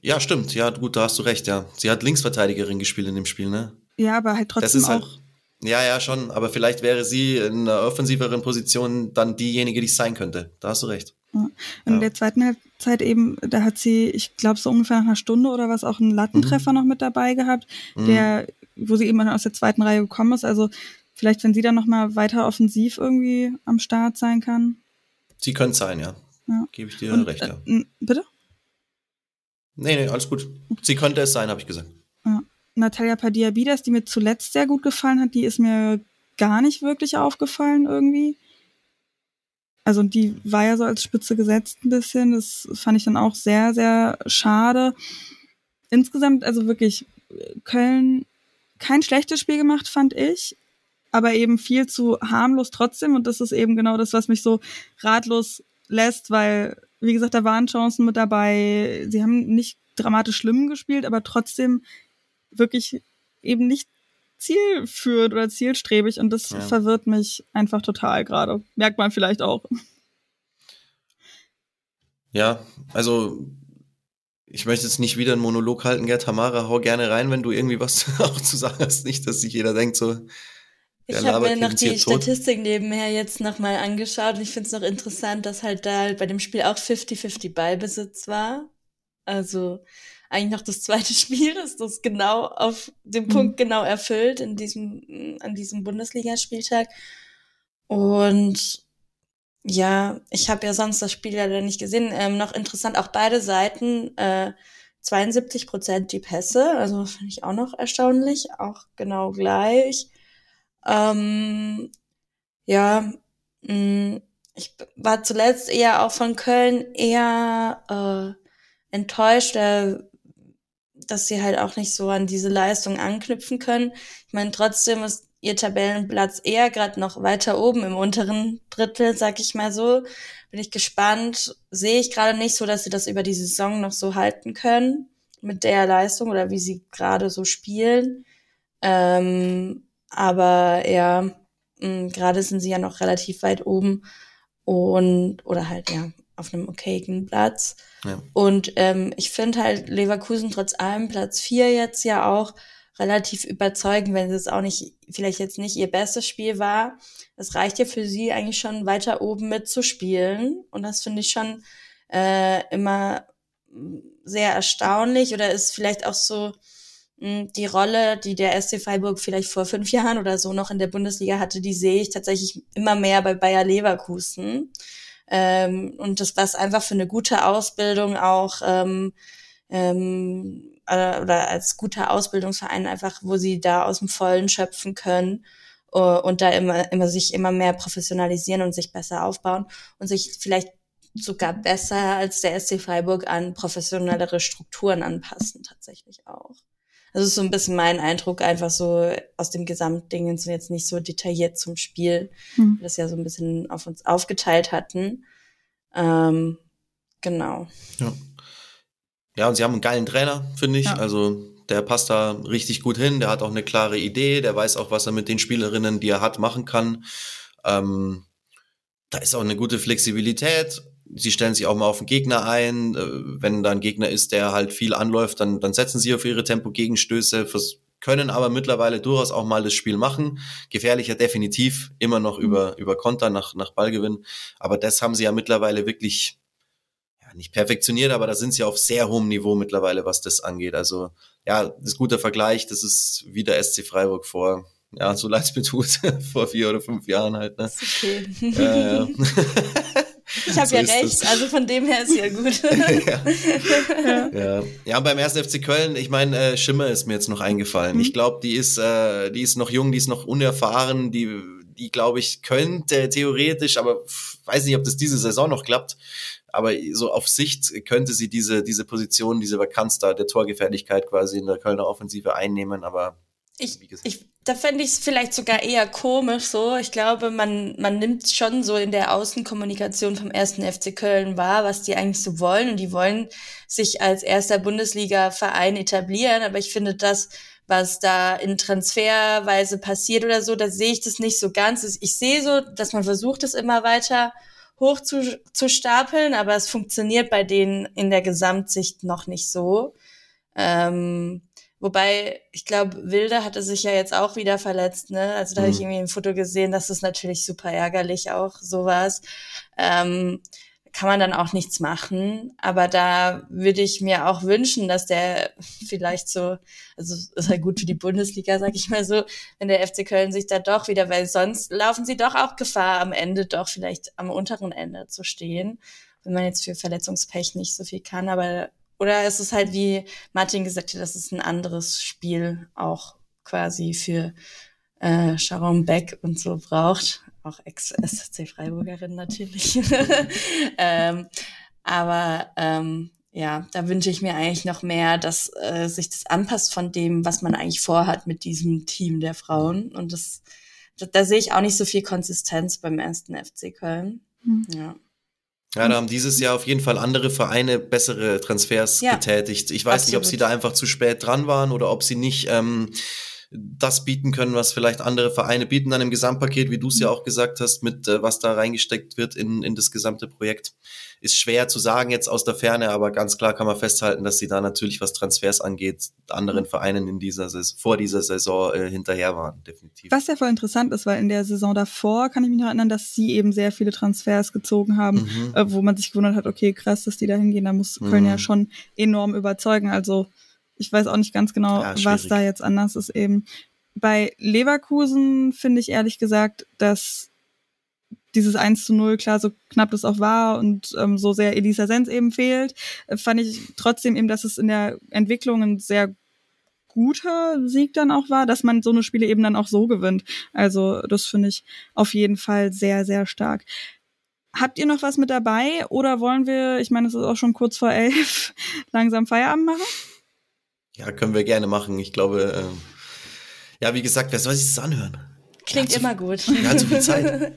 Ja, stimmt. Ja, gut, da hast du recht, ja. Sie hat Linksverteidigerin gespielt in dem Spiel, ne? Ja, aber halt trotzdem das ist auch. Halt, ja, ja, schon. Aber vielleicht wäre sie in einer offensiveren Position dann diejenige, die es sein könnte. Da hast du recht. Ja. Und ja. in der zweiten Halbzeit eben, da hat sie, ich glaube, so ungefähr nach einer Stunde oder was auch einen Lattentreffer mhm. noch mit dabei gehabt, mhm. der, wo sie eben aus der zweiten Reihe gekommen ist. Also Vielleicht, wenn sie dann nochmal weiter offensiv irgendwie am Start sein kann. Sie könnte sein, ja. Ja. Gebe ich dir Und, recht, ja. äh, bitte? Nee, nee, alles gut. Sie könnte es sein, habe ich gesagt. Natalia Padilla-Bidas, die mir zuletzt sehr gut gefallen hat, die ist mir gar nicht wirklich aufgefallen irgendwie. Also die war ja so als Spitze gesetzt ein bisschen. Das fand ich dann auch sehr, sehr schade. Insgesamt, also wirklich, Köln kein schlechtes Spiel gemacht, fand ich. Aber eben viel zu harmlos trotzdem. Und das ist eben genau das, was mich so ratlos lässt, weil, wie gesagt, da waren Chancen mit dabei. Sie haben nicht dramatisch schlimm gespielt, aber trotzdem wirklich eben nicht zielführend oder zielstrebig und das Ja. verwirrt mich einfach total gerade. Merkt man vielleicht auch. Ja, also ich möchte jetzt nicht wieder einen Monolog halten, Gerd Tamara, hau gerne rein, wenn du irgendwie was (laughs) auch zu sagen hast. Nicht, dass sich jeder denkt so, Ich habe mir noch die tot. Statistik nebenher jetzt nochmal angeschaut und ich finde es noch interessant, dass halt da bei dem Spiel auch 50-50 Ballbesitz war. Also eigentlich noch das zweite (laughs) Spiel, das das genau auf den Mhm. Punkt genau erfüllt in diesem, an diesem Bundesligaspieltag. Und ja, ich habe ja sonst das Spiel leider nicht gesehen. Ähm, noch interessant, auch beide Seiten, äh, 72 Prozent die Pässe, also finde ich auch noch erstaunlich, auch genau gleich. Ähm, ja, mh, ich b- war zuletzt eher auch von Köln eher äh, enttäuscht, äh, dass sie halt auch nicht so an diese Leistung anknüpfen können. Ich meine, trotzdem ist ihr Tabellenplatz eher gerade noch weiter oben im unteren Drittel, sag ich mal so. Bin ich gespannt. Sehe ich gerade nicht so, dass sie das über die Saison noch so halten können mit der Leistung oder wie sie gerade so spielen. Ähm, aber ja, mh, gerade sind sie ja noch relativ weit oben und oder halt ja auf einem okayen Platz. Ja. Und ähm, ich finde halt Leverkusen trotz allem Platz vier jetzt ja auch relativ überzeugend, wenn es auch nicht, vielleicht jetzt nicht ihr bestes Spiel war. Es reicht ja für sie eigentlich schon weiter oben mitzuspielen. Und das finde ich schon äh, immer mm, sehr erstaunlich oder ist vielleicht auch so mh, die Rolle, die der SC Freiburg vielleicht vor fünf Jahren oder so noch in der Bundesliga hatte, die sehe ich tatsächlich immer mehr bei Bayer Leverkusen. Ähm, und das was einfach für eine gute Ausbildung auch ähm, ähm, äh, oder als guter Ausbildungsverein einfach, wo sie da aus dem Vollen schöpfen können äh, und da immer, immer sich immer mehr professionalisieren und sich besser aufbauen und sich vielleicht sogar besser als der SC Freiburg an professionellere Strukturen anpassen, tatsächlich auch. Das ist so ein bisschen mein Eindruck, einfach so aus dem Gesamtding und jetzt nicht so detailliert zum Spiel, Hm. wir das ja so ein bisschen auf uns aufgeteilt hatten. Ähm, genau. Ja. Ja, und sie haben einen geilen Trainer, finde ich. Ja. Also der passt da richtig gut hin. Der hat auch eine klare Idee. Der weiß auch, was er mit den Spielerinnen, die er hat, machen kann. Ähm, da ist auch eine gute Flexibilität. Sie stellen sich auch mal auf den Gegner ein. Äh, Wenn da ein Gegner ist, der halt viel anläuft, dann, dann setzen sie auf ihre Tempo-Gegenstöße, können aber mittlerweile durchaus auch mal das Spiel machen. Gefährlicher definitiv, immer noch über, über Konter nach, nach Ballgewinn. Aber das haben sie ja mittlerweile wirklich ja, nicht perfektioniert, aber da sind sie auf sehr hohem Niveau mittlerweile, was das angeht. Also ja, das ist guter Vergleich. Das ist wie der SC Freiburg vor, ja, so leid es mir tut, (laughs) vor vier oder fünf Jahren halt. Ne? Ist okay. Ja, ja. (laughs) (laughs) Ich habe So ja recht, das. also von dem her ist ja gut. (laughs) ja. (laughs) ja. ja, beim 1. FC Köln, ich meine, äh, Schimmer ist mir jetzt noch eingefallen. Ich glaube, die ist, äh, die ist noch jung, die ist noch unerfahren, die, die glaube ich, könnte theoretisch, aber weiß nicht, ob das diese Saison noch klappt. Aber so auf Sicht könnte sie diese, diese Position, diese Vakanz da der Torgefährlichkeit quasi in der Kölner Offensive einnehmen, aber Ich, ich, da fände ich es vielleicht sogar eher komisch so. Ich glaube, man, man nimmt schon so in der Außenkommunikation vom ersten FC Köln wahr, was die eigentlich so wollen. Und die wollen sich als erster Bundesliga-Verein etablieren. Aber ich finde das, was da in Transferweise passiert oder so, da sehe ich das nicht so ganz. Ich sehe so, dass man versucht, es immer weiter hoch zu, zu stapeln, aber es funktioniert bei denen in der Gesamtsicht noch nicht so. Ähm, Wobei, ich glaube, Wilde hatte sich ja jetzt auch wieder verletzt, ne? Also da habe ich Mhm. irgendwie ein Foto gesehen, das ist natürlich super ärgerlich auch, sowas. Ähm, kann man dann auch nichts machen. Aber da würde ich mir auch wünschen, dass der vielleicht so, also ist halt gut für die Bundesliga, sag ich mal so, wenn der FC Köln sich da doch wieder, weil sonst laufen sie doch auch Gefahr, am Ende doch vielleicht am unteren Ende zu stehen, wenn man jetzt für Verletzungspech nicht so viel kann. Aber oder ist es halt, wie Martin gesagt hat, das ist ein anderes Spiel auch quasi für äh, Sharon Beck und so braucht auch Ex-SC Freiburgerin natürlich. (laughs) ähm, aber ähm, ja, da wünsche ich mir eigentlich noch mehr, dass äh, sich das anpasst von dem, was man eigentlich vorhat mit diesem Team der Frauen. Und das, da, da sehe ich auch nicht so viel Konsistenz beim ersten FC Köln. Mhm. Ja. Ja, da haben dieses Jahr auf jeden Fall andere Vereine bessere Transfers ja, getätigt. Ich weiß absolut. nicht, ob sie da einfach zu spät dran waren oder ob sie nicht ähm, das bieten können, was vielleicht andere Vereine bieten dann im Gesamtpaket, wie du es ja mhm. auch gesagt hast, mit äh, was da reingesteckt wird in, in das gesamte Projekt. Ist schwer zu sagen jetzt aus der Ferne, aber ganz klar kann man festhalten, dass sie da natürlich, was Transfers angeht, anderen mhm. Vereinen in dieser Saison, vor dieser Saison äh, hinterher waren, definitiv. Was ja voll interessant ist, weil in der Saison davor kann ich mich noch erinnern, dass sie eben sehr viele Transfers gezogen haben, mhm. äh, wo man sich gewundert hat, okay, krass, dass die da hingehen, da muss Köln mhm. ja schon enorm überzeugen. Also ich weiß auch nicht ganz genau, ja, was da jetzt anders ist eben. Bei Leverkusen finde ich ehrlich gesagt, dass dieses 1 zu 0, klar, so knapp das auch war und ähm, so sehr Elisa Sens eben fehlt, äh, fand ich trotzdem eben, dass es in der Entwicklung ein sehr guter Sieg dann auch war, dass man so eine Spiele eben dann auch so gewinnt. Also das finde ich auf jeden Fall sehr, sehr stark. Habt ihr noch was mit dabei oder wollen wir, ich meine, es ist auch schon kurz vor elf, (laughs) langsam Feierabend machen? Ja, können wir gerne machen. Ich glaube, ähm, ja, wie gesagt, wer soll sich das anhören? Klingt immer gut. Er hat zu viel Zeit. (laughs)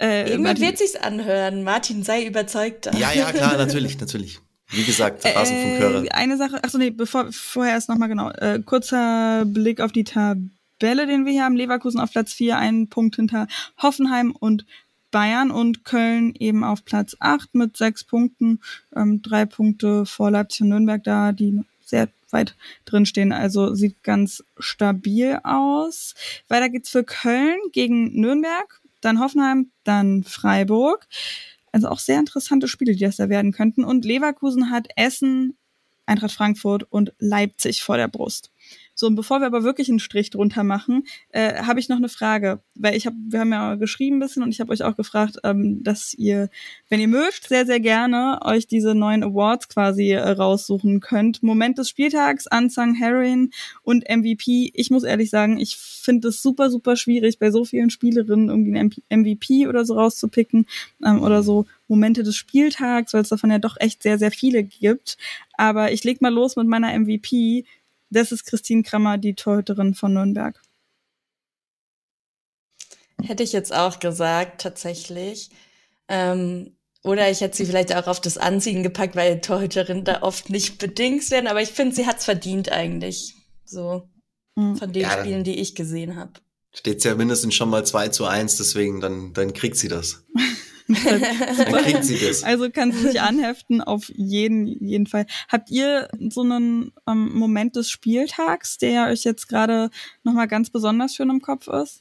äh, Irgendwann Martin, wird sich's anhören. Martin, sei überzeugt. Ja, ja, klar, natürlich, natürlich. Wie gesagt, Rasenfunkhörer. Äh, eine Sache, achso, nee, bevor, vorher erst nochmal genau. Äh, kurzer Blick auf die Tabelle, den wir hier haben. Leverkusen auf Platz 4, einen Punkt hinter Hoffenheim und Bayern und Köln eben auf Platz 8 mit sechs Punkten, ähm, drei Punkte vor Leipzig und Nürnberg da, die sehr weit drin stehen. Also sieht ganz stabil aus. Weiter geht's für Köln gegen Nürnberg, dann Hoffenheim, dann Freiburg. Also auch sehr interessante Spiele, die das da werden könnten. Und Leverkusen hat Essen, Eintracht Frankfurt und Leipzig vor der Brust. So, und bevor wir aber wirklich einen Strich drunter machen, äh, habe ich noch eine Frage, weil ich habe, wir haben ja geschrieben ein bisschen und ich habe euch auch gefragt, ähm, dass ihr, wenn ihr mögt, sehr, sehr gerne euch diese neuen Awards quasi äh, raussuchen könnt. Moment des Spieltags, Unsung Heroin und MVP. Ich muss ehrlich sagen, ich finde es super, super schwierig, bei so vielen Spielerinnen irgendwie einen MVP oder so rauszupicken ähm, oder so Momente des Spieltags, weil es davon ja doch echt sehr, sehr viele gibt. Aber ich leg mal los mit meiner MVP. Das ist Christine Krammer, die Torhüterin von Nürnberg. Hätte ich jetzt auch gesagt, tatsächlich. Ähm, oder ich hätte sie vielleicht auch auf das Anziehen gepackt, weil Torhüterinnen da oft nicht bedingt werden. Aber ich finde, sie hat es verdient eigentlich. So mhm. von den ja, Spielen, die ich gesehen habe. Steht ja mindestens schon mal 2 zu 1, deswegen dann, dann kriegt sie das. (laughs) Dann kriegt sie das. Also kann sie sich anheften auf jeden, jeden Fall. Habt ihr so einen ähm, Moment des Spieltags, der euch jetzt gerade nochmal ganz besonders schön im Kopf ist?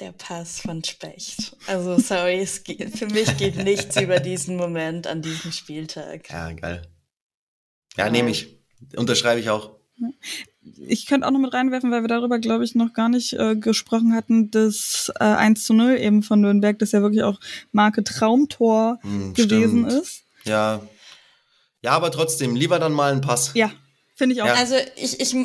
Der Pass von Specht. Also sorry, es geht, für mich geht nichts über diesen Moment an diesem Spieltag. Ja, geil. Ja, nehme ich. Unterschreibe ich auch ich könnte auch noch mit reinwerfen, weil wir darüber, glaube ich, noch gar nicht äh, gesprochen hatten, das äh, 1 zu 0 eben von Nürnberg, das ja wirklich auch Marke Traumtor hm, gewesen stimmt. ist. Ja. Ja, aber trotzdem, lieber dann mal ein Pass. Ja, finde ich auch. Ja. Also ich, ich,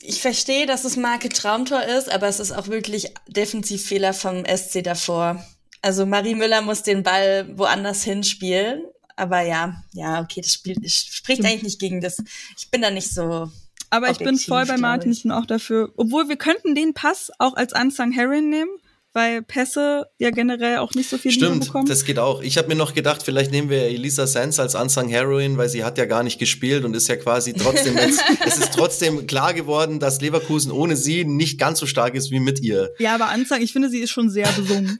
ich verstehe, dass es Marke Traumtor ist, aber es ist auch wirklich Defensivfehler vom SC davor. Also Marie Müller muss den Ball woanders hinspielen. Aber ja, ja, okay, das Spiel das spricht eigentlich nicht gegen das. Ich bin da nicht so aber ich bin voll bei Martin, ich bin auch dafür. Obwohl wir könnten den Pass auch als Unsung Heroin nehmen, weil Pässe ja generell auch nicht so viel Stimmt, bekommen. das geht auch. Ich habe mir noch gedacht, vielleicht nehmen wir Elisa Sands als Unsung Heroin, weil sie hat ja gar nicht gespielt und ist ja quasi trotzdem (laughs) jetzt, es ist trotzdem klar geworden, dass Leverkusen ohne sie nicht ganz so stark ist wie mit ihr. Ja, aber Unsung, ich finde, sie ist schon sehr besungen.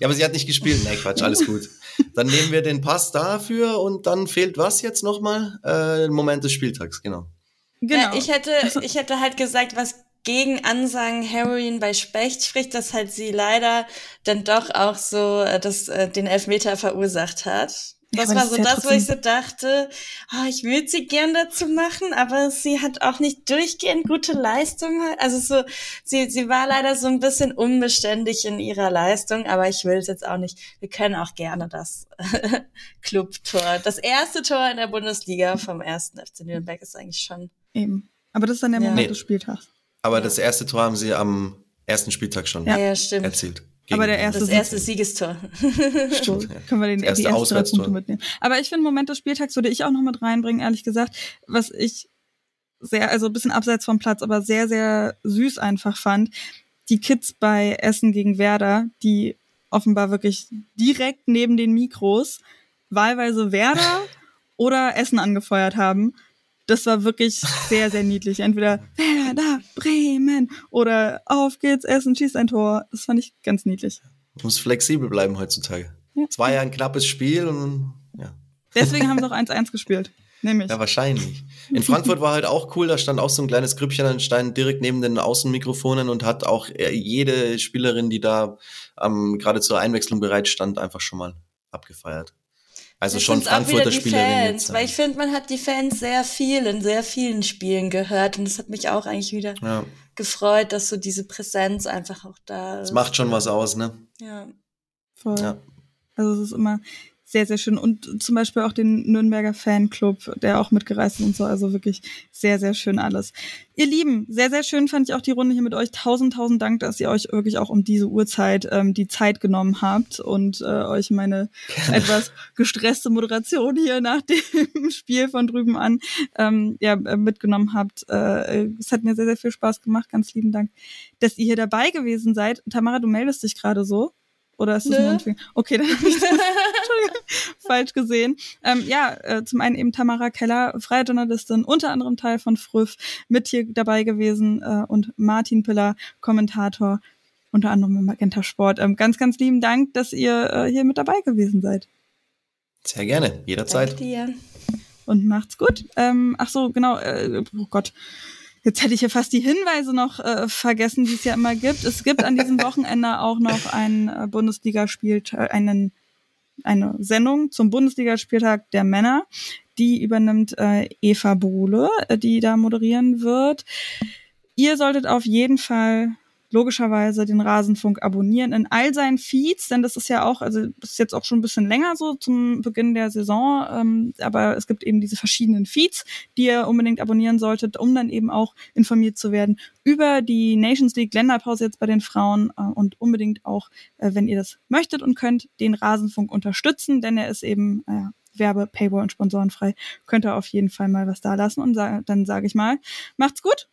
ja, aber sie hat nicht gespielt. Nein, Quatsch, alles gut. Dann nehmen wir den Pass dafür und dann fehlt was jetzt nochmal? Äh, Moment des Spieltags, genau. Genau. Äh, ich hätte, ich hätte halt gesagt, was gegen Ansagen Heroin bei Specht spricht, dass halt sie leider dann doch auch so äh, das, äh, den Elfmeter verursacht hat. Das aber war das so ja das, wo ich so dachte, oh, ich würde sie gern dazu machen, aber sie hat auch nicht durchgehend gute Leistung. Also so, sie, sie war leider so ein bisschen unbeständig in ihrer Leistung, aber ich will es jetzt auch nicht. Wir können auch gerne das (laughs) Clubtor. Das erste Tor in der Bundesliga vom ersten FC Nürnberg ist eigentlich schon. Eben. Aber das ist dann der Ja. Moment Nee. des Spieltags. Aber das erste Tor haben sie am ersten Spieltag schon Ja, ja stimmt. erzielt. Aber der erste Das erste Siegestor. (laughs) So, können wir den, Das erste die ersten drei Auswärtstor. Punkte mitnehmen. Aber ich finde, Moment des Spieltags würde ich auch noch mit reinbringen, ehrlich gesagt, was ich sehr, also ein bisschen abseits vom Platz, aber sehr, sehr süß einfach fand. Die Kids bei Essen gegen Werder, die offenbar wirklich direkt neben den Mikros wahlweise Werder (laughs) oder Essen angefeuert haben. Das war wirklich sehr, sehr niedlich. Entweder (laughs) Werder, Bremen oder auf geht's, Essen, schießt ein Tor. Das fand ich ganz niedlich. Muss flexibel bleiben heutzutage. Es war ja ein knappes Spiel und ja. Deswegen haben sie (laughs) auch 1-1 gespielt. Nämlich. Ja, wahrscheinlich. In Frankfurt war halt auch cool, da stand auch so ein kleines Grüppchen an Stein direkt neben den Außenmikrofonen und hat auch äh, jede Spielerin, die da ähm, gerade zur Einwechslung bereit stand, einfach schon mal abgefeiert. Also Ich schon Frankfurter die Spielerin Fans, jetzt. weil ich finde, man hat die Fans sehr viel in sehr vielen Spielen gehört und das hat mich auch eigentlich wieder ja, gefreut, dass so diese Präsenz einfach auch da ist. das macht schon was aus, ne? Ja. Voll. Ja. Also es ist immer sehr, sehr schön. Und zum Beispiel auch den Nürnberger Fanclub, der auch mitgereist ist und so. Also wirklich sehr, sehr schön alles. Ihr Lieben, sehr, sehr schön fand ich auch die Runde hier mit euch. Tausend, tausend Dank, dass ihr euch wirklich auch um diese Uhrzeit ähm, die Zeit genommen habt und äh, euch meine etwas gestresste Moderation hier nach (laughs) dem Spiel von drüben an ähm, ja, äh, mitgenommen habt. Äh, es hat mir sehr, sehr viel Spaß gemacht. Ganz lieben Dank, dass ihr hier dabei gewesen seid. Tamara, du meldest dich gerade so? Oder ist das Nö. nur ein Finger? Okay, dann habe ich das (laughs) falsch gesehen. Ähm, ja, äh, zum einen eben Tamara Keller, freie Journalistin, unter anderem Teil von Früff, mit hier dabei gewesen äh, und Martin Piller, Kommentator, unter anderem im Magenta Sport. Ähm, ganz, ganz lieben Dank, dass ihr äh, hier mit dabei gewesen seid. Sehr gerne, jederzeit. Danke dir. Und macht's gut. Ähm, ach so, genau. Äh, oh Gott. Jetzt hätte ich ja fast die Hinweise noch äh, vergessen, die es ja immer gibt. Es gibt an diesem (laughs) Wochenende auch noch einen äh, Bundesligaspieltag, einen eine Sendung zum Bundesligaspieltag der Männer. Die übernimmt äh, Eva Bohle, äh, die da moderieren wird. Ihr solltet auf jeden Fall logischerweise den Rasenfunk abonnieren in all seinen Feeds, denn das ist ja auch, also das ist jetzt auch schon ein bisschen länger so zum Beginn der Saison, ähm, aber es gibt eben diese verschiedenen Feeds, die ihr unbedingt abonnieren solltet, um dann eben auch informiert zu werden über die Nations League Länderpause jetzt bei den Frauen äh, und unbedingt auch, äh, wenn ihr das möchtet und könnt, den Rasenfunk unterstützen, denn er ist eben äh, Werbe, Paywall und sponsorenfrei. Könnt ihr auf jeden Fall mal was da lassen und sa dann sage ich mal, macht's gut